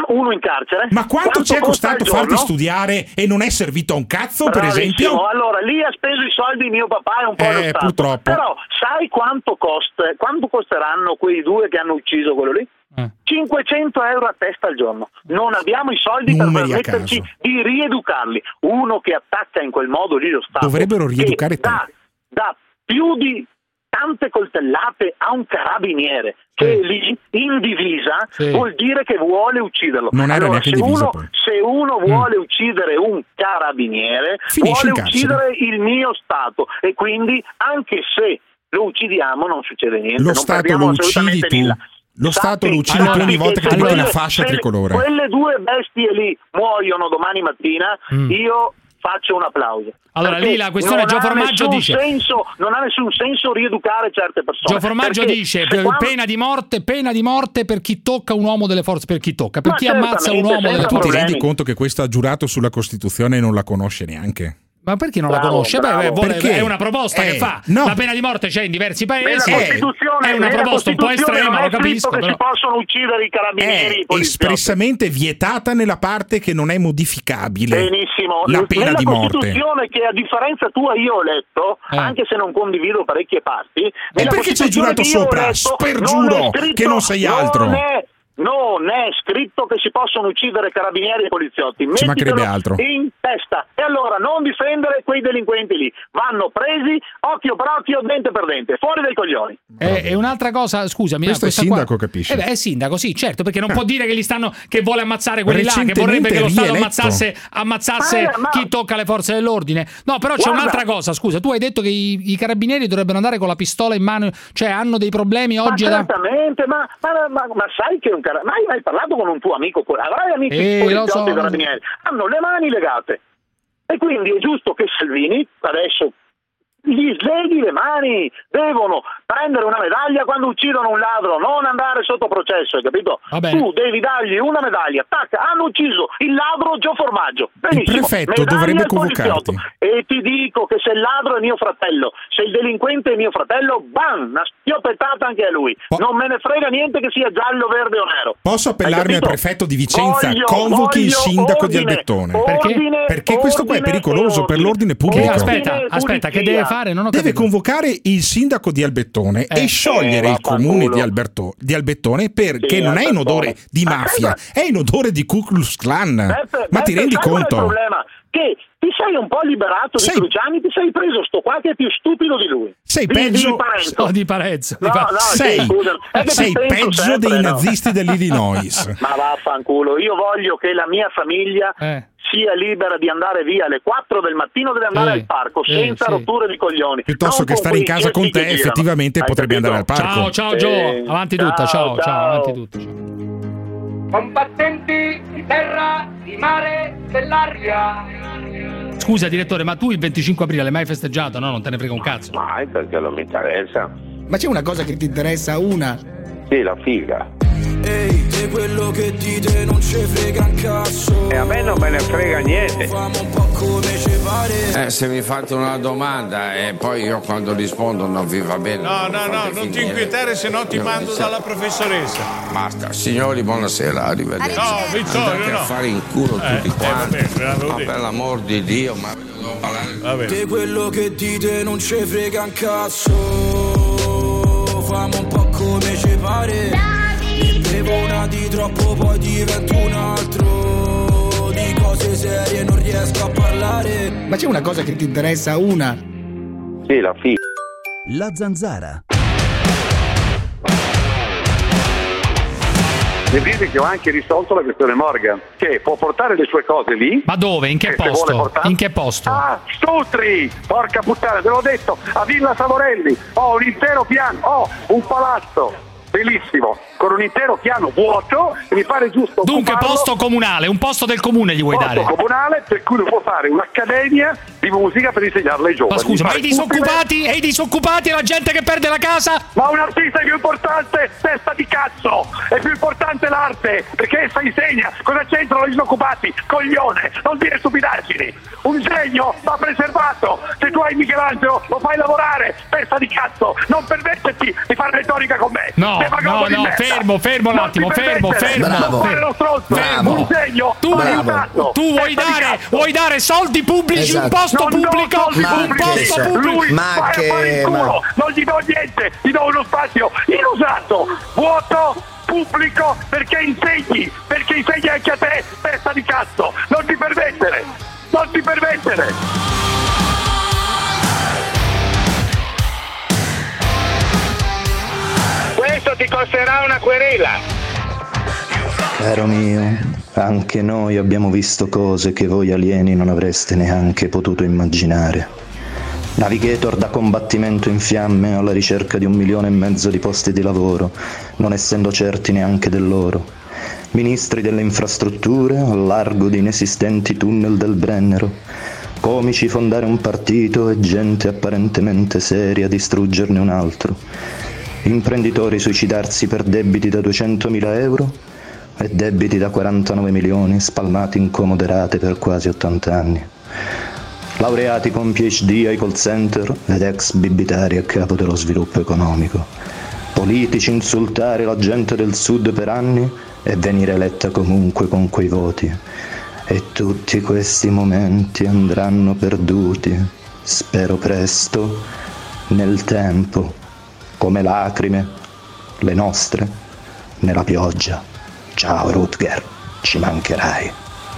[SPEAKER 25] uno in carcere?
[SPEAKER 9] Ma quanto, ci è
[SPEAKER 25] costa
[SPEAKER 9] costato farti studiare e non è servito a un cazzo, per
[SPEAKER 25] Bravissimo.
[SPEAKER 9] esempio?
[SPEAKER 25] Allora, lì ha speso i soldi mio papà e un po'
[SPEAKER 9] Eh,
[SPEAKER 25] lo Stato.
[SPEAKER 9] purtroppo.
[SPEAKER 25] Però sai quanto costa, quanto costeranno quei due che hanno ucciso quello lì?
[SPEAKER 3] Eh.
[SPEAKER 25] 500 euro a testa al giorno. Non abbiamo i soldi
[SPEAKER 9] Numeri
[SPEAKER 25] per permetterci di rieducarli. Uno che attacca in quel modo lì lo Stato.
[SPEAKER 9] Dovrebbero rieducare te.
[SPEAKER 25] dà, dà più di tante coltellate a un carabiniere che lì in divisa
[SPEAKER 3] Sì.
[SPEAKER 25] vuol dire che vuole ucciderlo.
[SPEAKER 9] Non era
[SPEAKER 25] allora, se
[SPEAKER 9] divisa,
[SPEAKER 25] uno,
[SPEAKER 9] poi. Mm.
[SPEAKER 25] se uno vuole uccidere un carabiniere,
[SPEAKER 9] Finisce in
[SPEAKER 25] vuole uccidere il mio Stato e quindi anche se lo uccidiamo non succede niente.
[SPEAKER 9] Lo Stato lo uccidi tu.
[SPEAKER 25] nulla.
[SPEAKER 9] Lo Stato lo tu
[SPEAKER 3] allora,
[SPEAKER 9] ogni volta che ti metti una fascia
[SPEAKER 25] se-
[SPEAKER 9] tricolore.
[SPEAKER 25] Quelle due bestie lì muoiono domani mattina,
[SPEAKER 3] Mm.
[SPEAKER 25] io faccio un applauso.
[SPEAKER 3] Allora,
[SPEAKER 25] Perché
[SPEAKER 3] lì la questione
[SPEAKER 25] non
[SPEAKER 3] Gio
[SPEAKER 25] ha
[SPEAKER 3] Formaggio
[SPEAKER 25] nessun
[SPEAKER 3] dice-
[SPEAKER 25] senso- non ha nessun senso rieducare certe persone.
[SPEAKER 3] Gio Formaggio dice
[SPEAKER 25] quando-
[SPEAKER 3] pena di morte, pena di morte per chi tocca un uomo delle forze, per chi tocca, per
[SPEAKER 25] Ma
[SPEAKER 3] chi ammazza un uomo delle
[SPEAKER 25] senza
[SPEAKER 9] Tu ti
[SPEAKER 3] forze.
[SPEAKER 9] rendi conto che questo ha giurato sulla Costituzione e non la conosce neanche?
[SPEAKER 3] Ma perché non la
[SPEAKER 9] Bravo,
[SPEAKER 3] conosce? Beh,
[SPEAKER 9] bravo.
[SPEAKER 3] beh, vuole-
[SPEAKER 9] Perché?
[SPEAKER 3] è una proposta
[SPEAKER 9] Eh,
[SPEAKER 3] che fa.
[SPEAKER 9] no.
[SPEAKER 3] La pena di morte c'è in diversi paesi.
[SPEAKER 25] Nella Costituzione,
[SPEAKER 3] È una proposta un po'
[SPEAKER 25] Costituzione
[SPEAKER 3] estrema, lo capisco.
[SPEAKER 25] che
[SPEAKER 3] Però...
[SPEAKER 25] si possono uccidere i carabinieri,
[SPEAKER 9] È
[SPEAKER 25] poliziotti.
[SPEAKER 9] espressamente vietata nella parte che non è modificabile.
[SPEAKER 25] Benissimo,
[SPEAKER 9] La pena
[SPEAKER 25] nella
[SPEAKER 9] di morte.
[SPEAKER 25] Costituzione che a differenza tua io ho letto,
[SPEAKER 9] Eh.
[SPEAKER 25] anche se non condivido parecchie parti,
[SPEAKER 9] E perché ci hai giurato sopra?
[SPEAKER 25] letto,
[SPEAKER 9] Spergiuro
[SPEAKER 25] non è scritto-
[SPEAKER 9] che non sei altro.
[SPEAKER 25] Non è, non è scritto che si possono uccidere carabinieri e poliziotti.
[SPEAKER 9] Ci mancherebbe altro.
[SPEAKER 25] in testa. E allora non difendere quei delinquenti lì. Vanno presi occhio per occhio, dente per dente, fuori dai coglioni.
[SPEAKER 3] E, e un'altra cosa, scusami,
[SPEAKER 9] Questo è sindaco,
[SPEAKER 3] qua-
[SPEAKER 9] capisci?
[SPEAKER 3] Eh beh, è sindaco, sì, certo, perché non
[SPEAKER 9] Ah.
[SPEAKER 3] può dire che, gli stanno, che vuole ammazzare quelli là, che vorrebbe che lo Stato
[SPEAKER 9] rieletto.
[SPEAKER 3] ammazzasse, ammazzasse
[SPEAKER 25] Ma- ma-
[SPEAKER 3] chi tocca le forze dell'ordine. No, però c'è
[SPEAKER 25] Guarda-
[SPEAKER 3] un'altra cosa, scusa, tu hai detto che i, i carabinieri dovrebbero andare con la pistola in mano, cioè hanno dei problemi oggi
[SPEAKER 25] ma
[SPEAKER 3] da...
[SPEAKER 25] ma- ma- ma sai che un cara- ma hai mai parlato con un tuo amico? Avrai amici
[SPEAKER 3] Eh,
[SPEAKER 25] poliziotti
[SPEAKER 3] so.
[SPEAKER 25] e carabinieri? Hanno le mani legate. E quindi è giusto che Salvini adesso gli sleghi le mani, devono prendere una medaglia quando uccidono un ladro, non andare sotto processo, hai capito? Tu devi dargli una medaglia, tac, hanno ucciso il ladro Gio Formaggio. Benissimo.
[SPEAKER 9] prefetto
[SPEAKER 25] medaglia
[SPEAKER 9] dovrebbe convocarti.
[SPEAKER 25] E ti dico che se il ladro è mio fratello, se il delinquente è mio fratello, bam, una schioppettata anche a lui. non me ne frega niente che sia giallo, verde o nero.
[SPEAKER 9] Posso appellarmi al prefetto di Vicenza?
[SPEAKER 25] Voglio-
[SPEAKER 9] Convochi il
[SPEAKER 25] voglio
[SPEAKER 9] sindaco di
[SPEAKER 25] ordine,
[SPEAKER 9] Albettone.
[SPEAKER 25] ordine,
[SPEAKER 9] Perché questo qua è pericoloso per
[SPEAKER 25] ordine.
[SPEAKER 9] l'ordine pubblico.
[SPEAKER 3] Aspetta, aspetta, che deve fare? Non ho
[SPEAKER 9] Deve
[SPEAKER 3] capito.
[SPEAKER 9] convocare il sindaco di Albettone
[SPEAKER 3] Eh.
[SPEAKER 9] e sciogliere
[SPEAKER 25] Eh,
[SPEAKER 9] il comune di, Alberto- di Albettone perché
[SPEAKER 25] Sì,
[SPEAKER 9] non è in odore di
[SPEAKER 25] Ma
[SPEAKER 9] mafia,
[SPEAKER 25] cosa-
[SPEAKER 9] è in odore di Ku Klux Klan.
[SPEAKER 25] Beppe,
[SPEAKER 9] Ma ti
[SPEAKER 25] Beppe,
[SPEAKER 9] rendi
[SPEAKER 25] sai qual è
[SPEAKER 9] conto?
[SPEAKER 25] il problema? Che ti sei un po' liberato
[SPEAKER 9] Sei-
[SPEAKER 25] di Cruciani, ti sei preso sto qua che è più stupido di lui.
[SPEAKER 9] Sei
[SPEAKER 25] Di-
[SPEAKER 9] peggio-
[SPEAKER 25] Di Parenzo.
[SPEAKER 3] No, di Parenzo. di
[SPEAKER 25] No,
[SPEAKER 3] Pa-
[SPEAKER 25] no,
[SPEAKER 9] sei
[SPEAKER 25] sì, che
[SPEAKER 9] sei
[SPEAKER 25] penso
[SPEAKER 9] peggio
[SPEAKER 25] sempre,
[SPEAKER 9] dei
[SPEAKER 25] no?
[SPEAKER 9] nazisti dell'Illinois.
[SPEAKER 25] Ma vaffanculo, io voglio che la mia famiglia
[SPEAKER 3] Eh.
[SPEAKER 25] Sia libera di andare via alle 4 del mattino, deve andare
[SPEAKER 3] Eh,
[SPEAKER 25] al parco
[SPEAKER 3] eh,
[SPEAKER 25] senza
[SPEAKER 3] sì.
[SPEAKER 25] rotture di coglioni.
[SPEAKER 9] Piuttosto
[SPEAKER 25] Non
[SPEAKER 9] che stare in casa con te, effettivamente
[SPEAKER 25] Hai
[SPEAKER 9] potrebbe
[SPEAKER 25] capito?
[SPEAKER 9] andare al parco.
[SPEAKER 3] Ciao, ciao. Gio, avanti tutta, ciao, ciao,
[SPEAKER 25] ciao.
[SPEAKER 3] avanti tutta. ciao.
[SPEAKER 23] Combattenti di terra, di mare, dell'aria.
[SPEAKER 3] Scusa direttore, ma tu il 25 aprile l'hai mai festeggiato? No, non te ne frega un cazzo.
[SPEAKER 41] Mai perché non mi interessa.
[SPEAKER 1] Ma c'è una cosa che ti interessa, una?
[SPEAKER 41] Sì, la figa.
[SPEAKER 40] Ehi, quello che dite non ci frega un cazzo.
[SPEAKER 41] E a me non me ne frega niente.
[SPEAKER 40] Famo un po' come ci pare.
[SPEAKER 42] Eh, se mi fate una domanda e poi io quando rispondo non vi va bene.
[SPEAKER 43] No, no, no,
[SPEAKER 42] fate
[SPEAKER 43] non ti
[SPEAKER 42] finire.
[SPEAKER 43] inquietare, se no ti
[SPEAKER 42] Io
[SPEAKER 43] mando dalla professoressa.
[SPEAKER 42] Basta, signori, buonasera, arrivederci.
[SPEAKER 43] No, Vittorio,
[SPEAKER 42] Andate
[SPEAKER 43] no.
[SPEAKER 42] a fare in culo
[SPEAKER 43] Eh,
[SPEAKER 42] tutti
[SPEAKER 43] eh,
[SPEAKER 42] quanti.
[SPEAKER 43] vabbè, l'avevo
[SPEAKER 42] ma per l'amor di Dio, ma devo parlare.
[SPEAKER 40] Te quello che dite non ci frega un cazzo. Famo un po' come ci pare. Ne bevo una di troppo, poi divento un altro. Di cose serie non riesco a parlare.
[SPEAKER 1] Ma c'è una cosa che ti interessa, una?
[SPEAKER 41] Sì, la figa.
[SPEAKER 4] La zanzara.
[SPEAKER 25] Devi dire che ho anche risolto la questione Morgan, che può portare le sue cose lì.
[SPEAKER 3] Ma dove? In che posto?
[SPEAKER 25] portare-
[SPEAKER 3] In che posto?
[SPEAKER 25] Ah, Stutri! Porca puttana, te l'ho detto, a Villa Savorelli ho un intero piano, ho un palazzo bellissimo, con un intero piano vuoto e mi pare giusto
[SPEAKER 3] Dunque,
[SPEAKER 25] occuparlo.
[SPEAKER 3] posto comunale, un posto del comune gli vuoi
[SPEAKER 25] posto
[SPEAKER 3] dare?
[SPEAKER 25] comunale per cui può fare un'accademia di musica per insegnarla ai giovani.
[SPEAKER 3] Ma scusa, ma i disoccupati? E i disoccupati e la gente che perde la casa?
[SPEAKER 25] Ma un artista è più importante, testa di cazzo! È più importante l'arte, perché essa insegna cosa c'entrano gli disoccupati, coglione, non dire stupidaggini! Un genio va preservato! Se tu hai Michelangelo, lo fai lavorare, testa di cazzo! Non permetterti di fare retorica con me!
[SPEAKER 3] No, no, no, fermo, fermo un attimo,
[SPEAKER 25] ti
[SPEAKER 3] fermo, fermo.
[SPEAKER 25] Fare
[SPEAKER 3] Fermo.
[SPEAKER 25] Un genio
[SPEAKER 3] Tu- Bravo. Tu vuoi dare, vuoi dare soldi pubblici, un
[SPEAKER 1] Esatto.
[SPEAKER 3] posto
[SPEAKER 25] Non
[SPEAKER 3] pubblico, un
[SPEAKER 25] pubblici.
[SPEAKER 3] posto pubblico.
[SPEAKER 25] Lui
[SPEAKER 1] Ma
[SPEAKER 25] vai
[SPEAKER 1] che-
[SPEAKER 25] a fare il culo,
[SPEAKER 1] ma-
[SPEAKER 25] non gli do niente, gli do uno spazio inusato, vuoto, pubblico, perché insegni, perché insegni anche a te, testa di cazzo, non ti permettere, non ti permettere.
[SPEAKER 41] Questo ti costerà una querela.
[SPEAKER 44] Caro mio, anche noi abbiamo visto cose che voi alieni non avreste neanche potuto immaginare. Navigator da combattimento in fiamme alla ricerca di un milione e mezzo di posti di lavoro, non essendo certi neanche del loro. Ministri delle infrastrutture al largo di inesistenti tunnel del Brennero. comici fondare un partito e gente apparentemente seria distruggerne un altro, imprenditori suicidarsi per debiti da 200.000 euro e debiti da 49 milioni spalmati in comoderate per quasi 80 anni. Laureati con PhD ai call center ed ex bibitari a capo dello sviluppo economico. Politici insultare la gente del sud per anni e venire eletta comunque con quei voti. E tutti questi momenti andranno perduti, spero presto, nel tempo, come lacrime, le nostre, nella pioggia. Ciao Rutger, ci mancherai.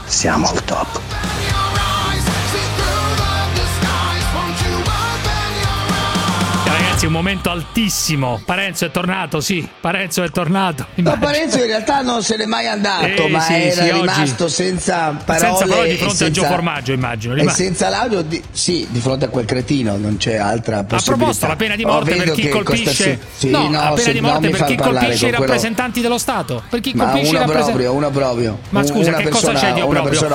[SPEAKER 44] Siamo al top.
[SPEAKER 3] Ragazzi, un momento altissimo. Parenzo è tornato, sì. Parenzo è tornato.
[SPEAKER 1] No, Parenzo in realtà non se n'è mai andato,
[SPEAKER 3] Eh,
[SPEAKER 1] ma
[SPEAKER 3] sì,
[SPEAKER 1] era
[SPEAKER 3] sì, oggi-
[SPEAKER 1] rimasto senza parole.
[SPEAKER 3] Senza parole di
[SPEAKER 1] e
[SPEAKER 3] fronte a Gio
[SPEAKER 1] senza-
[SPEAKER 3] Formaggio, immagino.
[SPEAKER 1] E
[SPEAKER 3] Rimane-
[SPEAKER 1] senza l'audio, di, sì, di fronte a quel cretino non c'è altra possibilità.
[SPEAKER 3] proposito, la pena di
[SPEAKER 1] Oh,
[SPEAKER 3] morte per
[SPEAKER 1] vedo
[SPEAKER 3] chi colpisce.
[SPEAKER 1] sì,
[SPEAKER 3] no,
[SPEAKER 1] no,
[SPEAKER 3] la pena di morte per chi colpisce i
[SPEAKER 1] con quello-
[SPEAKER 3] rappresentanti dello Stato. Per chi
[SPEAKER 1] Ma
[SPEAKER 3] colpisce i
[SPEAKER 1] uno
[SPEAKER 3] rappresentanti.
[SPEAKER 1] proprio, uno proprio.
[SPEAKER 3] Ma scusa,
[SPEAKER 1] Una
[SPEAKER 3] che
[SPEAKER 1] persona-
[SPEAKER 3] cosa c'è di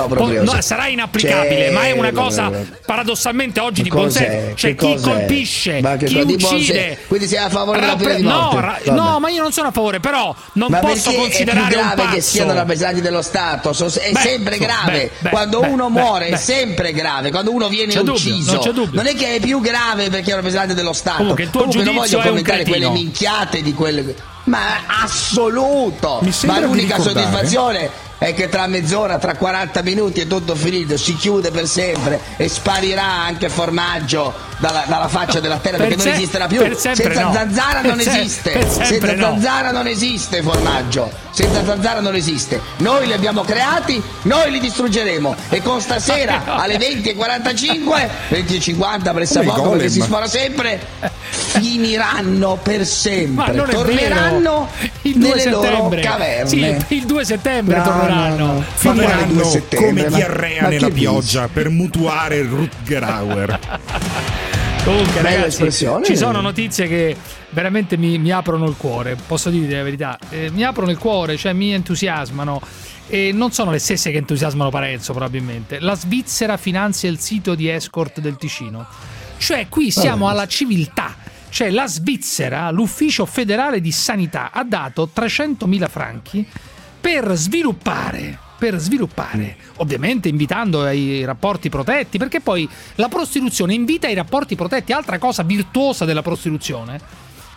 [SPEAKER 3] proprio? no, sarà inapplicabile, ma è una
[SPEAKER 1] C'è-
[SPEAKER 3] cosa paradossalmente oggi
[SPEAKER 1] Ma
[SPEAKER 3] di buon
[SPEAKER 1] cos'è?
[SPEAKER 3] senso. Cioè, chi colpisce,
[SPEAKER 1] Ma
[SPEAKER 3] chi
[SPEAKER 1] cosa di buon
[SPEAKER 3] uccide.
[SPEAKER 1] senso? Quindi sei a favore della pena di morte?
[SPEAKER 3] No, no, ma io non sono a favore, però non
[SPEAKER 1] Ma
[SPEAKER 3] posso considerare
[SPEAKER 1] è più grave che siano rappresentanti dello Stato? So- È
[SPEAKER 3] Beh,
[SPEAKER 1] sempre grave.
[SPEAKER 3] beh,
[SPEAKER 1] Quando
[SPEAKER 3] beh,
[SPEAKER 1] uno muore è sempre grave. Quando uno viene
[SPEAKER 3] C'è dubbio,
[SPEAKER 1] ucciso,
[SPEAKER 3] non c'è dubbio.
[SPEAKER 1] è che è più grave perché è un rappresentante dello Stato.
[SPEAKER 3] Comunque, il tuo
[SPEAKER 1] non
[SPEAKER 3] giudizio
[SPEAKER 1] voglio commentare quelle minchiate di quelle. Ma assoluto! Ma l'unica soddisfazione è che tra mezz'ora, tra 40 minuti è tutto finito, si chiude per sempre e sparirà anche formaggio dalla, dalla faccia della terra
[SPEAKER 3] Per
[SPEAKER 1] perché
[SPEAKER 3] se-
[SPEAKER 1] non esisterà più. Senza
[SPEAKER 3] no.
[SPEAKER 1] zanzara
[SPEAKER 3] Per
[SPEAKER 1] non
[SPEAKER 3] se-
[SPEAKER 1] esiste. Senza
[SPEAKER 3] no.
[SPEAKER 1] zanzara non esiste formaggio. Senza zanzara non esiste. Noi li abbiamo creati, noi li distruggeremo. E con stasera alle 20.45, 20.50 pressa
[SPEAKER 9] Come i
[SPEAKER 1] poco
[SPEAKER 9] golem.
[SPEAKER 1] perché si spara sempre, finiranno per sempre. Torneranno
[SPEAKER 3] vero. il 2
[SPEAKER 1] nelle loro
[SPEAKER 3] settembre.
[SPEAKER 1] caverne.
[SPEAKER 3] Sì, il 2 settembre
[SPEAKER 1] No,
[SPEAKER 3] torneranno.
[SPEAKER 1] no, no.
[SPEAKER 9] Finiranno
[SPEAKER 1] Ma quale 2 settembre?
[SPEAKER 9] come diarrea
[SPEAKER 1] ma
[SPEAKER 9] nella pioggia per mutuare Rutger Hauer.
[SPEAKER 3] Comunque,
[SPEAKER 1] Bella
[SPEAKER 3] ragazzi,
[SPEAKER 1] espressione.
[SPEAKER 3] ci sono notizie che veramente mi, mi aprono il cuore. Posso dire la verità, Eh, mi aprono il cuore, cioè mi entusiasmano. E non sono le stesse che entusiasmano Parenzo, probabilmente. La Svizzera finanzia il sito di escort del Ticino. Cioè, qui siamo alla civiltà. Cioè, la Svizzera, l'ufficio federale di sanità, ha dato 300.000 franchi per sviluppare per sviluppare, ovviamente invitando ai rapporti protetti, perché poi la prostituzione invita ai rapporti protetti, altra cosa virtuosa della prostituzione,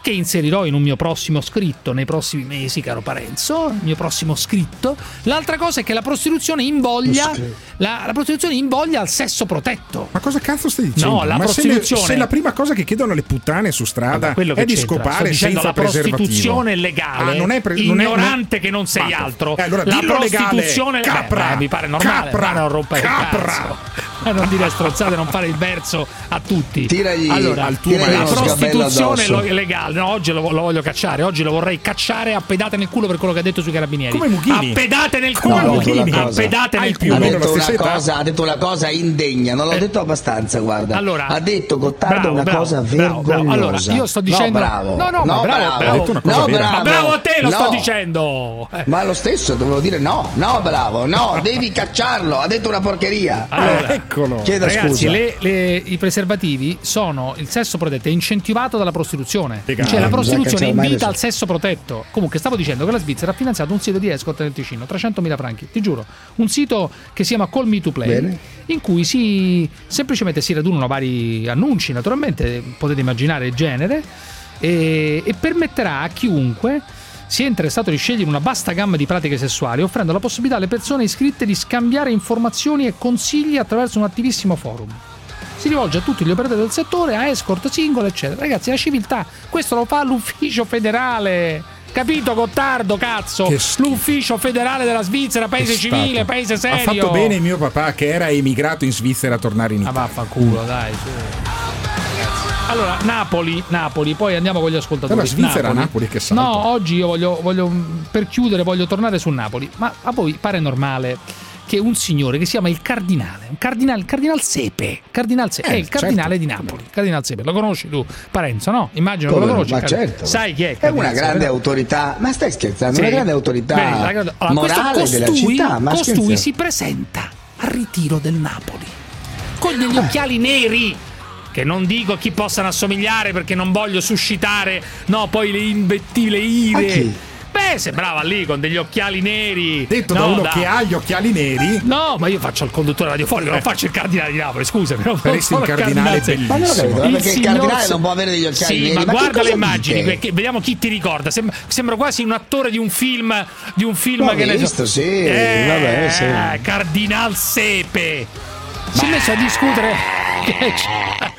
[SPEAKER 3] che inserirò in un mio prossimo scritto nei prossimi mesi, caro Parenzo, il mio prossimo scritto. L'altra cosa è che la prostituzione invoglia la, la prostituzione invoglia al sesso protetto.
[SPEAKER 9] Ma cosa cazzo stai dicendo?
[SPEAKER 3] No, la
[SPEAKER 9] Ma se, le-
[SPEAKER 3] prostituzione
[SPEAKER 9] se la prima cosa che chiedono le puttane su strada
[SPEAKER 3] che
[SPEAKER 9] è di
[SPEAKER 3] c'entra. Sto
[SPEAKER 9] scopare
[SPEAKER 3] dicendo
[SPEAKER 9] senza
[SPEAKER 3] la prostituzione legale,
[SPEAKER 9] Ah, non è pre- non è-
[SPEAKER 3] ignorante
[SPEAKER 9] non-
[SPEAKER 3] che non sei altro.
[SPEAKER 9] Eh, allora
[SPEAKER 3] la
[SPEAKER 9] dillo legale.
[SPEAKER 3] prostituzione
[SPEAKER 9] Capra.
[SPEAKER 3] Beh, mi pare normale,
[SPEAKER 9] Capra.
[SPEAKER 3] non rompere il
[SPEAKER 9] Capra.
[SPEAKER 3] cazzo. Non dire strozzate, non fare il verso a tutti.
[SPEAKER 1] Tiragli-
[SPEAKER 3] allora,
[SPEAKER 1] al tuo
[SPEAKER 3] la prostituzione lo- legale, no, oggi lo, lo voglio cacciare, oggi lo vorrei cacciare a pedate nel culo per quello che ha detto sui carabinieri.
[SPEAKER 9] Come Mughini.
[SPEAKER 3] A pedate nel
[SPEAKER 1] No,
[SPEAKER 3] culo,
[SPEAKER 1] ha detto una
[SPEAKER 3] Mughini, a
[SPEAKER 1] cosa.
[SPEAKER 3] pedate nel
[SPEAKER 1] ha
[SPEAKER 3] culo.
[SPEAKER 9] la
[SPEAKER 1] detto, una cosa, ha detto una cosa indegna, non l'ho detto abbastanza, guarda.
[SPEAKER 3] Eh. Allora,
[SPEAKER 1] ha detto Gottardo
[SPEAKER 3] bravo,
[SPEAKER 1] una
[SPEAKER 3] bravo,
[SPEAKER 1] cosa
[SPEAKER 3] bravo,
[SPEAKER 1] vergognosa.
[SPEAKER 3] Allora, io sto dicendo
[SPEAKER 1] No, bravo.
[SPEAKER 3] No, no,
[SPEAKER 1] no,
[SPEAKER 3] bravo,
[SPEAKER 1] bravo.
[SPEAKER 3] bravo.
[SPEAKER 9] Ha detto una cosa
[SPEAKER 1] no,
[SPEAKER 9] vera.
[SPEAKER 1] bravo.
[SPEAKER 3] Ma bravo a te, lo sto
[SPEAKER 1] No.
[SPEAKER 3] dicendo. Eh.
[SPEAKER 1] Ma lo stesso dovevo dire no, no, bravo, no, devi cacciarlo, ha detto una porcheria.
[SPEAKER 3] Allora,
[SPEAKER 9] Ah, eccolo.
[SPEAKER 1] Chiedo
[SPEAKER 3] Ragazzi,
[SPEAKER 1] scusa.
[SPEAKER 3] le- le- i preservativi sono il sesso protetto, è incentivato dalla prostituzione. Cioè la
[SPEAKER 1] Eh,
[SPEAKER 3] prostituzione invita al sesso protetto. Comunque, stavo dicendo che la Svizzera ha finanziato un sito di escort nel Ticino, 300.000 franchi, ti giuro. Un sito che si chiama Call Me to Play,
[SPEAKER 1] Bene.
[SPEAKER 3] in cui si semplicemente si radunano vari annunci, naturalmente, potete immaginare il genere, e, e permetterà a chiunque sia interessato di scegliere una vasta gamma di pratiche sessuali, offrendo la possibilità alle persone iscritte di scambiare informazioni e consigli attraverso un attivissimo forum. Si rivolge a tutti gli operatori del settore, a escort singole, eccetera. Ragazzi, la civiltà, questo lo fa l'ufficio federale. Capito, Gottardo, cazzo? L'ufficio federale della Svizzera, paese
[SPEAKER 9] È
[SPEAKER 3] civile, paese serio.
[SPEAKER 9] Ha fatto bene mio papà che era emigrato in Svizzera a tornare in
[SPEAKER 3] Ah,
[SPEAKER 9] Italia.
[SPEAKER 3] vaffanculo, dai. Allora, Napoli, Napoli, poi andiamo con gli ascoltatori.
[SPEAKER 9] Allora, Svizzera, Napoli, che salto.
[SPEAKER 3] No, oggi io voglio, voglio, per chiudere, voglio tornare su Napoli. Ma a voi pare normale che un signore che si chiama il Cardinale, un cardinale, il Cardinal Sepe, Cardinal Sepe,
[SPEAKER 9] Eh,
[SPEAKER 3] è il Cardinale
[SPEAKER 9] certo.
[SPEAKER 3] di Napoli. Cardinal Sepe, lo conosci tu, Parenzo, no? Immagino
[SPEAKER 1] Come
[SPEAKER 3] che lo
[SPEAKER 1] no?
[SPEAKER 3] conosci.
[SPEAKER 1] Ma
[SPEAKER 3] Cardinal-
[SPEAKER 1] certo.
[SPEAKER 3] Sai chi è?
[SPEAKER 1] È una
[SPEAKER 3] Sepe,
[SPEAKER 1] grande
[SPEAKER 3] no?
[SPEAKER 1] autorità, ma stai scherzando?
[SPEAKER 3] Sì.
[SPEAKER 1] Una grande autorità
[SPEAKER 3] Bene, la grande- allora,
[SPEAKER 1] morale della
[SPEAKER 3] costui-
[SPEAKER 1] città. Ma
[SPEAKER 3] costui
[SPEAKER 1] scherzi-
[SPEAKER 3] si presenta al ritiro del Napoli. con degli occhiali neri che non dico a chi possano assomigliare perché non voglio suscitare no poi le invettive le ire Beh, sembrava lì con degli occhiali neri.
[SPEAKER 9] Detto
[SPEAKER 3] No,
[SPEAKER 9] da uno che ha gli occhiali neri.
[SPEAKER 3] No, ma io faccio il conduttore radiofonico, non
[SPEAKER 9] Eh.
[SPEAKER 3] faccio il cardinale di Napoli, scusa, però
[SPEAKER 9] Faresti il
[SPEAKER 3] sono
[SPEAKER 9] cardinale
[SPEAKER 3] Cardinale-
[SPEAKER 1] Ma non ho capito,
[SPEAKER 3] Il
[SPEAKER 1] perché il cardinale non può avere degli occhiali
[SPEAKER 3] Sì,
[SPEAKER 1] neri,
[SPEAKER 3] ma,
[SPEAKER 1] ma
[SPEAKER 3] guarda le immagini, perché- vediamo chi ti ricorda. Sem- sembra quasi un attore di un film, di un film
[SPEAKER 1] L'ho
[SPEAKER 3] che ne so-
[SPEAKER 1] visto, sì,
[SPEAKER 3] Eh,
[SPEAKER 1] vabbè, sì.
[SPEAKER 3] Cardinal Sepe. Si è messo a discutere.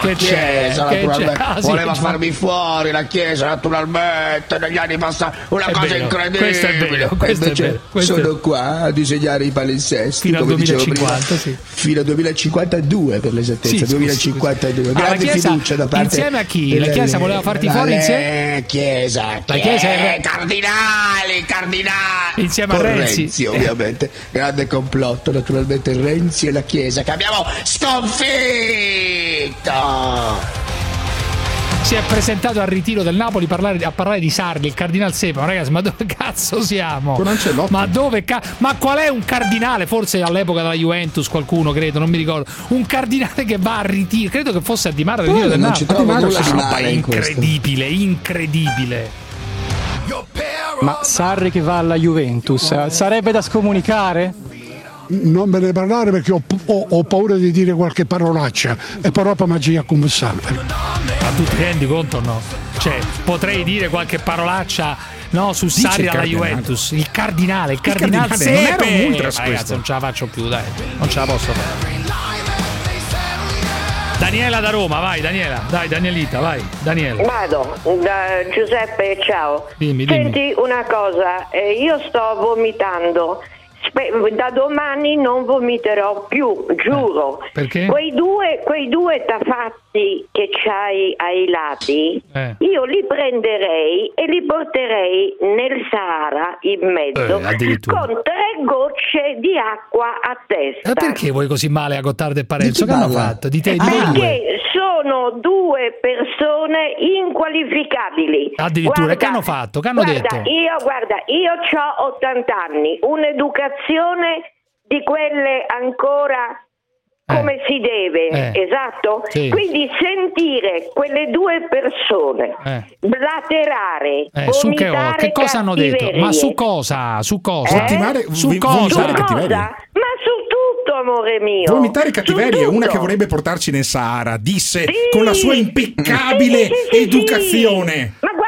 [SPEAKER 3] Che? Che c'è?
[SPEAKER 1] Chiesa,
[SPEAKER 3] Che
[SPEAKER 1] naturalmente.
[SPEAKER 3] c'è? Ah, sì,
[SPEAKER 1] voleva
[SPEAKER 3] c'è.
[SPEAKER 1] farmi fuori la Chiesa naturalmente negli anni passati una
[SPEAKER 3] È
[SPEAKER 1] cosa
[SPEAKER 3] vero,
[SPEAKER 1] incredibile
[SPEAKER 3] questo è vero, questo è vero, questo è-
[SPEAKER 1] sono qua a disegnare i palinsesti
[SPEAKER 3] Fino al
[SPEAKER 1] come dicevo
[SPEAKER 3] 2050,
[SPEAKER 1] prima.
[SPEAKER 3] sì.
[SPEAKER 1] fino al 2052 per l'esattezza
[SPEAKER 3] Sì, sì,
[SPEAKER 1] 2052
[SPEAKER 3] sì, sì. Ah,
[SPEAKER 1] grande
[SPEAKER 3] Chiesa-
[SPEAKER 1] fiducia da parte
[SPEAKER 3] insieme a chi? La Chiesa voleva farti fuori insieme?
[SPEAKER 1] Chiesa
[SPEAKER 3] La Chiesa è-
[SPEAKER 1] eh, cardinali cardinali
[SPEAKER 3] Insieme a
[SPEAKER 1] Con
[SPEAKER 3] Renzi.
[SPEAKER 1] ovviamente grande complotto naturalmente Renzi e la Chiesa che abbiamo sconfitto
[SPEAKER 3] Si è presentato al ritiro del Napoli parlare- a parlare di Sarri, il cardinale Sepa. Ma ragazzi, ma dove cazzo siamo?
[SPEAKER 9] Con Ancelotti.
[SPEAKER 3] Ma dove ca- Ma qual è un cardinale? Forse all'epoca della Juventus, qualcuno credo, non mi ricordo. Un cardinale che va a ritiro. Credo che fosse a Di Mara al ritiro del
[SPEAKER 1] non
[SPEAKER 3] Napoli.
[SPEAKER 1] ci trovo
[SPEAKER 3] Una
[SPEAKER 1] nulla di
[SPEAKER 3] roba incredibile, incredibile.
[SPEAKER 45] Ma Sarri che va alla Juventus, eh, sarebbe da scomunicare?
[SPEAKER 46] Non me ne parlare perché ho, ho- ho paura di dire qualche parolaccia e però poi magia come sempre.
[SPEAKER 3] Ma tu ti rendi conto o no? Cioè, potrei dire qualche parolaccia. No, su
[SPEAKER 9] Dice
[SPEAKER 3] Sarri
[SPEAKER 9] il
[SPEAKER 3] alla. Juventus, il cardinale, il cardinale,
[SPEAKER 9] cardinale, non era
[SPEAKER 3] Sepe.
[SPEAKER 9] un ultras
[SPEAKER 3] Ragazzi, non ce la faccio più, dai, non ce la posso fare. Daniela da Roma, vai Daniela, dai Danielita, vai, Daniela.
[SPEAKER 43] Vado, da Giuseppe, ciao.
[SPEAKER 3] Dimmi, dimmi.
[SPEAKER 43] Senti una cosa, eh, io sto vomitando. Da domani non vomiterò più, giuro.
[SPEAKER 3] perché?
[SPEAKER 43] Quei due, quei due tafazzi che c'hai ai lati,
[SPEAKER 3] Eh.
[SPEAKER 43] io li prenderei e li porterei nel Sahara in mezzo
[SPEAKER 3] Eh,
[SPEAKER 43] con tre gocce di acqua a testa.
[SPEAKER 3] Ma perché vuoi così male a Gottardo e Parenzo? Che hanno fatto? Di te e di
[SPEAKER 43] Ah,
[SPEAKER 3] voi due?
[SPEAKER 43] Sono due persone inqualificabili.
[SPEAKER 3] Addirittura, che hanno fatto? Che hanno
[SPEAKER 43] guarda,
[SPEAKER 3] detto?
[SPEAKER 43] Io, guarda, io ho 80 anni, un'educazione di quelle ancora come si deve,
[SPEAKER 3] Eh.
[SPEAKER 43] esatto?
[SPEAKER 3] Sì.
[SPEAKER 43] Quindi sentire quelle due persone
[SPEAKER 3] Eh.
[SPEAKER 43] blaterare,
[SPEAKER 3] Eh, su che,
[SPEAKER 43] vomitare
[SPEAKER 3] che cosa hanno detto? Ma su cosa? Su cosa?
[SPEAKER 43] Eh?
[SPEAKER 9] Vomitare-
[SPEAKER 3] Su
[SPEAKER 9] vi-
[SPEAKER 3] cosa?
[SPEAKER 43] Su cosa? Ma su tutto, amore mio.
[SPEAKER 9] Vomitare cattiverie,
[SPEAKER 43] Su
[SPEAKER 9] una che vorrebbe portarci nel Sahara, disse
[SPEAKER 43] Sì.
[SPEAKER 9] con la sua impeccabile
[SPEAKER 43] Sì, sì, sì, sì,
[SPEAKER 9] educazione.
[SPEAKER 43] sì. Ma guarda,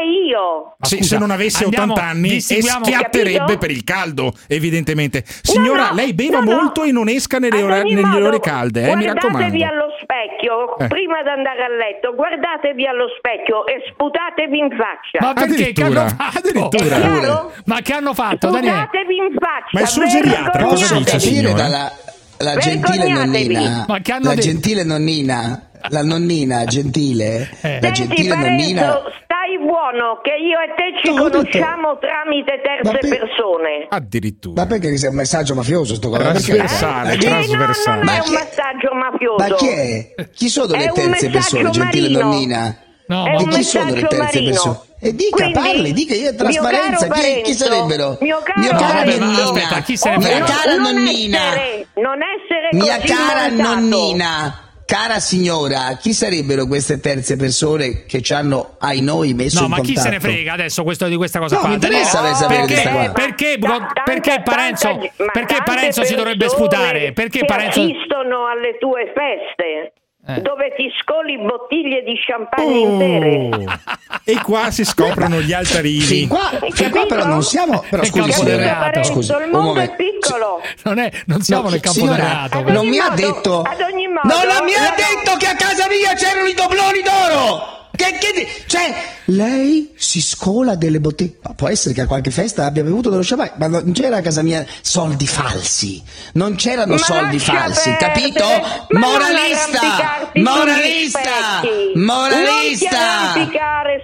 [SPEAKER 43] io.
[SPEAKER 3] Ma
[SPEAKER 9] Sì,
[SPEAKER 3] scusa,
[SPEAKER 9] se non avesse
[SPEAKER 3] andiamo-
[SPEAKER 9] 80 anni e schiatterebbe
[SPEAKER 43] Capito?
[SPEAKER 9] per il caldo, evidentemente. Signora,
[SPEAKER 43] no,
[SPEAKER 9] lei beva
[SPEAKER 43] no, no.
[SPEAKER 9] molto e non esca nelle, ore, nelle
[SPEAKER 43] modo,
[SPEAKER 9] ore calde, eh, mi raccomando.
[SPEAKER 43] Guardatevi allo specchio
[SPEAKER 9] Eh.
[SPEAKER 43] prima di andare a letto, guardatevi allo specchio e sputatevi in faccia.
[SPEAKER 3] Ma perché? Che hanno
[SPEAKER 9] Addirittura,
[SPEAKER 3] fatto?
[SPEAKER 9] addirittura.
[SPEAKER 43] È chiaro?
[SPEAKER 3] Ma che hanno fatto?
[SPEAKER 43] Sputatevi in faccia.
[SPEAKER 9] Ma il suo geriatra cosa dice, signora?
[SPEAKER 1] dalla la gentile nonnina,
[SPEAKER 3] Ma che hanno
[SPEAKER 1] la
[SPEAKER 3] detto?
[SPEAKER 1] gentile nonnina, la nonnina gentile,
[SPEAKER 3] Eh.
[SPEAKER 1] la
[SPEAKER 43] Senti
[SPEAKER 1] gentile nonnina.
[SPEAKER 43] Parenzo, stai buono che io e te ci
[SPEAKER 1] detto-
[SPEAKER 43] conosciamo tramite terze
[SPEAKER 1] per-
[SPEAKER 43] persone.
[SPEAKER 9] Addirittura.
[SPEAKER 1] Ma perché sia un messaggio mafioso sto
[SPEAKER 9] Trasversale,
[SPEAKER 1] Eh?
[SPEAKER 43] No,
[SPEAKER 9] trasversale.
[SPEAKER 1] Ma
[SPEAKER 43] è
[SPEAKER 1] chi-
[SPEAKER 43] un messaggio mafioso.
[SPEAKER 1] Ma chi è? Chi sono le terze persone, gentile nonnina?
[SPEAKER 3] No,
[SPEAKER 43] È
[SPEAKER 3] ma-
[SPEAKER 1] chi sono le terze persone? E dica,
[SPEAKER 43] Quindi,
[SPEAKER 1] parli, dica io trasparenza. Chi, chi
[SPEAKER 43] Parenzo,
[SPEAKER 1] sarebbero?
[SPEAKER 43] Mio caro
[SPEAKER 1] Mia cara
[SPEAKER 3] Parenzo.
[SPEAKER 1] nonnina.
[SPEAKER 3] Aspetta, chi ne
[SPEAKER 1] Mia cara
[SPEAKER 43] non
[SPEAKER 1] nonnina.
[SPEAKER 43] Essere, non essere
[SPEAKER 1] Mia
[SPEAKER 43] così
[SPEAKER 1] cara
[SPEAKER 43] montato.
[SPEAKER 1] nonnina. Cara signora, chi sarebbero queste terze persone che ci hanno ai noi messo
[SPEAKER 3] No,
[SPEAKER 1] in
[SPEAKER 3] ma chi
[SPEAKER 1] contatto?
[SPEAKER 3] se ne frega adesso questo, di questa cosa
[SPEAKER 1] No,
[SPEAKER 3] qua?
[SPEAKER 1] mi interessa
[SPEAKER 3] Daniele,
[SPEAKER 1] sapere
[SPEAKER 3] perché,
[SPEAKER 1] questa qua.
[SPEAKER 3] perché,
[SPEAKER 43] Ta-
[SPEAKER 3] perché Parenzo, perché
[SPEAKER 43] tante
[SPEAKER 3] Parenzo si dovrebbe sputare? Perché
[SPEAKER 43] che
[SPEAKER 3] Parenzo...
[SPEAKER 43] assistono alle tue feste
[SPEAKER 3] Eh.
[SPEAKER 43] dove ti scoli bottiglie di champagne
[SPEAKER 9] Oh.
[SPEAKER 43] intere.
[SPEAKER 9] E qua si scoprono gli altarini.
[SPEAKER 1] Fin qua, fin qua però non siamo. Però scusi, signora, scusi,
[SPEAKER 43] il
[SPEAKER 1] un
[SPEAKER 43] mondo è
[SPEAKER 1] momento.
[SPEAKER 43] piccolo.
[SPEAKER 3] Non, è, non siamo
[SPEAKER 1] No,
[SPEAKER 3] nel campo
[SPEAKER 1] signora,
[SPEAKER 3] però.
[SPEAKER 1] Non mi ha
[SPEAKER 43] modo-
[SPEAKER 1] detto.
[SPEAKER 43] ad ogni modo,
[SPEAKER 1] non mi ha
[SPEAKER 43] la-
[SPEAKER 1] detto che a casa mia c'erano i dobloni d'oro! Che, che cioè, lei si scola delle bottiglie. Ma può essere che a qualche festa abbia bevuto dello champagne, ma non c'era a casa mia soldi falsi. Non c'erano
[SPEAKER 43] Ma
[SPEAKER 1] soldi falsi,
[SPEAKER 43] perdere,
[SPEAKER 1] capito?
[SPEAKER 43] ma
[SPEAKER 1] Moralista! Moralista!
[SPEAKER 43] specchi. Non ti
[SPEAKER 1] Moralista!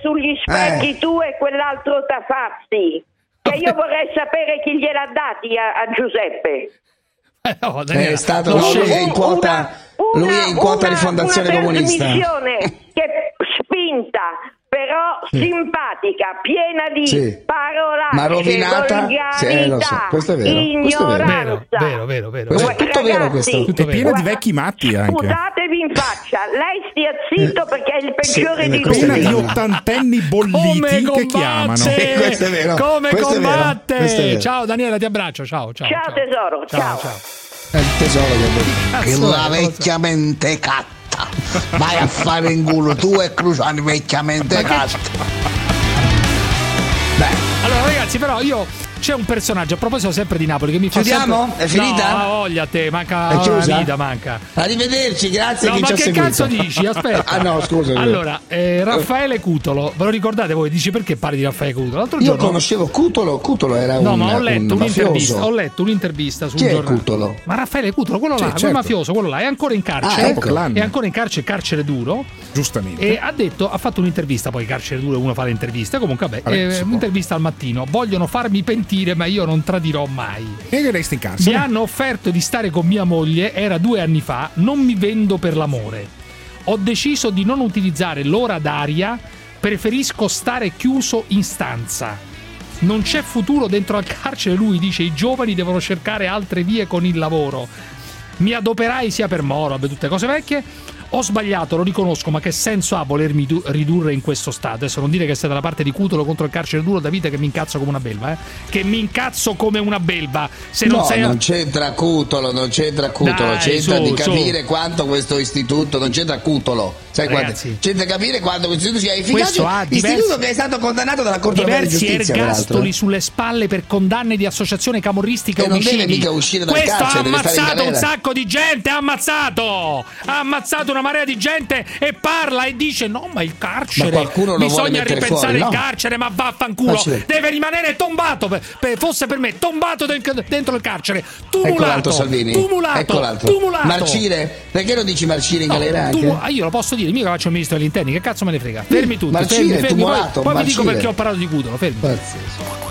[SPEAKER 43] sugli specchi
[SPEAKER 1] Eh.
[SPEAKER 43] tu e quell'altro Tafazzi. Che io vorrei sapere chi gliel'ha dati a, a Giuseppe.
[SPEAKER 3] No, Daniela,
[SPEAKER 1] È stato lui è in quota,
[SPEAKER 43] Una-
[SPEAKER 1] lui è in quota
[SPEAKER 43] una-
[SPEAKER 1] rifondazione
[SPEAKER 43] una
[SPEAKER 1] comunista.
[SPEAKER 43] che spinta però
[SPEAKER 1] Sì.
[SPEAKER 43] simpatica, piena di
[SPEAKER 1] Sì.
[SPEAKER 43] parolacce,
[SPEAKER 1] Ma rovinata?
[SPEAKER 43] volgarità,
[SPEAKER 1] Sì, eh, lo so, questo è vero, questo è vero.
[SPEAKER 43] ignoranza.
[SPEAKER 3] Vero, vero, vero.
[SPEAKER 1] Questo è tutto vero, questo.
[SPEAKER 9] È piena di vecchi matti anche.
[SPEAKER 43] Sputatevi in faccia, lei stia zitto perché è il peggiore di
[SPEAKER 9] Piena
[SPEAKER 43] lui.
[SPEAKER 9] di ottantenni bolliti che chiamano.
[SPEAKER 1] Questo è vero,
[SPEAKER 3] Come
[SPEAKER 1] questo è vero,
[SPEAKER 3] combatte?
[SPEAKER 1] è vero.
[SPEAKER 3] Ciao Daniela, ti abbraccio. Ciao, ciao.
[SPEAKER 43] Ciao, tesoro, ciao.
[SPEAKER 1] È il tesoro che.
[SPEAKER 3] Cazzo,
[SPEAKER 1] La
[SPEAKER 3] eh,
[SPEAKER 1] vecchia mentecatta. Vai a fare in culo tu e Cruciani vecchia mentecatta.
[SPEAKER 3] Allora, ragazzi, però io. C'è un personaggio, a proposito sempre di Napoli, che mi fa
[SPEAKER 1] Chiudiamo?
[SPEAKER 3] sempre...
[SPEAKER 1] È finita?
[SPEAKER 3] No, voglia a te, manca
[SPEAKER 1] È
[SPEAKER 3] una
[SPEAKER 1] chiusa?
[SPEAKER 3] vita, manca.
[SPEAKER 1] Arrivederci, grazie
[SPEAKER 3] No,
[SPEAKER 1] che
[SPEAKER 3] ma
[SPEAKER 1] ci ha
[SPEAKER 3] che
[SPEAKER 1] seguito.
[SPEAKER 3] cazzo dici? Aspetta.
[SPEAKER 1] ah no, scusa.
[SPEAKER 3] Allora, eh, Raffaele Cutolo, ve lo ricordate voi? Dici perché parli di Raffaele Cutolo? L'altro
[SPEAKER 1] Io
[SPEAKER 3] giorno...
[SPEAKER 1] conoscevo Cutolo, Cutolo era
[SPEAKER 3] No,
[SPEAKER 1] un,
[SPEAKER 3] ma ho letto,
[SPEAKER 1] un
[SPEAKER 3] un'intervista, ho letto un'intervista su
[SPEAKER 1] Chi
[SPEAKER 3] un
[SPEAKER 1] è
[SPEAKER 3] giornale.
[SPEAKER 1] Cutolo?
[SPEAKER 3] Ma Raffaele Cutolo, quello
[SPEAKER 1] Sì,
[SPEAKER 3] là, quel
[SPEAKER 1] certo.
[SPEAKER 3] mafioso, quello là, è ancora in carcere.
[SPEAKER 1] Ah, ecco.
[SPEAKER 3] È ancora in carcere, carcere duro.
[SPEAKER 9] Giustamente.
[SPEAKER 3] E ha detto, ha fatto un'intervista, poi carcere duro uno fa le interviste, comunque vabbè,
[SPEAKER 9] Vabbè,
[SPEAKER 3] eh, un'intervista al mattino. Vogliono farmi pentire, ma io non tradirò mai.
[SPEAKER 9] E che resti in
[SPEAKER 3] Mi
[SPEAKER 9] carcere?
[SPEAKER 3] hanno offerto di stare con mia moglie, era due anni fa, non mi vendo per l'amore. Ho deciso di non utilizzare l'ora d'aria, preferisco stare chiuso in stanza. Non c'è futuro dentro al carcere, lui dice i giovani devono cercare altre vie con il lavoro. Mi adoperai sia per Moro, vabbè, tutte cose vecchie. Ho sbagliato, lo riconosco, ma che senso ha volermi du- ridurre in questo stato? Adesso non dire che sei dalla parte di Cutolo contro il carcere duro, Davide, che mi incazzo come una belva, eh? Che mi incazzo come una belva. Se non
[SPEAKER 1] no,
[SPEAKER 3] sei.
[SPEAKER 1] non c'entra Cutolo, non c'entra Cutolo,
[SPEAKER 3] Dai,
[SPEAKER 1] c'entra
[SPEAKER 3] su,
[SPEAKER 1] di
[SPEAKER 3] su.
[SPEAKER 1] capire quanto questo istituto, non c'entra Cutolo, sai?
[SPEAKER 3] Ragazzi.
[SPEAKER 1] C'entra capire quanto questo istituto sia efficace, istituto che è stato condannato dalla Corte Europea di
[SPEAKER 3] diversi
[SPEAKER 1] Giustizia,
[SPEAKER 3] ergastoli
[SPEAKER 1] peraltro.
[SPEAKER 3] sulle spalle per condanne di associazione camorristica e
[SPEAKER 1] E non deve
[SPEAKER 3] omicidi.
[SPEAKER 1] mica uscire dal
[SPEAKER 3] Questo
[SPEAKER 1] carcere,
[SPEAKER 3] ha ammazzato un sacco di gente, ha ammazzato! Ha ammazzato una marea di gente e parla e dice no, ma il carcere
[SPEAKER 1] Ma
[SPEAKER 3] bisogna ripensare
[SPEAKER 1] fuori, no?
[SPEAKER 3] il carcere, ma vaffanculo,
[SPEAKER 1] Accidenti.
[SPEAKER 3] deve rimanere tombato, per- per- fosse per me, tombato dentro il carcere,
[SPEAKER 1] Ecco
[SPEAKER 3] tumulato,
[SPEAKER 1] Salvini.
[SPEAKER 3] tumulato,
[SPEAKER 1] ecco
[SPEAKER 3] tumulato.
[SPEAKER 1] Marcire, perché non dici Marcire in
[SPEAKER 3] No,
[SPEAKER 1] galera
[SPEAKER 3] tu- ah, io lo posso dire, mica faccio il ministro degli interni, che cazzo me ne frega? Fermi tutti,
[SPEAKER 1] Marcire,
[SPEAKER 3] fermi, fermi, poi,
[SPEAKER 1] tumulato,
[SPEAKER 3] poi vi dico perché ho parlato di Cutolo, fermi.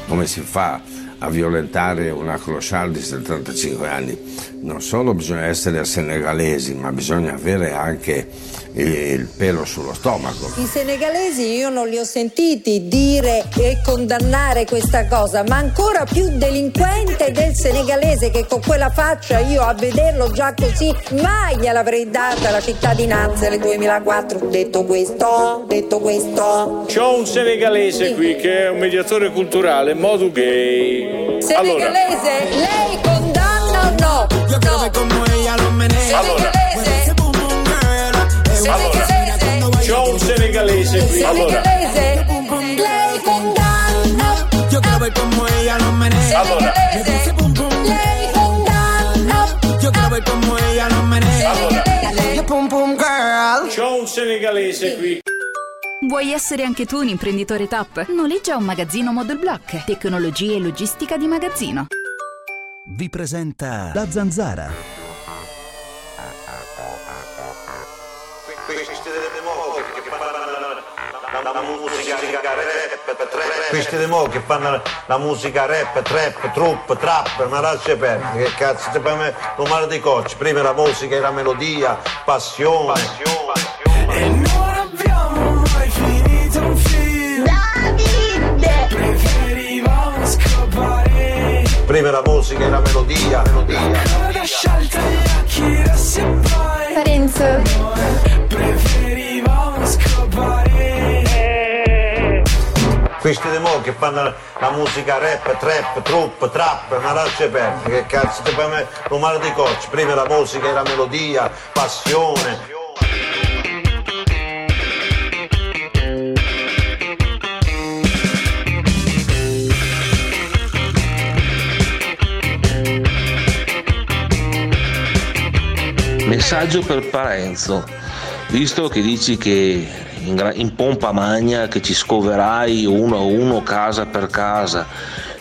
[SPEAKER 42] Come si fa a violentare una clochard di 75 anni? Non solo bisogna essere senegalesi, ma bisogna avere anche il pelo sullo stomaco.
[SPEAKER 47] I senegalesi io non li ho sentiti dire e condannare questa cosa, ma ancora più delinquente del senegalese che con quella faccia io a vederlo già così mai gliel'avrei data la cittadinanza nel 2004. Detto questo, detto questo.
[SPEAKER 48] C'ho un senegalese qui che è un mediatore culturale, modo gay. Allora,
[SPEAKER 47] Senegalese, lei condanna o no? Creo que como ella lo menea. Senegalese. Senegalese.
[SPEAKER 48] c'ho un senegalese qui. Allora,
[SPEAKER 47] Senegalese. Lei condanna. Yo quiero ver como ella lo menea.
[SPEAKER 48] Allora.
[SPEAKER 47] Lei condanna. Yo quiero ver como ella lo menea.
[SPEAKER 48] Allora.
[SPEAKER 47] Pum pum girl.
[SPEAKER 48] c'ho un senegalese qui.
[SPEAKER 49] Vuoi essere anche tu un imprenditore top? Noleggia un magazzino Model Block. Tecnologia e logistica di magazzino.
[SPEAKER 4] Vi presenta La Zanzara.
[SPEAKER 50] La musica rap, trap. Questi di mo che fanno la musica rap, trap, trup, trap, ma lascia perdere, che cazzo, se per me lo male dei cocci, prima la musica e la melodia, passione.
[SPEAKER 40] E non abbiamo mai finito un film. Davide. Preferivamo scappare
[SPEAKER 50] Prima la musica e la melodia, melodia.
[SPEAKER 40] Occhi rossi e poi
[SPEAKER 47] Parenzo
[SPEAKER 40] Preferivamo scappare
[SPEAKER 50] Questi di mo che fanno la musica rap, trap, trup, trap, ma lascia perdere, che cazzo, se per me lo male dei cocci, prima la musica e la melodia, passione.
[SPEAKER 51] Messaggio per Parenzo, visto che dici che in, in pompa magna che ci scoverai uno a uno casa per casa,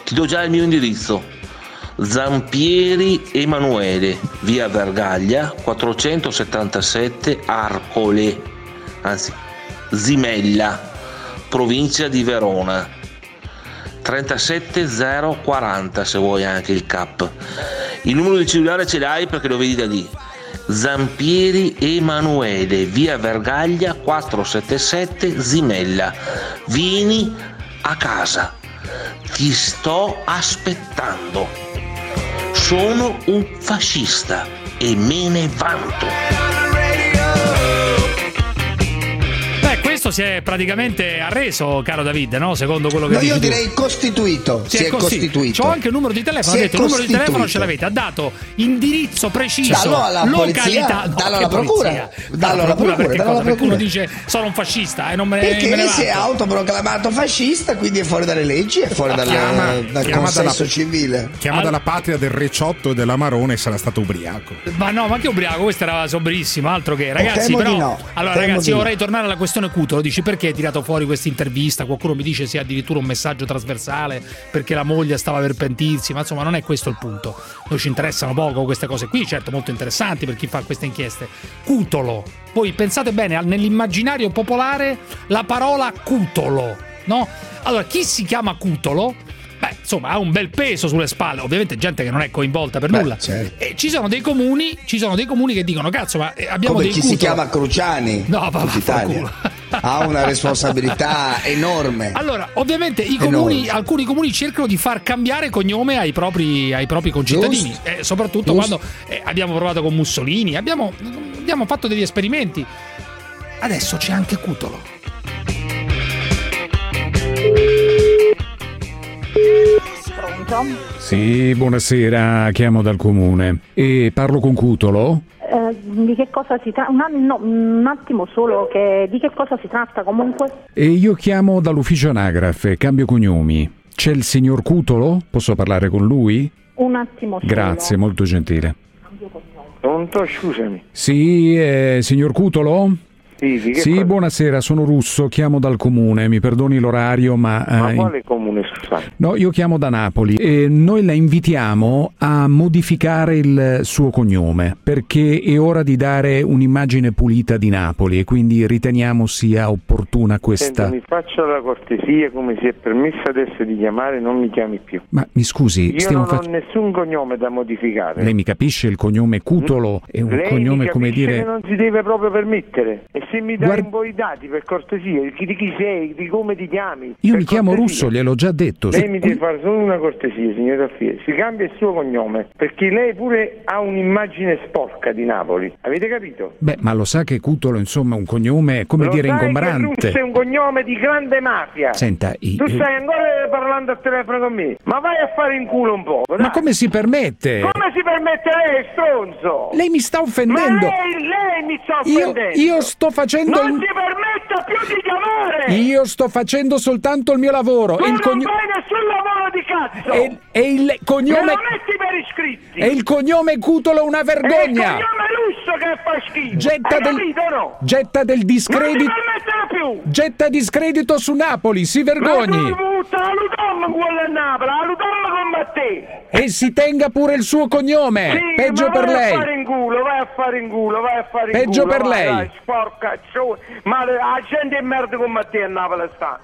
[SPEAKER 51] ti do già il mio indirizzo. Zampieri Emanuele, via Vergaglia 477 Arcole, anzi Zimella, provincia di Verona. 37040 se vuoi anche il CAP. Il numero di cellulare ce l'hai perché lo vedi da lì. Zampieri Emanuele, via Vergaglia 477 Zimella. Vieni a casa. Ti sto aspettando. Sono un fascista e me ne vanto.
[SPEAKER 3] Si è praticamente arreso, caro David, no? Secondo quello che
[SPEAKER 1] No, io
[SPEAKER 3] tu.
[SPEAKER 1] direi costituito. Si, è
[SPEAKER 3] costi-
[SPEAKER 1] costituito.
[SPEAKER 3] C'ho anche il numero di telefono,
[SPEAKER 1] Si
[SPEAKER 3] ha
[SPEAKER 1] è
[SPEAKER 3] detto il numero di telefono ce l'avete, ha dato indirizzo preciso,
[SPEAKER 1] Dallo alla
[SPEAKER 3] località,
[SPEAKER 1] polizia,
[SPEAKER 3] no,
[SPEAKER 1] dallo alla procura,
[SPEAKER 3] polizia?
[SPEAKER 1] dallo alla procura,
[SPEAKER 3] perché
[SPEAKER 1] dallo
[SPEAKER 3] cosa? Perché uno dice sono un fascista e non me ne, me ne
[SPEAKER 1] Perché si è autoproclamato fascista, quindi è fuori dalle leggi, è fuori dal,
[SPEAKER 9] Chiama-
[SPEAKER 1] dal
[SPEAKER 9] chiama
[SPEAKER 1] consenso
[SPEAKER 9] dalla-
[SPEAKER 1] civile.
[SPEAKER 9] Chiama dalla patria del Reciotto e dell'Amarone e sarà stato ubriaco.
[SPEAKER 3] Ma no, ma che ubriaco, questo era sobrissimo, altro che ragazzi,
[SPEAKER 9] temo
[SPEAKER 3] però
[SPEAKER 9] no,
[SPEAKER 3] Allora
[SPEAKER 9] temo
[SPEAKER 3] ragazzi,
[SPEAKER 9] no.
[SPEAKER 3] vorrei tornare alla questione Cutolo, dici perché hai tirato fuori questa intervista? Qualcuno mi dice sia addirittura un messaggio trasversale perché la moglie stava per pentirsi, ma insomma non è questo il punto. Noi ci interessano poco queste cose qui, certo molto interessanti per chi fa queste inchieste. Cutolo. Voi pensate bene, nell'immaginario popolare la parola cutolo, no? Allora, chi si chiama cutolo? Beh, insomma, ha un bel peso sulle spalle, ovviamente gente che non è coinvolta per nulla.
[SPEAKER 1] certo.
[SPEAKER 3] E ci sono dei comuni, ci sono dei comuni che dicono "Cazzo, ma eh, abbiamo
[SPEAKER 1] Come
[SPEAKER 3] dei
[SPEAKER 1] chi si
[SPEAKER 3] cutolo".
[SPEAKER 1] chiama Cruciani
[SPEAKER 3] No,
[SPEAKER 1] in Italia. ha una responsabilità enorme.
[SPEAKER 3] Allora, ovviamente i comuni, alcuni comuni cercano di far cambiare cognome ai propri, ai propri concittadini, eh, soprattutto
[SPEAKER 1] Giusto.
[SPEAKER 3] quando eh, abbiamo provato con Mussolini, abbiamo, abbiamo fatto degli esperimenti. Adesso c'è anche Cutolo.
[SPEAKER 52] Pronto?
[SPEAKER 53] Sì, buonasera, chiamo dal comune. E parlo con Cutolo?
[SPEAKER 52] Eh, di che cosa si tratta? Un, no, un attimo solo, che... di che cosa si tratta comunque?
[SPEAKER 53] E io chiamo dall'ufficio anagrafe, cambio cognomi. C'è il signor Cutolo? Posso parlare con lui?
[SPEAKER 52] Un attimo solo.
[SPEAKER 53] Grazie, molto gentile.
[SPEAKER 54] Pronto, scusami.
[SPEAKER 53] Sì, eh, signor Cutolo?
[SPEAKER 54] Che
[SPEAKER 53] Sì,
[SPEAKER 54] cosa-
[SPEAKER 53] buonasera, sono russo, chiamo dal comune, mi perdoni l'orario, ma...
[SPEAKER 54] Ma
[SPEAKER 53] eh,
[SPEAKER 54] quale comune, scusate?
[SPEAKER 53] No, io chiamo da Napoli e noi la invitiamo a modificare il suo cognome perché è ora di dare un'immagine pulita di Napoli e quindi riteniamo sia opportuna questa...
[SPEAKER 54] Senta, mi faccia la cortesia, come si è permesso adesso di chiamare, non mi chiami più.
[SPEAKER 53] Ma mi scusi,
[SPEAKER 54] Io non
[SPEAKER 53] fac-
[SPEAKER 54] ho nessun cognome da modificare.
[SPEAKER 53] Lei mi capisce il cognome Cutolo? È un
[SPEAKER 54] Lei
[SPEAKER 53] cognome come dire...
[SPEAKER 54] non si deve proprio permettere. E se mi dai
[SPEAKER 53] Guarda-
[SPEAKER 54] un po' i dati, per cortesia, di chi, di chi sei, di come ti chiami.
[SPEAKER 53] Io mi chiamo
[SPEAKER 54] cortesia.
[SPEAKER 53] Russo, gliel'ho già detto.
[SPEAKER 54] Lei
[SPEAKER 53] Se-
[SPEAKER 54] mi deve fare solo una cortesia, signor Alfieri. Si cambia il suo cognome, perché lei pure ha un'immagine sporca di Napoli. Avete capito?
[SPEAKER 53] Beh, ma lo sa che Cutolo, insomma, è un cognome, come
[SPEAKER 54] Lo
[SPEAKER 53] dire,
[SPEAKER 54] che
[SPEAKER 53] ingombrante.
[SPEAKER 54] Russo è un cognome di grande mafia.
[SPEAKER 53] Senta, i-
[SPEAKER 54] Tu stai ancora parlando al telefono con me. Ma vai a fare in culo un po'.
[SPEAKER 53] Ma
[SPEAKER 54] dai.
[SPEAKER 53] come si permette?
[SPEAKER 54] Come si permette lei, stronzo?
[SPEAKER 53] Lei mi sta offendendo.
[SPEAKER 54] Ma lei, lei mi sta
[SPEAKER 53] Io,
[SPEAKER 54] offendendo.
[SPEAKER 53] io sto facendo
[SPEAKER 54] Non
[SPEAKER 53] il...
[SPEAKER 54] si permetta più di chiamare.
[SPEAKER 53] Io sto facendo soltanto il mio lavoro.
[SPEAKER 54] Tu
[SPEAKER 53] e il
[SPEAKER 54] non
[SPEAKER 53] cogno-
[SPEAKER 54] fai nessun lavoro di cazzo.
[SPEAKER 53] e, e il
[SPEAKER 54] Me
[SPEAKER 53] cognome...
[SPEAKER 54] lo metti per iscritti.
[SPEAKER 53] E il cognome Cutolo è una
[SPEAKER 54] È il
[SPEAKER 53] vergogna.
[SPEAKER 54] cognome russo che fa schifo.
[SPEAKER 53] Getta
[SPEAKER 54] Hai
[SPEAKER 53] del,
[SPEAKER 54] capito no?
[SPEAKER 53] getta del
[SPEAKER 54] Non ti
[SPEAKER 53] discredito.
[SPEAKER 54] più.
[SPEAKER 53] Getta discredito su Napoli, si
[SPEAKER 54] Ma
[SPEAKER 53] vergogni.
[SPEAKER 54] tu butta la Ludom quella a Napoli, la Ludom con te.
[SPEAKER 53] E si tenga pure il suo cognome.
[SPEAKER 54] Sì,
[SPEAKER 53] Peggio per
[SPEAKER 54] vai
[SPEAKER 53] lei.
[SPEAKER 54] a fare in culo, vai a fare in culo, vai a fare in
[SPEAKER 53] Peggio
[SPEAKER 54] culo.
[SPEAKER 53] per
[SPEAKER 54] vai,
[SPEAKER 53] lei.
[SPEAKER 54] Vai, sporca, ciò. Ma la gente è merda come te a Napoli sta.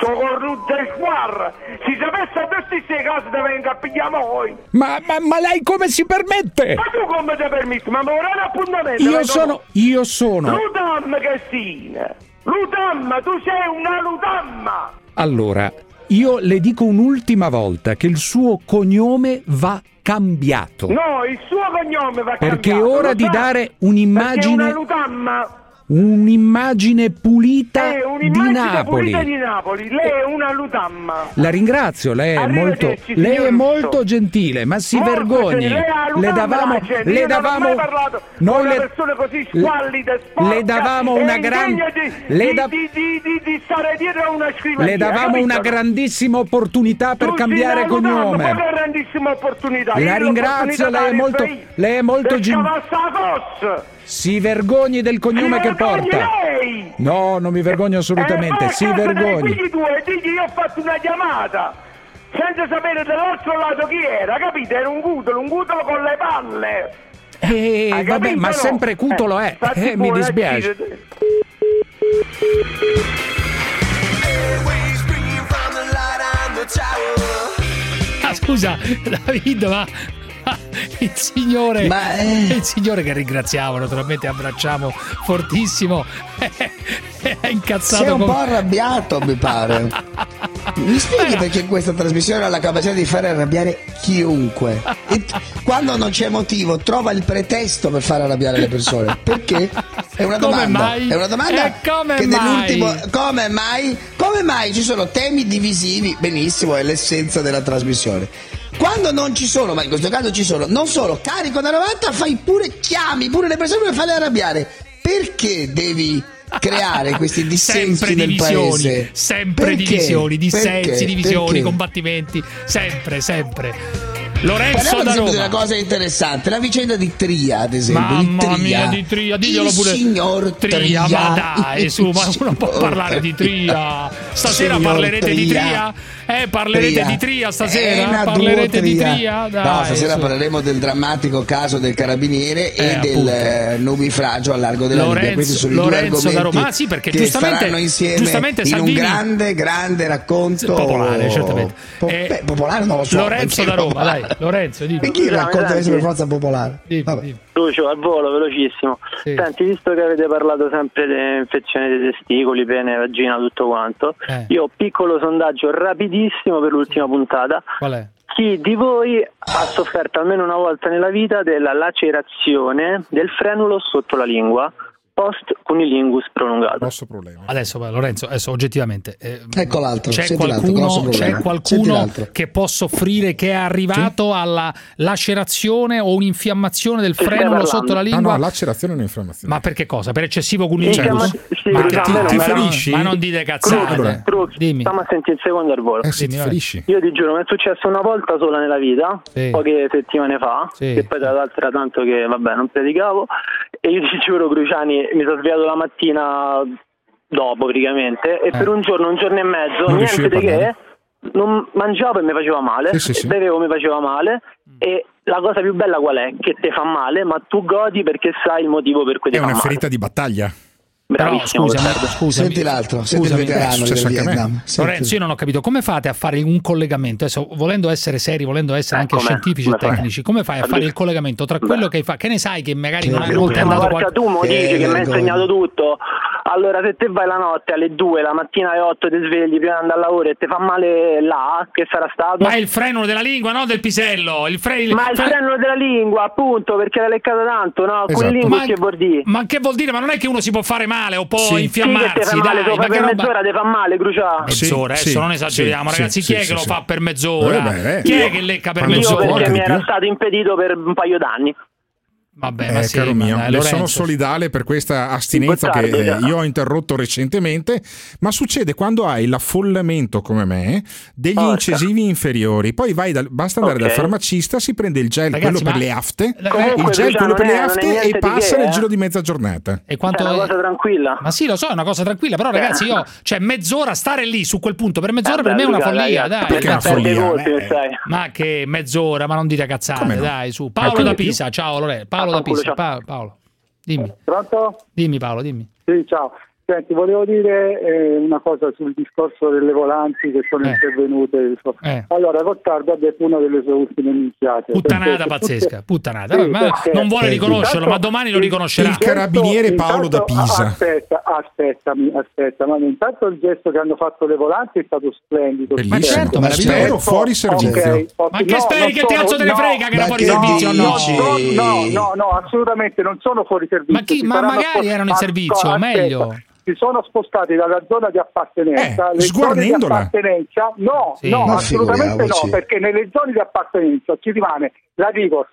[SPEAKER 54] Sono cornuto del squarra. Si sapesse a queste cose te venga a pigliare noi.
[SPEAKER 53] Ma, ma- ma lei come si permette?
[SPEAKER 54] Ma tu come ti permetti? Ma mi vorrei un appuntamento.
[SPEAKER 53] Io sono. Io sono.
[SPEAKER 54] Ludam Cassina! Ludam, tu sei una Ludamma!
[SPEAKER 53] Allora, io le dico un'ultima volta che il suo cognome va cambiato.
[SPEAKER 54] No, il suo cognome va
[SPEAKER 53] Perché è
[SPEAKER 54] cambiato,
[SPEAKER 53] ora
[SPEAKER 54] lo
[SPEAKER 53] di
[SPEAKER 54] sa?
[SPEAKER 53] dare
[SPEAKER 54] Perché è una
[SPEAKER 53] un'immagine,
[SPEAKER 54] Ludamma!
[SPEAKER 53] Un'immagine pulita
[SPEAKER 54] È
[SPEAKER 53] di
[SPEAKER 54] un'immagine
[SPEAKER 53] Napoli.
[SPEAKER 54] pulita di Napoli, lei è una Ludamma!
[SPEAKER 53] La ringrazio, lei è molto, lei è molto gentile, ma si
[SPEAKER 54] Molto
[SPEAKER 53] vergogni.
[SPEAKER 54] gentile,
[SPEAKER 53] Le davamo,
[SPEAKER 54] gente,
[SPEAKER 53] le davamo, noi
[SPEAKER 54] una
[SPEAKER 53] le-
[SPEAKER 54] così squallida, sporca,
[SPEAKER 53] le davamo una
[SPEAKER 54] indegna
[SPEAKER 53] gran-
[SPEAKER 54] di,
[SPEAKER 53] le
[SPEAKER 54] di,
[SPEAKER 53] da-
[SPEAKER 54] di, di, di, di stare dietro a una scrivania.
[SPEAKER 53] le davamo una grandissima opportunità per
[SPEAKER 54] Tu
[SPEAKER 53] cambiare
[SPEAKER 54] una
[SPEAKER 53] cognome.
[SPEAKER 54] Che grandissima opportunità!
[SPEAKER 53] La
[SPEAKER 54] Io
[SPEAKER 53] ringrazio, lei è molto, lei è molto
[SPEAKER 54] Per
[SPEAKER 53] Si vergogni del cognome che porta.
[SPEAKER 54] lei!
[SPEAKER 53] No, non mi vergogno assolutamente,
[SPEAKER 54] Eh,
[SPEAKER 53] si
[SPEAKER 54] miseria,
[SPEAKER 53] vergogni.
[SPEAKER 54] Quindi tu e digli io ho fatto una chiamata senza sapere dall'altro lato chi era, capite? Era un cutolo, un cutolo con le palle.
[SPEAKER 53] Eh, vabbè,
[SPEAKER 54] capito
[SPEAKER 53] ma sempre Cutolo è. Eh, mi dispiace.
[SPEAKER 3] Ah, scusa, David, ma il signore,
[SPEAKER 1] Ma, eh.
[SPEAKER 3] il signore che ringraziamo, naturalmente abbracciamo fortissimo, è incazzato.
[SPEAKER 1] Sei un
[SPEAKER 3] come-
[SPEAKER 1] po' arrabbiato, mi pare. Mi spieghi perché questa trasmissione ha la capacità di fare arrabbiare chiunque? E quando non c'è motivo, trova il pretesto per fare arrabbiare le persone. Perché? È una
[SPEAKER 3] Come
[SPEAKER 1] domanda.
[SPEAKER 3] mai?
[SPEAKER 1] È una domanda
[SPEAKER 3] E come
[SPEAKER 1] che
[SPEAKER 3] mai?
[SPEAKER 1] Come mai? Come mai ci sono temi divisivi? Benissimo, è l'essenza della trasmissione. Quando non ci sono, ma in questo caso ci sono, non solo carico da 90, fai pure, chiami pure le persone per farle arrabbiare. Perché devi creare questi dissensi
[SPEAKER 3] sempre
[SPEAKER 1] nel
[SPEAKER 3] divisioni,
[SPEAKER 1] paese?
[SPEAKER 3] sempre
[SPEAKER 1] Perché?
[SPEAKER 3] divisioni, dissensi,
[SPEAKER 1] Perché?
[SPEAKER 3] divisioni,
[SPEAKER 1] Perché?
[SPEAKER 3] combattimenti, sempre, sempre. Lorenzo da
[SPEAKER 1] di
[SPEAKER 3] Roma.
[SPEAKER 1] una cosa interessante, la vicenda di Tria, ad esempio. di
[SPEAKER 3] Mamma
[SPEAKER 1] Tria.
[SPEAKER 3] mia, di Tria, diglielo
[SPEAKER 1] Il
[SPEAKER 3] pure.
[SPEAKER 1] signor
[SPEAKER 3] Tria,
[SPEAKER 1] Tria.
[SPEAKER 3] ma dai, su, ma uno può parlare di Tria. Stasera
[SPEAKER 1] Signor
[SPEAKER 3] parlerete di
[SPEAKER 1] Tria.
[SPEAKER 3] Tria? Eh, parlerete
[SPEAKER 1] Tria.
[SPEAKER 3] di Tria stasera? Parlerete di. Tria? Dai,
[SPEAKER 1] no, stasera
[SPEAKER 3] su.
[SPEAKER 1] parleremo del drammatico caso del carabiniere
[SPEAKER 3] Eh,
[SPEAKER 1] e del
[SPEAKER 3] appunto.
[SPEAKER 1] eh, nubifragio a largo della Libia. Questi
[SPEAKER 3] Lorenzo,
[SPEAKER 1] sono i due
[SPEAKER 3] Lorenzo da Roma. Ah, sì, perché giustamente, giustamente
[SPEAKER 1] in
[SPEAKER 3] Salvini
[SPEAKER 1] un grande, grande racconto
[SPEAKER 3] popolare, certamente.
[SPEAKER 1] Po-
[SPEAKER 3] Eh,
[SPEAKER 1] popolare non lo so.
[SPEAKER 3] Lorenzo da Roma, dai, Lorenzo, dimmi.
[SPEAKER 1] E chi racconta essere per forza popolare?
[SPEAKER 38] Lucio, al volo, velocissimo.
[SPEAKER 3] Sì.
[SPEAKER 38] Senti, visto che avete parlato sempre di infezioni dei testicoli, pene, vagina, tutto quanto,
[SPEAKER 3] Eh.
[SPEAKER 38] io ho piccolo sondaggio rapidissimo per l'ultima puntata.
[SPEAKER 3] Qual è?
[SPEAKER 38] Chi di voi ha sofferto almeno una volta nella vita della lacerazione del frenulo sotto la lingua post cunilingus prolungato?
[SPEAKER 9] Grosso problema.
[SPEAKER 3] Adesso, Lorenzo, adesso oggettivamente. eh,
[SPEAKER 1] Ecco l'altro,
[SPEAKER 3] C'è qualcuno, c'è qualcuno che può soffrire che è arrivato alla lacerazione o un'infiammazione del frenulo sotto la
[SPEAKER 9] No,
[SPEAKER 3] lingua?
[SPEAKER 9] no, lacerazione e un'infiammazione.
[SPEAKER 3] Ma per che cosa? Per eccessivo cunilingus?
[SPEAKER 38] Sì,
[SPEAKER 3] ma, ti, ti ferisci? ma non dite cazzate.
[SPEAKER 9] Allora,
[SPEAKER 38] Cruz,
[SPEAKER 3] Dimmi.
[SPEAKER 38] stiamo a sentire il secondo al volo.
[SPEAKER 9] Eh sì, ti ferisci.
[SPEAKER 38] Io ti giuro, mi è successo una volta sola nella vita,
[SPEAKER 3] Sì.
[SPEAKER 38] poche settimane fa,
[SPEAKER 3] Sì.
[SPEAKER 38] che poi tra l'altro era tanto che vabbè non predicavo, e io ti giuro Cruciani mi sono svegliato la mattina dopo praticamente, e
[SPEAKER 3] Eh.
[SPEAKER 38] per un giorno, un giorno e mezzo,
[SPEAKER 9] Non
[SPEAKER 38] niente di che, non mangiavo e mi faceva male,
[SPEAKER 9] Sì, sì, sì.
[SPEAKER 38] bevevo e mi faceva male,
[SPEAKER 3] Mm.
[SPEAKER 38] e la cosa più bella qual è? Che te fa male, ma tu godi perché sai il motivo per cui ti
[SPEAKER 9] È
[SPEAKER 38] fa
[SPEAKER 9] una
[SPEAKER 38] male.
[SPEAKER 9] ferita di battaglia.
[SPEAKER 3] Però
[SPEAKER 38] Bravissimo,
[SPEAKER 3] scusami,
[SPEAKER 38] Gottardo.
[SPEAKER 3] scusami,
[SPEAKER 1] Senti l'altro, senti il
[SPEAKER 3] scusami,
[SPEAKER 1] veterano del. Vietnam. Senti-
[SPEAKER 3] Lorenzo, io non ho capito come fate a fare un collegamento, adesso volendo essere seri, volendo essere
[SPEAKER 38] Eh,
[SPEAKER 3] anche
[SPEAKER 38] com'è?
[SPEAKER 3] scientifici e tecnici, come fai a fare il collegamento tra
[SPEAKER 38] Beh.
[SPEAKER 3] quello che hai fatto? Che ne sai che magari non,
[SPEAKER 1] Che
[SPEAKER 3] hai, non è
[SPEAKER 38] ma
[SPEAKER 3] andato qualcosa?
[SPEAKER 38] tu mo
[SPEAKER 1] Che
[SPEAKER 38] dici che mi hai insegnato tutto. Allora, se te vai la notte alle 2, la mattina alle 8 ti svegli prima di andare al lavoro e ti fa male là, che sarà stato?
[SPEAKER 3] Ma è il frenulo della lingua, no del pisello. Il fre- il
[SPEAKER 38] Ma il
[SPEAKER 3] fre-
[SPEAKER 38] freno della lingua, appunto, perché l'ha leccata tanto, no?
[SPEAKER 9] Esatto.
[SPEAKER 38] Quel lingue
[SPEAKER 3] Ma-
[SPEAKER 38] che vuol dire?
[SPEAKER 3] Ma che vuol dire? Ma non è che uno si può fare male o può
[SPEAKER 9] Sì.
[SPEAKER 38] Sì, che
[SPEAKER 3] infiammarsi,
[SPEAKER 38] fa male,
[SPEAKER 3] dai,
[SPEAKER 38] lo
[SPEAKER 3] ma che roba...
[SPEAKER 38] mezz'ora, ti fa male, Crucià.
[SPEAKER 3] Mezz'ora,
[SPEAKER 9] Sì,
[SPEAKER 3] adesso
[SPEAKER 9] sì,
[SPEAKER 3] non esageriamo,
[SPEAKER 9] sì,
[SPEAKER 3] ragazzi.
[SPEAKER 9] sì,
[SPEAKER 3] chi è
[SPEAKER 9] sì,
[SPEAKER 3] che lo
[SPEAKER 9] sì.
[SPEAKER 3] fa per mezz'ora?
[SPEAKER 9] Eh, beh, eh.
[SPEAKER 3] Chi è che lecca per
[SPEAKER 9] Quando
[SPEAKER 38] Io
[SPEAKER 9] mezz'ora,
[SPEAKER 38] perché
[SPEAKER 3] mezz'ora?
[SPEAKER 38] mi
[SPEAKER 9] di
[SPEAKER 38] era stato impedito per un paio d'anni.
[SPEAKER 3] Vabbè, ma
[SPEAKER 9] Eh,
[SPEAKER 3] sì,
[SPEAKER 9] caro
[SPEAKER 3] ma
[SPEAKER 9] mio,
[SPEAKER 3] dai,
[SPEAKER 9] le sono solidale per questa astinenza che eh, io ho interrotto recentemente, ma succede quando hai l'affollamento come me degli
[SPEAKER 38] Porca.
[SPEAKER 9] incisivi inferiori. Poi vai dal- basta andare
[SPEAKER 38] Ok.
[SPEAKER 9] dal farmacista, si prende il gel,
[SPEAKER 3] Ragazzi,
[SPEAKER 9] quello per
[SPEAKER 3] ma-
[SPEAKER 9] le afte,
[SPEAKER 38] Comunque,
[SPEAKER 9] il gel quello per le afte e passa
[SPEAKER 38] che,
[SPEAKER 9] nel
[SPEAKER 38] eh.
[SPEAKER 9] giro di mezza giornata.
[SPEAKER 3] E quanto
[SPEAKER 38] È una cosa tranquilla.
[SPEAKER 3] Ma sì, lo so, è una cosa tranquilla, però ragazzi, io cioè mezz'ora stare lì su quel punto per mezz'ora
[SPEAKER 38] Eh,
[SPEAKER 3] per me è una follia, dai.
[SPEAKER 9] Perché è una follia? Eh.
[SPEAKER 3] Ma che mezz'ora, ma non dite cazzate, dai, su.
[SPEAKER 9] Eh,
[SPEAKER 3] Paolo
[SPEAKER 9] quindi
[SPEAKER 3] da. Pisa, ciao Lore. Paolo da
[SPEAKER 38] Fanculo,
[SPEAKER 3] Pisa. Pa- Paolo. Dimmi,
[SPEAKER 37] Pronto?
[SPEAKER 3] dimmi Paolo, dimmi.
[SPEAKER 37] Sì, ciao. Senti, volevo dire eh, una cosa sul discorso delle volanti che sono
[SPEAKER 3] Eh.
[SPEAKER 37] intervenute.
[SPEAKER 3] Eh.
[SPEAKER 37] Allora, Gottardo ha detto una delle sue ultime minchiate.
[SPEAKER 3] Puttanata pazzesca, puttanata.
[SPEAKER 37] Sì,
[SPEAKER 3] ma
[SPEAKER 37] perché-
[SPEAKER 3] non vuole riconoscerlo, ma
[SPEAKER 37] intanto-
[SPEAKER 3] domani lo riconoscerà.
[SPEAKER 9] il carabiniere Paolo da
[SPEAKER 37] Intanto-
[SPEAKER 9] Pisa.
[SPEAKER 37] Aspetta, aspettami, aspetta, ma intanto il gesto che hanno fatto le volanti è stato splendido.
[SPEAKER 9] Bellissimo.
[SPEAKER 3] certo,
[SPEAKER 9] Ma spero fuori servizio.
[SPEAKER 37] Ok, ok,
[SPEAKER 3] Ma che
[SPEAKER 37] no,
[SPEAKER 3] speri che ti
[SPEAKER 37] sono-
[SPEAKER 3] cazzo te ne
[SPEAKER 37] no,
[SPEAKER 3] frega che era
[SPEAKER 1] ma
[SPEAKER 3] fuori servizio no?
[SPEAKER 37] No, no, no, no, assolutamente non sono fuori servizio.
[SPEAKER 3] Ma chi- ma magari erano in servizio, meglio.
[SPEAKER 37] Si sono spostati dalla zona di appartenenza.
[SPEAKER 9] Eh,
[SPEAKER 37] le zone di appartenenza, no,
[SPEAKER 3] Sì.
[SPEAKER 37] no,
[SPEAKER 1] Ma
[SPEAKER 37] assolutamente no, perché nelle zone di appartenenza ci rimane la Digos,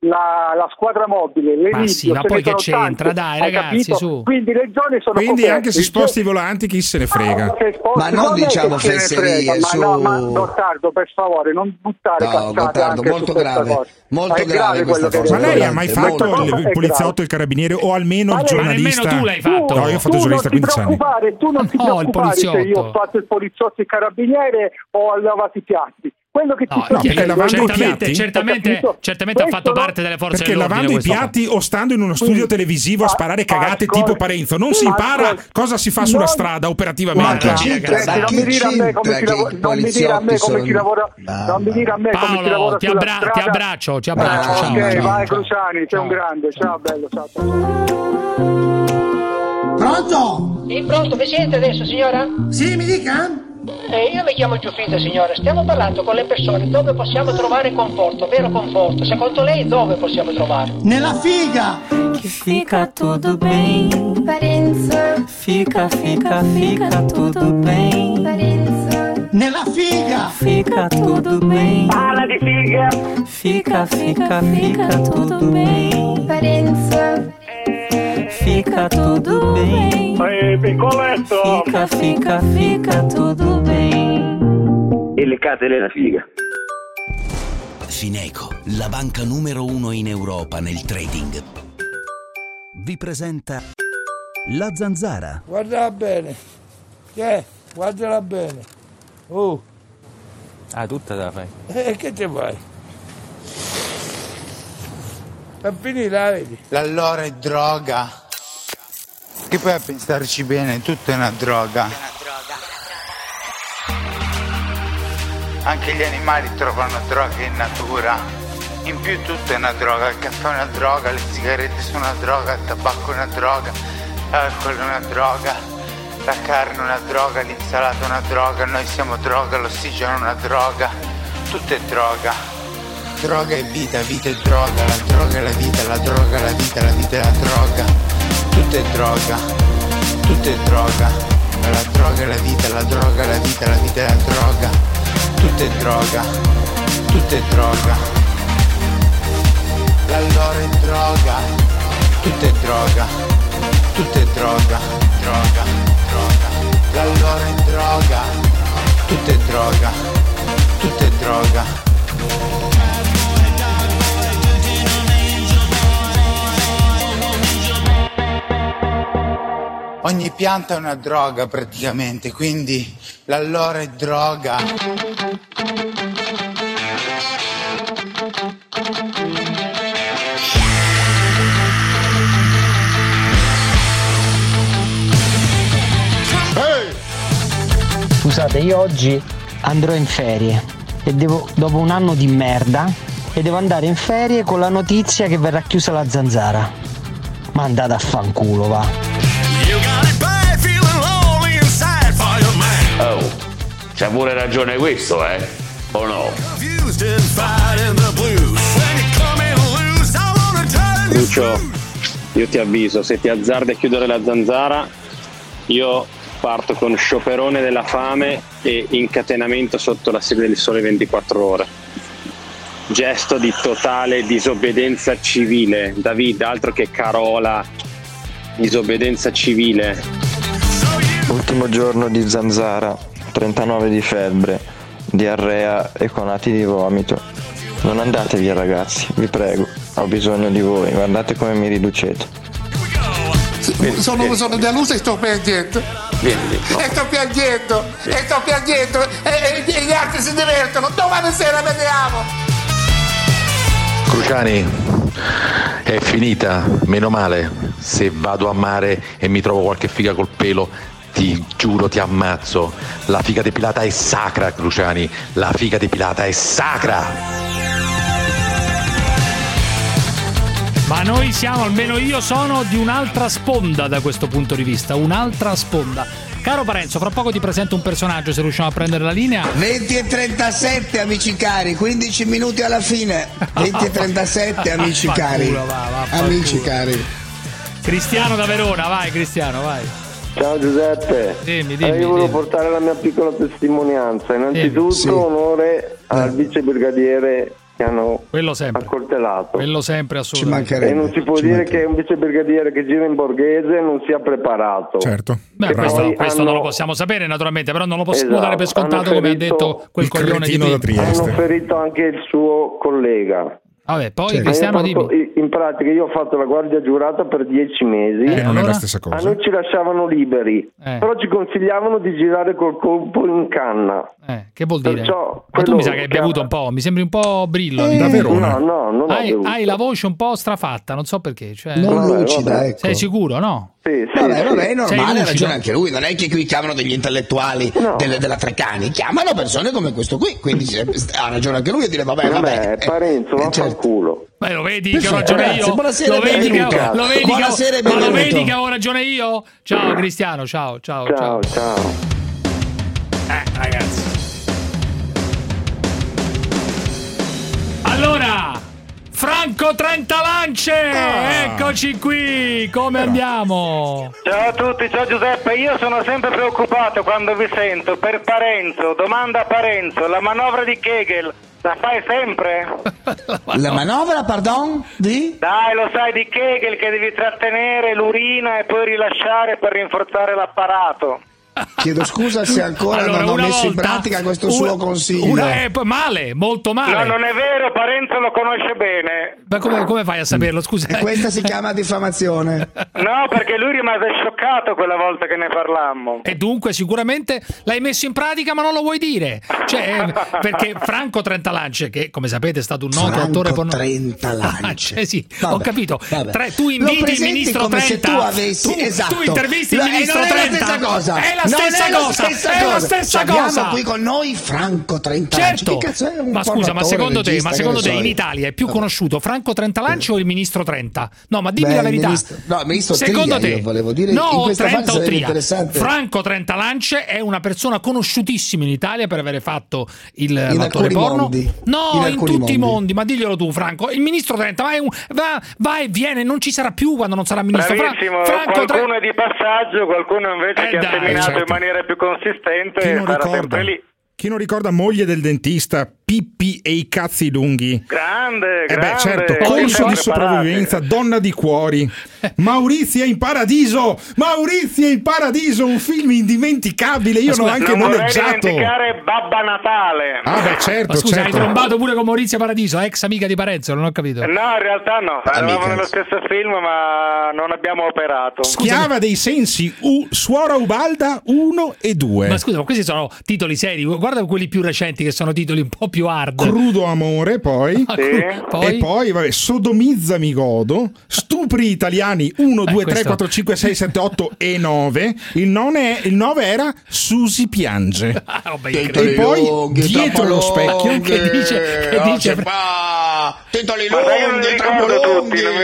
[SPEAKER 37] la, la squadra mobile, le
[SPEAKER 3] Ma sì, ma poi che c'entra?
[SPEAKER 37] tante,
[SPEAKER 3] Dai, ragazzi,
[SPEAKER 37] capito?
[SPEAKER 3] su.
[SPEAKER 37] Quindi le zone sono
[SPEAKER 9] Quindi
[SPEAKER 37] coperte.
[SPEAKER 9] anche se
[SPEAKER 37] Il
[SPEAKER 9] sposti i volanti chi se ne frega.
[SPEAKER 37] se sposti-
[SPEAKER 1] Ma non diciamo fesserie,
[SPEAKER 37] frega, ma
[SPEAKER 1] su.
[SPEAKER 37] no, ma Gottardo, per favore, non buttare
[SPEAKER 1] No,
[SPEAKER 37] cazzate
[SPEAKER 1] Gottardo,
[SPEAKER 37] anche
[SPEAKER 1] molto
[SPEAKER 37] su questa
[SPEAKER 1] grave,
[SPEAKER 37] cosa.
[SPEAKER 1] molto
[SPEAKER 37] Ma
[SPEAKER 1] grave
[SPEAKER 37] grave
[SPEAKER 1] cosa.
[SPEAKER 9] Ma lei ha mai fatto il poliziotto, il carabiniere o almeno il
[SPEAKER 37] Ma lei-
[SPEAKER 9] giornalista?
[SPEAKER 3] Ma nemmeno tu l'hai fatto.
[SPEAKER 9] No, io ho fatto
[SPEAKER 37] tu
[SPEAKER 9] giornalista
[SPEAKER 37] non ti
[SPEAKER 9] 15 anni.
[SPEAKER 37] preoccupare, tu non ti
[SPEAKER 3] No, il
[SPEAKER 37] preoccupare se io ho fatto il poliziotto e il carabiniere o ho lavato i piatti. Quello che
[SPEAKER 3] No,
[SPEAKER 37] sto
[SPEAKER 3] no, perché
[SPEAKER 9] lavando i
[SPEAKER 3] certamente,
[SPEAKER 9] piatti?
[SPEAKER 3] certamente, certamente ha fatto parte delle forze
[SPEAKER 9] Perché
[SPEAKER 3] dell'ordine.
[SPEAKER 9] lavando i piatti o stando in uno studio televisivo a sparare cagate
[SPEAKER 37] ascolta,
[SPEAKER 9] tipo Parenzo, non si impara
[SPEAKER 37] ascolta.
[SPEAKER 9] cosa si fa sulla
[SPEAKER 37] Non-
[SPEAKER 9] strada operativamente.
[SPEAKER 37] non mi dire a me come si lavora, non mi dire a me come si lavora, non mi dire a me come si
[SPEAKER 3] Paolo,
[SPEAKER 37] lavora
[SPEAKER 3] ti, abbra- abbraccio, ti abbraccio.
[SPEAKER 37] Ah,
[SPEAKER 3] ciao,
[SPEAKER 37] ok,
[SPEAKER 3] ciao,
[SPEAKER 37] vai
[SPEAKER 3] ciao.
[SPEAKER 37] Cruciani, sei un grande, ciao bello, ciao.
[SPEAKER 1] Pronto?
[SPEAKER 27] Sì, pronto, mi sente adesso, signora?
[SPEAKER 1] Sì, mi dica?
[SPEAKER 27] Eh, io mi chiamo Giuffrida, signora. Stiamo parlando con le persone dove possiamo trovare conforto, vero conforto. Secondo lei dove possiamo trovare?
[SPEAKER 1] Nella figa!
[SPEAKER 55] Que fica tudo bem.
[SPEAKER 56] Parenza,
[SPEAKER 55] Fica, fica, fica tudo bem.
[SPEAKER 56] parenza,
[SPEAKER 1] Nella figa!
[SPEAKER 55] Fica tudo bem.
[SPEAKER 57] Parla di figa!
[SPEAKER 55] Fica, fica, fica tudo bem.
[SPEAKER 56] parenza,
[SPEAKER 55] Fica tudo bem.
[SPEAKER 57] Ehi, piccoletto!
[SPEAKER 55] Fica, fica, fica tudo bem.
[SPEAKER 57] E le case della figa.
[SPEAKER 31] Fineco, la banca numero uno in Europa nel trading, vi presenta la zanzara.
[SPEAKER 58] Guardala bene. Che? è? Guardala bene. Oh,
[SPEAKER 29] Ah, tutta da fai.
[SPEAKER 58] e che te vuoi? Per finire, la vedi?
[SPEAKER 59] L'allora è droga. Che poi a pensarci bene, tutto è una droga. Anche gli animali trovano droga in natura. In più tutto è una droga, il caffè è una droga, le sigarette sono una droga, il tabacco è una droga, l'alcol è una droga, la carne è una droga, l'insalata è una droga, noi siamo droga, l'ossigeno è una droga, tutto è droga. Droga è vita, vita è droga, la droga è la vita, la droga è la vita, la vita è la droga. Tutto è droga, tutto è droga. La droga è la vita, la droga è la vita, la vita è la droga. Tutto è droga, tutto è droga. L'allora è droga, tutto è droga, tutto è droga, droga, droga. L'allora è droga, tutto è droga, tutto è droga. Ogni pianta è una droga praticamente, quindi l'allora è droga.
[SPEAKER 60] Scusate, io oggi andrò in ferie e devo, dopo un anno di merda, e devo andare in ferie con la notizia che verrà chiusa la zanzara. Ma andate a fanculo, va.
[SPEAKER 61] C'ha pure ragione questo, eh? O no?
[SPEAKER 62] Lucio, io ti avviso, se ti azzardi a chiudere la zanzara, io parto con scioperone della fame e incatenamento sotto la sede del sole 24 ore. Gesto di totale disobbedienza civile. David, altro che Carola, disobbedienza civile.
[SPEAKER 46] Ultimo giorno di zanzara, 39 di febbre, diarrea e conati di vomito. Non andate via ragazzi, vi prego, ho bisogno di voi, guardate come mi riducete.
[SPEAKER 63] Sono, sono deluso e sto piangendo.
[SPEAKER 61] Vieni,
[SPEAKER 63] E sto piangendo, e sto piangendo, e, e- e gli altri si divertono. Domani sera vediamo.
[SPEAKER 53] Cruciani, è finita, meno male. Se vado a mare e mi trovo qualche figa col pelo, ti giuro ti ammazzo. La figa depilata è sacra, Cruciani. La figa depilata è sacra.
[SPEAKER 3] Ma noi siamo, almeno io sono di un'altra sponda da questo punto di vista, un'altra sponda. Caro Parenzo, fra poco ti presento un personaggio se riusciamo a prendere la linea.
[SPEAKER 1] 20 e 37 amici cari, 15 minuti alla fine. 20 e 37 amici cari.
[SPEAKER 3] Vaffanculo, va, vaffanculo.
[SPEAKER 1] Amici cari.
[SPEAKER 3] Cristiano da Verona, vai Cristiano, vai.
[SPEAKER 64] Ciao Giuseppe,
[SPEAKER 3] Dimmi,
[SPEAKER 64] Eh,
[SPEAKER 3] dimmi,
[SPEAKER 64] io volevo
[SPEAKER 3] dimmi.
[SPEAKER 64] portare la mia piccola testimonianza. Innanzitutto
[SPEAKER 3] Sì.
[SPEAKER 64] onore al vice brigadiere che hanno
[SPEAKER 3] Quello sempre.
[SPEAKER 64] accoltellato.
[SPEAKER 3] Quello sempre assolutamente.
[SPEAKER 64] E non si può dire che un vice brigadiere che gira in borghese non sia preparato.
[SPEAKER 9] Certo.
[SPEAKER 3] Beh, questo, questo
[SPEAKER 64] hanno-
[SPEAKER 3] non lo possiamo sapere naturalmente, però non lo possiamo
[SPEAKER 64] Esatto,
[SPEAKER 3] dare per scontato come ha detto quel coglione di prima.
[SPEAKER 64] Hanno ferito anche il suo collega.
[SPEAKER 3] Vabbè, poi
[SPEAKER 65] Sì.
[SPEAKER 3] Cristiano dimmi.
[SPEAKER 62] In pratica io ho fatto la guardia giurata per dieci mesi.
[SPEAKER 3] Eh, non è la
[SPEAKER 9] stessa
[SPEAKER 62] A noi ci lasciavano liberi,
[SPEAKER 3] Eh.
[SPEAKER 62] però ci consigliavano di girare col colpo in canna.
[SPEAKER 3] Eh, che vuol dire?
[SPEAKER 62] Perciò
[SPEAKER 3] Ma tu mi sa che hai bevuto un po', mi sembri un po' brillo.
[SPEAKER 62] Eh, da. Verona. No, no, non ho
[SPEAKER 3] hai,
[SPEAKER 62] bevuto.
[SPEAKER 3] hai la voce un po' strafatta, non so perché. Cioè...
[SPEAKER 1] Non
[SPEAKER 62] Vabbè,
[SPEAKER 1] lucida,
[SPEAKER 62] vabbè.
[SPEAKER 1] ecco.
[SPEAKER 3] Sei sicuro, no?
[SPEAKER 62] Sì, sì,
[SPEAKER 1] Vabbè, vabbè, è
[SPEAKER 3] Sei
[SPEAKER 1] normale, ha ragione anche lui. Non è che qui chiamano degli intellettuali delle- della Trecani, chiamano persone come questo qui. Quindi ha ragione anche lui a dire vabbè, vabbè.
[SPEAKER 62] Vabbè, Parenzo,
[SPEAKER 1] Eh, certo.
[SPEAKER 62] vaffanculo.
[SPEAKER 3] Beh, lo vedi che ho ragione io?
[SPEAKER 1] buonasera,
[SPEAKER 3] lo vedi, che, lo vedi, che,
[SPEAKER 1] Buonasera e
[SPEAKER 3] ma lo vedi che ho ragione io? Ciao Cristiano, ciao, ciao, ciao.
[SPEAKER 62] Ciao, ciao.
[SPEAKER 3] Eh, ragazzi. Allora, Franco Trentalance, eccoci qui, come andiamo?
[SPEAKER 57] Ciao a tutti, ciao Giuseppe, io sono sempre preoccupato quando vi sento per Parenzo, domanda a Parenzo, la manovra di Kegel la fai sempre?
[SPEAKER 1] La manovra, pardon? Di?
[SPEAKER 57] Dai, lo sai di Kegel che devi trattenere l'urina e poi rilasciare per rinforzare l'apparato.
[SPEAKER 1] Chiedo scusa se ancora
[SPEAKER 3] Allora,
[SPEAKER 1] non ho messo in
[SPEAKER 3] volta-
[SPEAKER 1] pratica questo
[SPEAKER 3] una-
[SPEAKER 1] suo consiglio.
[SPEAKER 3] Una, eh, male, molto male.
[SPEAKER 57] No, non è vero, Parenzo lo conosce bene.
[SPEAKER 3] Ma come, come fai a saperlo? Scusa.
[SPEAKER 1] E questa si chiama diffamazione.
[SPEAKER 57] No, perché lui rimase scioccato quella volta che ne parlammo.
[SPEAKER 3] E dunque sicuramente l'hai messo in pratica ma non lo vuoi dire. Cioè, eh, perché Franco Trentalance, che come sapete è stato un noto
[SPEAKER 1] Franco
[SPEAKER 3] attore porno...
[SPEAKER 1] Trentalance.
[SPEAKER 3] Ah, cioè, sì,
[SPEAKER 1] Vabbè,
[SPEAKER 3] ho capito. Tre- tu inviti il ministro
[SPEAKER 1] come
[SPEAKER 3] Trenta.
[SPEAKER 1] se tu avessi
[SPEAKER 3] tu,
[SPEAKER 1] esatto.
[SPEAKER 3] tu intervisti il ministro
[SPEAKER 1] non è la Stessa cosa.
[SPEAKER 3] È la
[SPEAKER 1] Non
[SPEAKER 3] stessa
[SPEAKER 1] è la
[SPEAKER 3] cosa.
[SPEAKER 1] stessa
[SPEAKER 3] è la stessa
[SPEAKER 1] Abbiamo
[SPEAKER 3] cosa.
[SPEAKER 1] qui con noi Franco Trentalance.
[SPEAKER 3] Certo,
[SPEAKER 1] Che cazzo è un
[SPEAKER 3] ma scusa, ma secondo te, ma secondo te
[SPEAKER 1] so
[SPEAKER 3] in? Italia è più conosciuto Franco Trentalance o il ministro Trenta? No, ma dimmi
[SPEAKER 1] Beh,
[SPEAKER 3] la verità.
[SPEAKER 1] ministro- no, ministro
[SPEAKER 3] secondo
[SPEAKER 1] Tria,
[SPEAKER 3] te,
[SPEAKER 1] volevo dire,
[SPEAKER 3] no, Trenta o Tria. Franco Trentalance è una persona conosciutissima in Italia per avere fatto il
[SPEAKER 1] In
[SPEAKER 3] l'attore porno.
[SPEAKER 1] mondi.
[SPEAKER 3] No,
[SPEAKER 1] In
[SPEAKER 3] in, tutti i
[SPEAKER 1] mondi.
[SPEAKER 3] mondi, ma diglielo tu, Franco. Il ministro Trenta va, un- va- va e viene, non ci sarà più quando non sarà ministro. Fra- Franco
[SPEAKER 57] qualcuno
[SPEAKER 3] Tre-
[SPEAKER 57] è di passaggio, qualcuno invece
[SPEAKER 3] Eh,
[SPEAKER 57] che
[SPEAKER 3] dai,
[SPEAKER 57] ha seminato in maniera più consistente
[SPEAKER 9] non
[SPEAKER 57] sarà sempre lì.
[SPEAKER 9] Chi non ricorda moglie del dentista, Pippi e i cazzi lunghi?
[SPEAKER 57] Grande,
[SPEAKER 9] Eh
[SPEAKER 57] grande.
[SPEAKER 9] beh, certo, corso di sopravvivenza, donna di cuori. Maurizia in paradiso! Maurizia in paradiso, un film indimenticabile. Io l'ho anche
[SPEAKER 57] non
[SPEAKER 9] noleggiato.
[SPEAKER 57] dimenticare Babba Natale.
[SPEAKER 9] Ah, beh, certo,
[SPEAKER 3] Ma scusa,
[SPEAKER 9] certo.
[SPEAKER 3] hai trombato pure con Maurizia Paradiso, ex amica di Parenzo, non ho capito.
[SPEAKER 57] No, in realtà no, eravamo nello stesso film ma non abbiamo operato.
[SPEAKER 9] Schiava dei sensi, U- Suora Ubalda 1 e 2.
[SPEAKER 3] Ma scusa, ma questi sono titoli seri. Guarda quelli più recenti che sono titoli un po' più hard.
[SPEAKER 9] Crudo amore, poi.
[SPEAKER 3] Ah,
[SPEAKER 57] Sì.
[SPEAKER 3] poi?
[SPEAKER 9] E poi, vabbè, sodomizza mi godo, stupri italiani 1, 2, 3,
[SPEAKER 3] Eh, questo-
[SPEAKER 9] 4, 5, 6, 7, 8 e 9. Il 9, il 9 era Susi piange.
[SPEAKER 3] Ah, vabbè,
[SPEAKER 9] E poi dietro lo specchio.
[SPEAKER 3] Che dice- che dice-.
[SPEAKER 1] Titoli lunghi, troppo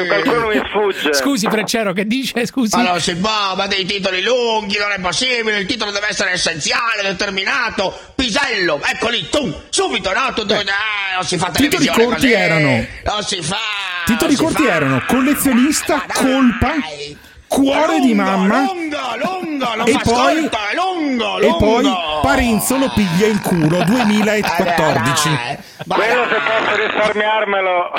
[SPEAKER 57] qualcuno mi sfugge.
[SPEAKER 3] Scusi, Freccero, che dice? Scusi.
[SPEAKER 1] Ma non si fa, ma dei titoli lunghi, non è possibile, il titolo deve essere essenziale, determinato, pisello, ecco lì, tu, subito, no? Tu, tu, eh, non si fa
[SPEAKER 9] Titoli corti
[SPEAKER 1] così,
[SPEAKER 9] erano-
[SPEAKER 1] Non si fa.
[SPEAKER 9] Titoli corti
[SPEAKER 1] fa.
[SPEAKER 9] erano collezionista,
[SPEAKER 1] Ma dai.
[SPEAKER 9] Cuore di
[SPEAKER 1] Lungo,
[SPEAKER 9] mamma.
[SPEAKER 1] Lungo, lungo, non
[SPEAKER 9] E poi-
[SPEAKER 1] scorta, è lungo,
[SPEAKER 9] E poi Parenzo lo piglia in culo 2014.
[SPEAKER 1] Eh,
[SPEAKER 57] Quello se posso risparmiarmelo.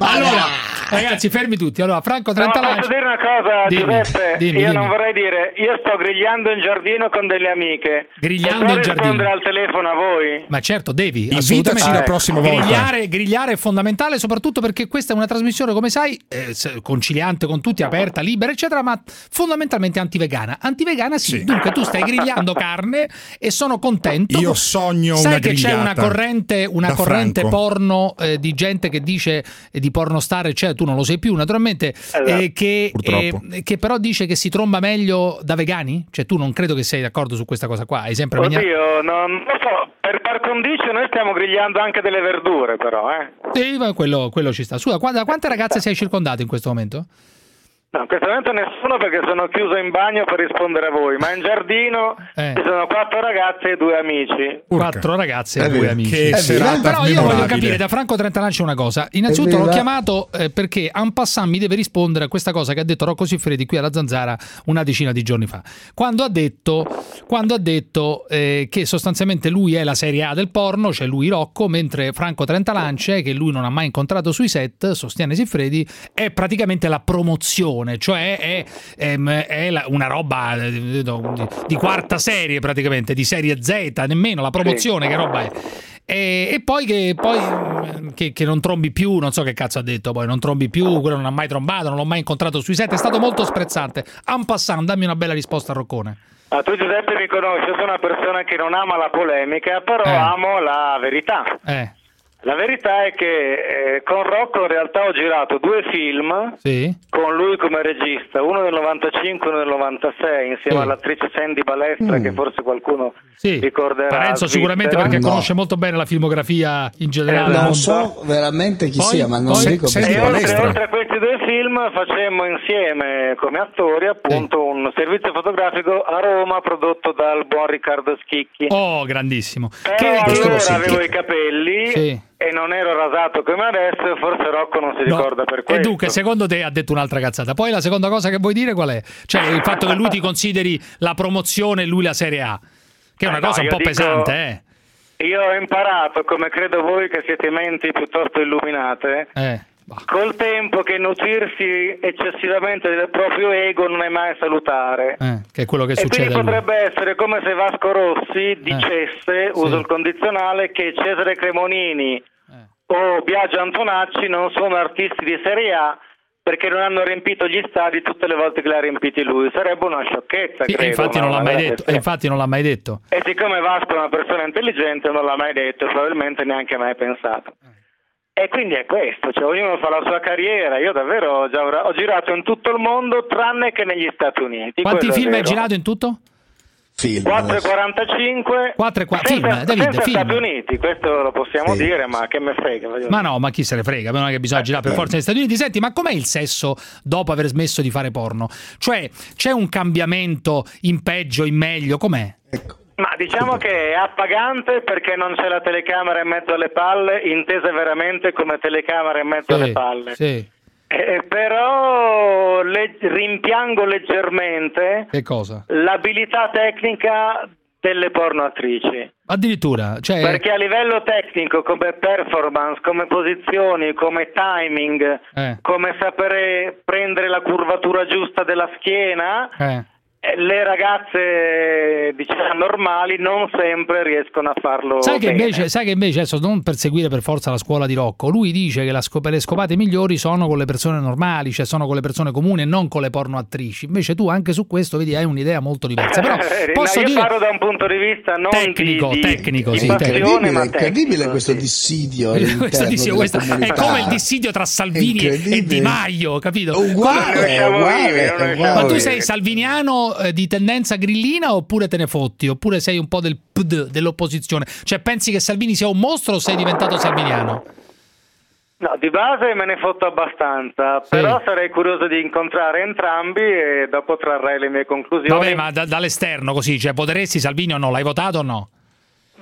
[SPEAKER 3] Allora, ragazzi, fermi tutti. Allora, Franco
[SPEAKER 57] No, ma
[SPEAKER 3] Trentalance.
[SPEAKER 57] posso dire una cosa,
[SPEAKER 3] Dimmi,
[SPEAKER 57] Giuseppe?
[SPEAKER 3] dimmi,
[SPEAKER 57] io
[SPEAKER 3] dimmi.
[SPEAKER 57] non vorrei dire, io sto grigliando in giardino con delle amiche.
[SPEAKER 3] Grigliando in giardino.
[SPEAKER 57] rispondere al telefono a voi?
[SPEAKER 3] Ma certo, devi.
[SPEAKER 9] Invitaci la prossima volta.
[SPEAKER 3] Grigliare, grigliare è fondamentale, soprattutto perché questa è una trasmissione, come sai, eh, conciliante con tutti, aperta, libera, eccetera, ma fondamentalmente antivegana. Antivegana sì.
[SPEAKER 9] Sì.
[SPEAKER 3] Dunque tu stai grigliando carne e sono contento.
[SPEAKER 9] Io sogno
[SPEAKER 3] Sai
[SPEAKER 9] una
[SPEAKER 3] che c'è una corrente, una corrente porno eh, di gente che dice eh, di pornostar, eccetera, tu non lo sai più, naturalmente, eh, che, eh, che però dice che si tromba meglio da vegani? Cioè tu non credo che sei d'accordo su questa cosa qua, hai sempre
[SPEAKER 57] Oddio, non non lo so, per par condicio noi stiamo grigliando anche delle verdure però, eh.
[SPEAKER 3] Sì, ma quello, quello ci sta. Scusa, da quante ragazze sei circondato in questo momento?
[SPEAKER 57] No, in questo momento nessuno perché sono chiuso in bagno per rispondere a voi, ma in giardino
[SPEAKER 3] Eh.
[SPEAKER 57] ci sono quattro ragazze e due amici.
[SPEAKER 3] Quattro ragazze e
[SPEAKER 1] È
[SPEAKER 3] due
[SPEAKER 1] vero.
[SPEAKER 3] amici. Però io voglio capire da Franco Trentanacci una cosa. Innanzitutto l'ho chiamato eh, perché en passant mi deve rispondere a questa cosa che ha detto Rocco Siffredi qui alla Zanzara una decina di giorni fa. Quando ha detto, quando ha detto eh, che sostanzialmente lui è la serie A del porno, cioè lui Rocco, mentre Franco Trentalance, che lui non ha mai incontrato sui set, sostiene Siffredi, è praticamente la promozione promozione, cioè è, ehm, è la- una roba eh, di, di quarta serie praticamente, di serie Z, nemmeno la promozione, che roba è. E, e poi, che, poi mm, che, che non trombi più, non so che cazzo ha detto poi, non trombi più, quello non ha mai trombato, non l'ho mai incontrato sui set, è stato molto sprezzante. En passant, dammi una bella risposta a Roccone.
[SPEAKER 57] Ah, tu Giuseppe mi conosci, sono una persona che non ama la polemica, però
[SPEAKER 3] Eh.
[SPEAKER 57] amo la verità.
[SPEAKER 3] Eh,
[SPEAKER 57] La verità è che eh, con Rocco in realtà ho girato due film
[SPEAKER 3] sì?
[SPEAKER 57] con lui come regista, uno nel 95 e uno nel 96, insieme
[SPEAKER 3] Sì.
[SPEAKER 57] all'attrice Sandy Balestra,
[SPEAKER 1] Mm.
[SPEAKER 57] che forse qualcuno
[SPEAKER 3] Sì.
[SPEAKER 57] ricorderà.
[SPEAKER 3] Parenzo sicuramente perché
[SPEAKER 1] No.
[SPEAKER 3] conosce molto bene la filmografia in generale.
[SPEAKER 57] Esatto.
[SPEAKER 3] del
[SPEAKER 1] Non so veramente chi
[SPEAKER 3] Poi-
[SPEAKER 1] sia, ma non
[SPEAKER 3] poi-
[SPEAKER 1] dico
[SPEAKER 3] senti,
[SPEAKER 57] E
[SPEAKER 1] perché.
[SPEAKER 57] oltre, oltre a questi due film facemmo insieme come attori appunto un servizio fotografico a Roma prodotto dal buon Riccardo Schicchi.
[SPEAKER 3] Oh, grandissimo.
[SPEAKER 57] Però
[SPEAKER 3] che-
[SPEAKER 57] allora avevo i capelli
[SPEAKER 3] Sì.
[SPEAKER 57] E non ero rasato come adesso e forse Rocco non si
[SPEAKER 3] No.
[SPEAKER 57] ricorda per
[SPEAKER 3] E
[SPEAKER 57] questo.
[SPEAKER 3] dunque, secondo te ha detto un'altra cazzata. Poi la seconda cosa che vuoi dire qual è? Cioè il fatto che lui ti consideri la promozione e lui la Serie A. Che è una
[SPEAKER 57] Eh no,
[SPEAKER 3] cosa un
[SPEAKER 57] io
[SPEAKER 3] po'
[SPEAKER 57] dico-
[SPEAKER 3] pesante, eh?
[SPEAKER 57] Io ho imparato, come credo voi che siete menti piuttosto illuminate,
[SPEAKER 3] Eh.
[SPEAKER 57] Col tempo che nutrirsi eccessivamente del proprio ego non è mai salutare.
[SPEAKER 3] eh, che è quello che
[SPEAKER 57] e
[SPEAKER 3] succede
[SPEAKER 57] quindi potrebbe essere come se Vasco Rossi dicesse, uso
[SPEAKER 3] sì.
[SPEAKER 57] il condizionale, che Cesare Cremonini
[SPEAKER 3] Eh.
[SPEAKER 57] o Biagio Antonacci non sono artisti di Serie A perché non hanno riempito gli stadi tutte le volte che li ha riempiti lui. Sarebbe una sciocchezza,
[SPEAKER 3] Sì, e
[SPEAKER 57] credo.
[SPEAKER 3] infatti non l'ha mai detto. E infatti non l'ha mai detto.
[SPEAKER 57] E siccome Vasco è una persona intelligente non l'ha mai detto, probabilmente neanche mai pensato. E quindi è questo, cioè ognuno fa la sua carriera. Io davvero ho, già- ho girato in tutto il mondo tranne che negli Stati Uniti.
[SPEAKER 3] Quanti film hai girato in tutto?
[SPEAKER 1] Film.
[SPEAKER 57] 4,45
[SPEAKER 3] Quattro e qua-
[SPEAKER 57] senza,
[SPEAKER 3] film, David,
[SPEAKER 57] senza
[SPEAKER 3] film.
[SPEAKER 57] Stati Uniti, questo lo possiamo
[SPEAKER 1] Sì.
[SPEAKER 57] dire, ma che me frega.
[SPEAKER 3] Ma no, ma chi se ne frega, non è che bisogna girare per forza negli Stati Uniti. Senti, ma com'è il sesso dopo aver smesso di fare porno? Cioè, c'è un cambiamento in peggio, in meglio? Com'è?
[SPEAKER 57] Ma diciamo che è appagante perché non c'è la telecamera in mezzo alle palle, intesa veramente come telecamera in mezzo alle palle.
[SPEAKER 3] sì.
[SPEAKER 57] Eh, però le- rimpiango leggermente
[SPEAKER 3] Che cosa?
[SPEAKER 57] l'abilità tecnica delle pornoattrici.
[SPEAKER 3] Addirittura, cioè...
[SPEAKER 57] Perché a livello tecnico, come performance, come posizioni, come timing,
[SPEAKER 3] Eh.
[SPEAKER 57] come sapere prendere la curvatura giusta della schiena,
[SPEAKER 3] eh.
[SPEAKER 57] Le ragazze diciamo normali non sempre riescono a farlo
[SPEAKER 3] Sai che,
[SPEAKER 57] bene.
[SPEAKER 3] invece, sai che invece, adesso non per seguire per forza la scuola di Rocco, lui dice che la scop- le scopate migliori sono con le persone normali, cioè sono con le persone comuni e non con le porno attrici. Invece tu anche su questo vedi hai un'idea molto diversa. Però
[SPEAKER 57] Eh,
[SPEAKER 3] posso
[SPEAKER 57] no, io
[SPEAKER 3] dire
[SPEAKER 57] parlo da un punto di vista non
[SPEAKER 3] tecnico,
[SPEAKER 57] di,
[SPEAKER 3] tecnico,
[SPEAKER 57] di
[SPEAKER 3] sì,
[SPEAKER 1] Incredibile,
[SPEAKER 57] ma
[SPEAKER 1] incredibile questo
[SPEAKER 57] sì.
[SPEAKER 1] dissidio.
[SPEAKER 3] questo dissidio, questo è come il dissidio tra Salvini e. Di Maio, capito?
[SPEAKER 1] Uguale, uguale, uguale.
[SPEAKER 57] siamo
[SPEAKER 3] Ma tu sei salviniano eh, di tendenza grillina oppure te ne fotti? Oppure sei un po' del PD, dell'opposizione? Cioè pensi che Salvini sia un mostro o sei diventato salviniano?
[SPEAKER 57] No, di base me ne fotto abbastanza, però sarei curioso di incontrare entrambi e dopo trarrei le mie conclusioni.
[SPEAKER 3] Vabbè, ma da- dall'esterno così, cioè potresti Salvini o no? L'hai votato o no?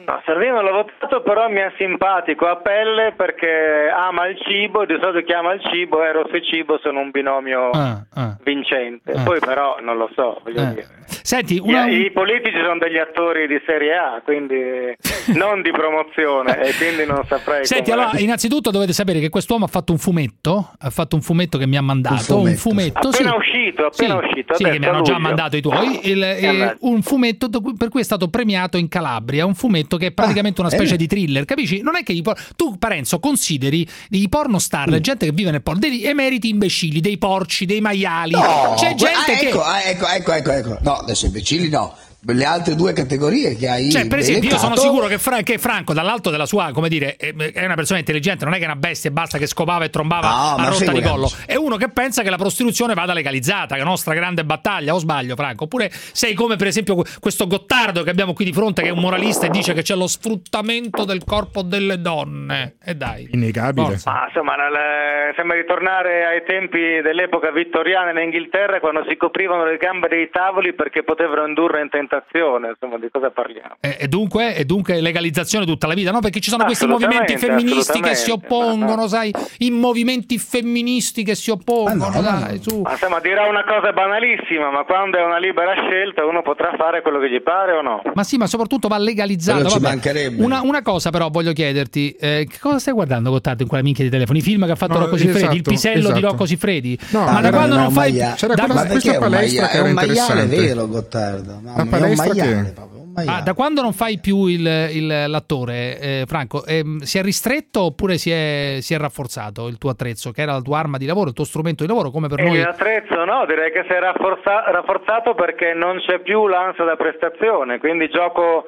[SPEAKER 57] No, Salvini l'ho votato, però mi è simpatico a pelle perché ama il cibo di solito chi ama il cibo e Rosso e Cibo sono un binomio
[SPEAKER 3] Ah, ah.
[SPEAKER 57] vincente.
[SPEAKER 3] Ah.
[SPEAKER 57] Poi però non lo so, voglio
[SPEAKER 3] Eh.
[SPEAKER 57] dire.
[SPEAKER 3] Senti, una...
[SPEAKER 57] I, I politici sono degli attori di serie A, quindi non di promozione, e quindi non saprei.
[SPEAKER 3] Senti,
[SPEAKER 57] come-
[SPEAKER 3] allora, innanzitutto dovete sapere che quest'uomo ha fatto un fumetto, ha fatto un fumetto che mi ha mandato, un
[SPEAKER 57] Un
[SPEAKER 3] fumetto,
[SPEAKER 57] Appena
[SPEAKER 3] sì.
[SPEAKER 57] uscito, appena
[SPEAKER 3] Sì,
[SPEAKER 57] uscito.
[SPEAKER 3] sì,
[SPEAKER 57] adesso
[SPEAKER 3] che mi hanno già mandato i tuoi, il- eh, un fumetto per cui è stato premiato in Calabria, un fumetto che è praticamente una specie
[SPEAKER 1] eh.
[SPEAKER 3] di thriller, capisci? Non è che i por- tu Parenzo consideri i porno star, la gente che vive nel porno, degli emeriti imbecilli, dei porci, dei maiali,
[SPEAKER 1] No,
[SPEAKER 3] c'è gente
[SPEAKER 1] ah,
[SPEAKER 3] che
[SPEAKER 1] ecco, ah, ecco, ecco, ecco, ecco. No, adesso imbecilli no. Le altre due categorie che hai
[SPEAKER 3] Cioè, per esempio, io sono
[SPEAKER 1] elencato-
[SPEAKER 3] sicuro che, Fra- che Franco, dall'alto della sua, come dire, è una persona intelligente, non è che è una bestia e basta che scopava e trombava
[SPEAKER 1] No,
[SPEAKER 3] a
[SPEAKER 1] ma
[SPEAKER 3] rotta di collo. È uno che pensa che la prostituzione vada legalizzata, che è la nostra grande battaglia, o sbaglio, Franco? Oppure sei come, per esempio, questo Gottardo che abbiamo qui di fronte, che è un moralista e dice che c'è lo sfruttamento del corpo delle donne. E dai.
[SPEAKER 9] Innegabile.
[SPEAKER 57] Ma insomma, nel- sembra ritornare ai tempi dell'epoca vittoriana in Inghilterra quando si coprivano le gambe dei tavoli perché potevano indurre in tentazione prestazione, insomma, di cosa parliamo?
[SPEAKER 3] E, e dunque, e dunque legalizzazione tutta la vita, no? Perché ci sono questi movimenti femministi che si oppongono, sai? I movimenti femministi che si oppongono, dai, su.
[SPEAKER 57] Ma insomma, dirà una cosa banalissima, ma quando è una libera scelta uno potrà fare quello che gli pare o no?
[SPEAKER 3] Ma sì, ma soprattutto va legalizzato.
[SPEAKER 1] Ci mancherebbe.
[SPEAKER 3] Una, una cosa però voglio chiederti, eh, che cosa stai guardando Gottardo in quella minchia di telefono? I film che ha fatto
[SPEAKER 9] No,
[SPEAKER 3] Rocco Siffredi,
[SPEAKER 9] esatto,
[SPEAKER 3] il pisello di
[SPEAKER 9] esatto.
[SPEAKER 3] Rocco Siffredi?
[SPEAKER 9] No,
[SPEAKER 3] ma da quando non fai
[SPEAKER 9] C'era
[SPEAKER 1] Ma
[SPEAKER 9] questa
[SPEAKER 1] perché è un
[SPEAKER 9] palestra che era
[SPEAKER 1] è un maiale
[SPEAKER 9] interessante.
[SPEAKER 1] vero, Gottardo.
[SPEAKER 9] La
[SPEAKER 1] mia,
[SPEAKER 9] palestra
[SPEAKER 1] un maiale,
[SPEAKER 9] che-
[SPEAKER 1] proprio, un
[SPEAKER 3] Ah, da quando non fai più il, il- l'attore, eh, Franco, ehm, si è ristretto oppure si è, si è rafforzato il tuo attrezzo, che era la tua arma di lavoro, il tuo strumento di lavoro, come per
[SPEAKER 57] E
[SPEAKER 3] noi?
[SPEAKER 57] l'attrezzo no, direi che si è rafforza- rafforzato perché non c'è più l'ansia da prestazione, quindi gioco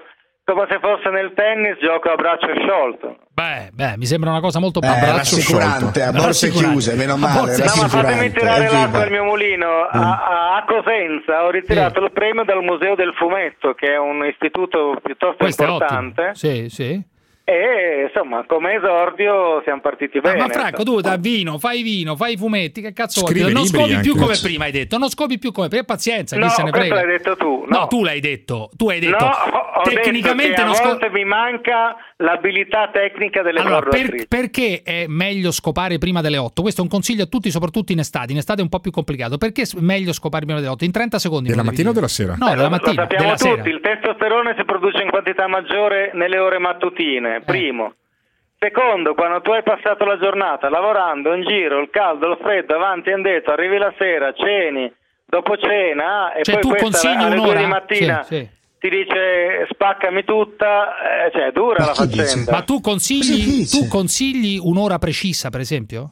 [SPEAKER 57] come se fosse nel tennis, gioco a braccio sciolto.
[SPEAKER 3] Beh, beh, mi sembra una cosa molto
[SPEAKER 1] Eh, rassicurante,
[SPEAKER 3] sciolto.
[SPEAKER 1] a borse chiuse, meno
[SPEAKER 3] A
[SPEAKER 1] male,
[SPEAKER 57] No, ma fatemi tirare l'acqua al mio mulino.
[SPEAKER 1] Mm.
[SPEAKER 57] A, a- Cosenza ho ritirato il premio dal Museo del Fumetto, che è un istituto piuttosto
[SPEAKER 3] Questo
[SPEAKER 57] importante.
[SPEAKER 3] Sì, sì.
[SPEAKER 57] E insomma, come esordio siamo partiti bene.
[SPEAKER 3] ma Franco, tu da vino, fai vino, fai fumetti, che cazzo vuoi? Non scopi più
[SPEAKER 9] anche.
[SPEAKER 3] come prima, hai detto. Non scopi più come prima. Pazienza, chi
[SPEAKER 57] No,
[SPEAKER 3] se ne
[SPEAKER 57] questo
[SPEAKER 3] frega.
[SPEAKER 57] l'hai detto tu.
[SPEAKER 3] No,
[SPEAKER 57] No,
[SPEAKER 3] tu l'hai detto. Tu hai detto.
[SPEAKER 57] No,
[SPEAKER 3] tecnicamente
[SPEAKER 57] detto che
[SPEAKER 3] non
[SPEAKER 57] a
[SPEAKER 3] sco-
[SPEAKER 57] volte mi manca l'abilità tecnica delle
[SPEAKER 3] Allora, per- perché è meglio scopare prima delle 8? Questo è un consiglio a tutti, soprattutto in estate. In estate è un po' più complicato. Perché è meglio scopare prima delle 8? In 30 secondi.
[SPEAKER 9] Della
[SPEAKER 3] lo
[SPEAKER 9] mattina o della sera?
[SPEAKER 3] No, della
[SPEAKER 57] Lo
[SPEAKER 3] mattina.
[SPEAKER 57] sappiamo
[SPEAKER 3] della
[SPEAKER 57] tutti,
[SPEAKER 3] sera.
[SPEAKER 57] il testosterone si produce in quantità maggiore nelle ore
[SPEAKER 3] Eh.
[SPEAKER 57] Mattutine, primo. Secondo, quando tu hai passato la giornata lavorando in giro, il caldo, il freddo, avanti e indietro, arrivi la sera, ceni, dopo cena e
[SPEAKER 3] Cioè, tu
[SPEAKER 57] poi questa
[SPEAKER 3] consigli
[SPEAKER 57] alle due
[SPEAKER 3] un'ora?
[SPEAKER 57] di mattina
[SPEAKER 3] Sì, sì.
[SPEAKER 57] ti dice spaccami tutta, eh, cioè dura la faccenda.
[SPEAKER 3] Ma tu consigli,
[SPEAKER 1] dice?
[SPEAKER 3] tu consigli un'ora precisa, per esempio?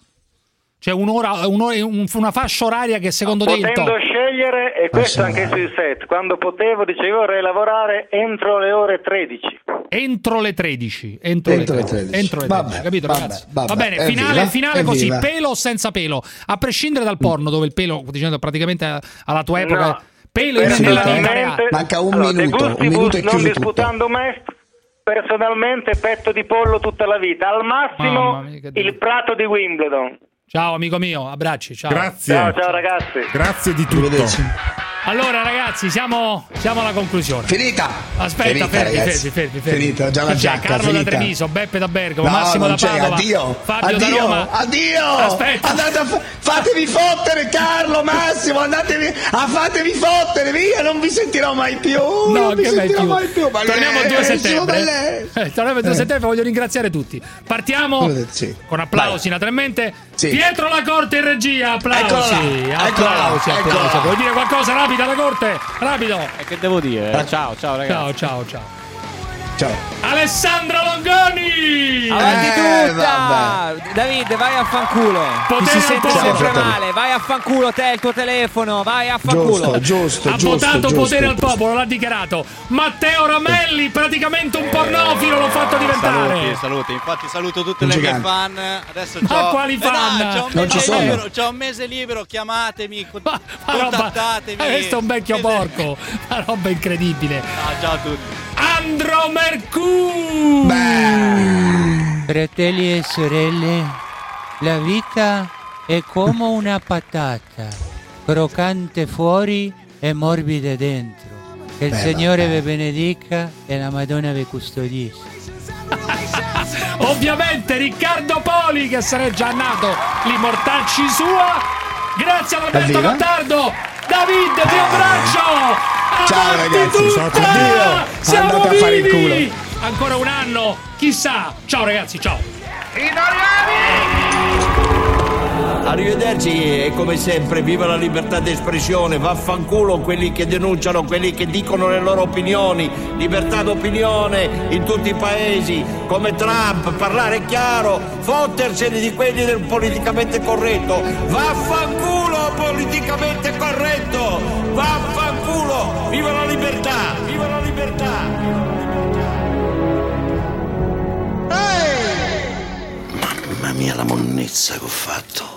[SPEAKER 3] Cioè un'ora, un'ora- un- una fascia oraria che secondo te è il top?
[SPEAKER 57] Scegliere, e questo
[SPEAKER 1] Lascia
[SPEAKER 57] anche sui set, quando potevo dicevo vorrei lavorare entro le ore 13.
[SPEAKER 3] Entro le 13. Entro,
[SPEAKER 1] Entro
[SPEAKER 3] le
[SPEAKER 1] le
[SPEAKER 3] 13.
[SPEAKER 1] 13.
[SPEAKER 3] Entro le
[SPEAKER 1] Vabbè,
[SPEAKER 3] 13, capito
[SPEAKER 1] vabbè,
[SPEAKER 3] ragazzi?
[SPEAKER 1] vabbè.
[SPEAKER 3] Va bene, finale, finale così,
[SPEAKER 1] evviva.
[SPEAKER 3] pelo o senza pelo? A prescindere dal porno, dove il pelo, dicendo praticamente alla tua epoca,
[SPEAKER 57] No.
[SPEAKER 3] pelo in- nella vita reale.
[SPEAKER 1] Manca un
[SPEAKER 57] Allora,
[SPEAKER 1] minuto, un minuto e
[SPEAKER 57] non disputando me, personalmente petto di pollo tutta la vita, al massimo il prato di Wimbledon.
[SPEAKER 3] Ciao amico mio, abbracci, ciao.
[SPEAKER 9] Grazie.
[SPEAKER 57] Ciao, ciao ragazzi.
[SPEAKER 9] Grazie di tutto.
[SPEAKER 1] Arrivederci.
[SPEAKER 3] Allora ragazzi, siamo, siamo alla conclusione.
[SPEAKER 1] Finita!
[SPEAKER 3] Aspetta,
[SPEAKER 1] Finita,
[SPEAKER 3] fermi, fermi, fermi.
[SPEAKER 1] Finita, già la giacca,
[SPEAKER 3] Carlo
[SPEAKER 1] finita.
[SPEAKER 3] da Treviso, Beppe da Bergamo,
[SPEAKER 1] No,
[SPEAKER 3] Massimo da Padova,
[SPEAKER 1] addio,
[SPEAKER 3] Fabio da
[SPEAKER 1] addio,
[SPEAKER 3] Roma.
[SPEAKER 1] addio.
[SPEAKER 3] Aspetta.
[SPEAKER 1] Andate a fa- fatevi fottere, Carlo, Massimo, andatevi a fatevi fottere, via, non vi sentirò mai più.
[SPEAKER 3] No,
[SPEAKER 1] non vi sentirò
[SPEAKER 3] più.
[SPEAKER 1] mai più. Ma
[SPEAKER 3] Torniamo il
[SPEAKER 1] che
[SPEAKER 3] 2
[SPEAKER 1] escono
[SPEAKER 3] settembre. Eh, torniamo il 2
[SPEAKER 1] Eh.
[SPEAKER 3] settembre, voglio ringraziare tutti. Partiamo
[SPEAKER 1] Sì.
[SPEAKER 3] con applausi naturalmente.
[SPEAKER 1] Sì.
[SPEAKER 3] Pietro La Corte in regia, applausi. Applausi, applausi.
[SPEAKER 1] là.
[SPEAKER 3] Vuoi dire qualcosa rapido La Corte? Rapido.
[SPEAKER 66] E che devo dire? Ciao, ciao ragazzi.
[SPEAKER 3] Ciao, ciao, ciao.
[SPEAKER 1] Ciao.
[SPEAKER 3] Alessandro Longoni!
[SPEAKER 66] Avanti
[SPEAKER 1] Eh,
[SPEAKER 66] tutta! Davide, vai a fanculo! Ti
[SPEAKER 3] Potere
[SPEAKER 66] si
[SPEAKER 3] al
[SPEAKER 66] sente
[SPEAKER 3] popolo.
[SPEAKER 66] sempre
[SPEAKER 1] Fratello.
[SPEAKER 66] male, vai a fanculo te, il tuo telefono, vai a fanculo!
[SPEAKER 1] Giusto, giusto,
[SPEAKER 3] ha
[SPEAKER 1] giusto.
[SPEAKER 3] votato
[SPEAKER 1] giusto.
[SPEAKER 3] potere al popolo, l'ha dichiarato. Matteo Ramelli, praticamente un pornofilo l'ho fatto diventare.
[SPEAKER 67] Saluti, saluti. Infatti saluto tutte
[SPEAKER 1] Un
[SPEAKER 67] le mie fan. Adesso
[SPEAKER 3] Ma
[SPEAKER 67] c'ho...
[SPEAKER 3] quali
[SPEAKER 67] Eh
[SPEAKER 3] fan?
[SPEAKER 67] no, c'ho un
[SPEAKER 1] Non ci
[SPEAKER 67] mese
[SPEAKER 1] sono.
[SPEAKER 67] libero, c'ho un mese libero, chiamatemi,
[SPEAKER 3] Ma, ma roba, ma questo è un vecchio porco, una roba incredibile.
[SPEAKER 67] Ah, ciao a tutti.
[SPEAKER 3] Andro Mercù!
[SPEAKER 68] Fratelli e sorelle, la vita è come una patata, croccante fuori e morbida dentro. Che il
[SPEAKER 1] Bella,
[SPEAKER 68] Signore vi benedica e la Madonna vi custodisca.
[SPEAKER 3] Ovviamente Riccardo Poli che sarebbe già nato l'immortacci sua. Grazie ad Alberto
[SPEAKER 1] Evviva.
[SPEAKER 3] David, ti abbraccio!
[SPEAKER 1] Ciao, ragazzi.
[SPEAKER 3] tutta!
[SPEAKER 1] Ciao, addio.
[SPEAKER 3] Siamo
[SPEAKER 1] Andate a fare il
[SPEAKER 3] vivi!
[SPEAKER 1] culo.
[SPEAKER 3] Ancora un anno, chissà. Ciao ragazzi, ciao.
[SPEAKER 69] Arrivederci e come sempre viva la libertà di espressione, vaffanculo quelli che denunciano, quelli che dicono le loro opinioni, libertà d'opinione in tutti i paesi, come Trump, parlare chiaro, fottersene di quelli del politicamente corretto, vaffanculo politicamente corretto, vaffanculo, viva la libertà, viva la libertà.
[SPEAKER 70] Mamma mia la monnezza che ho fatto.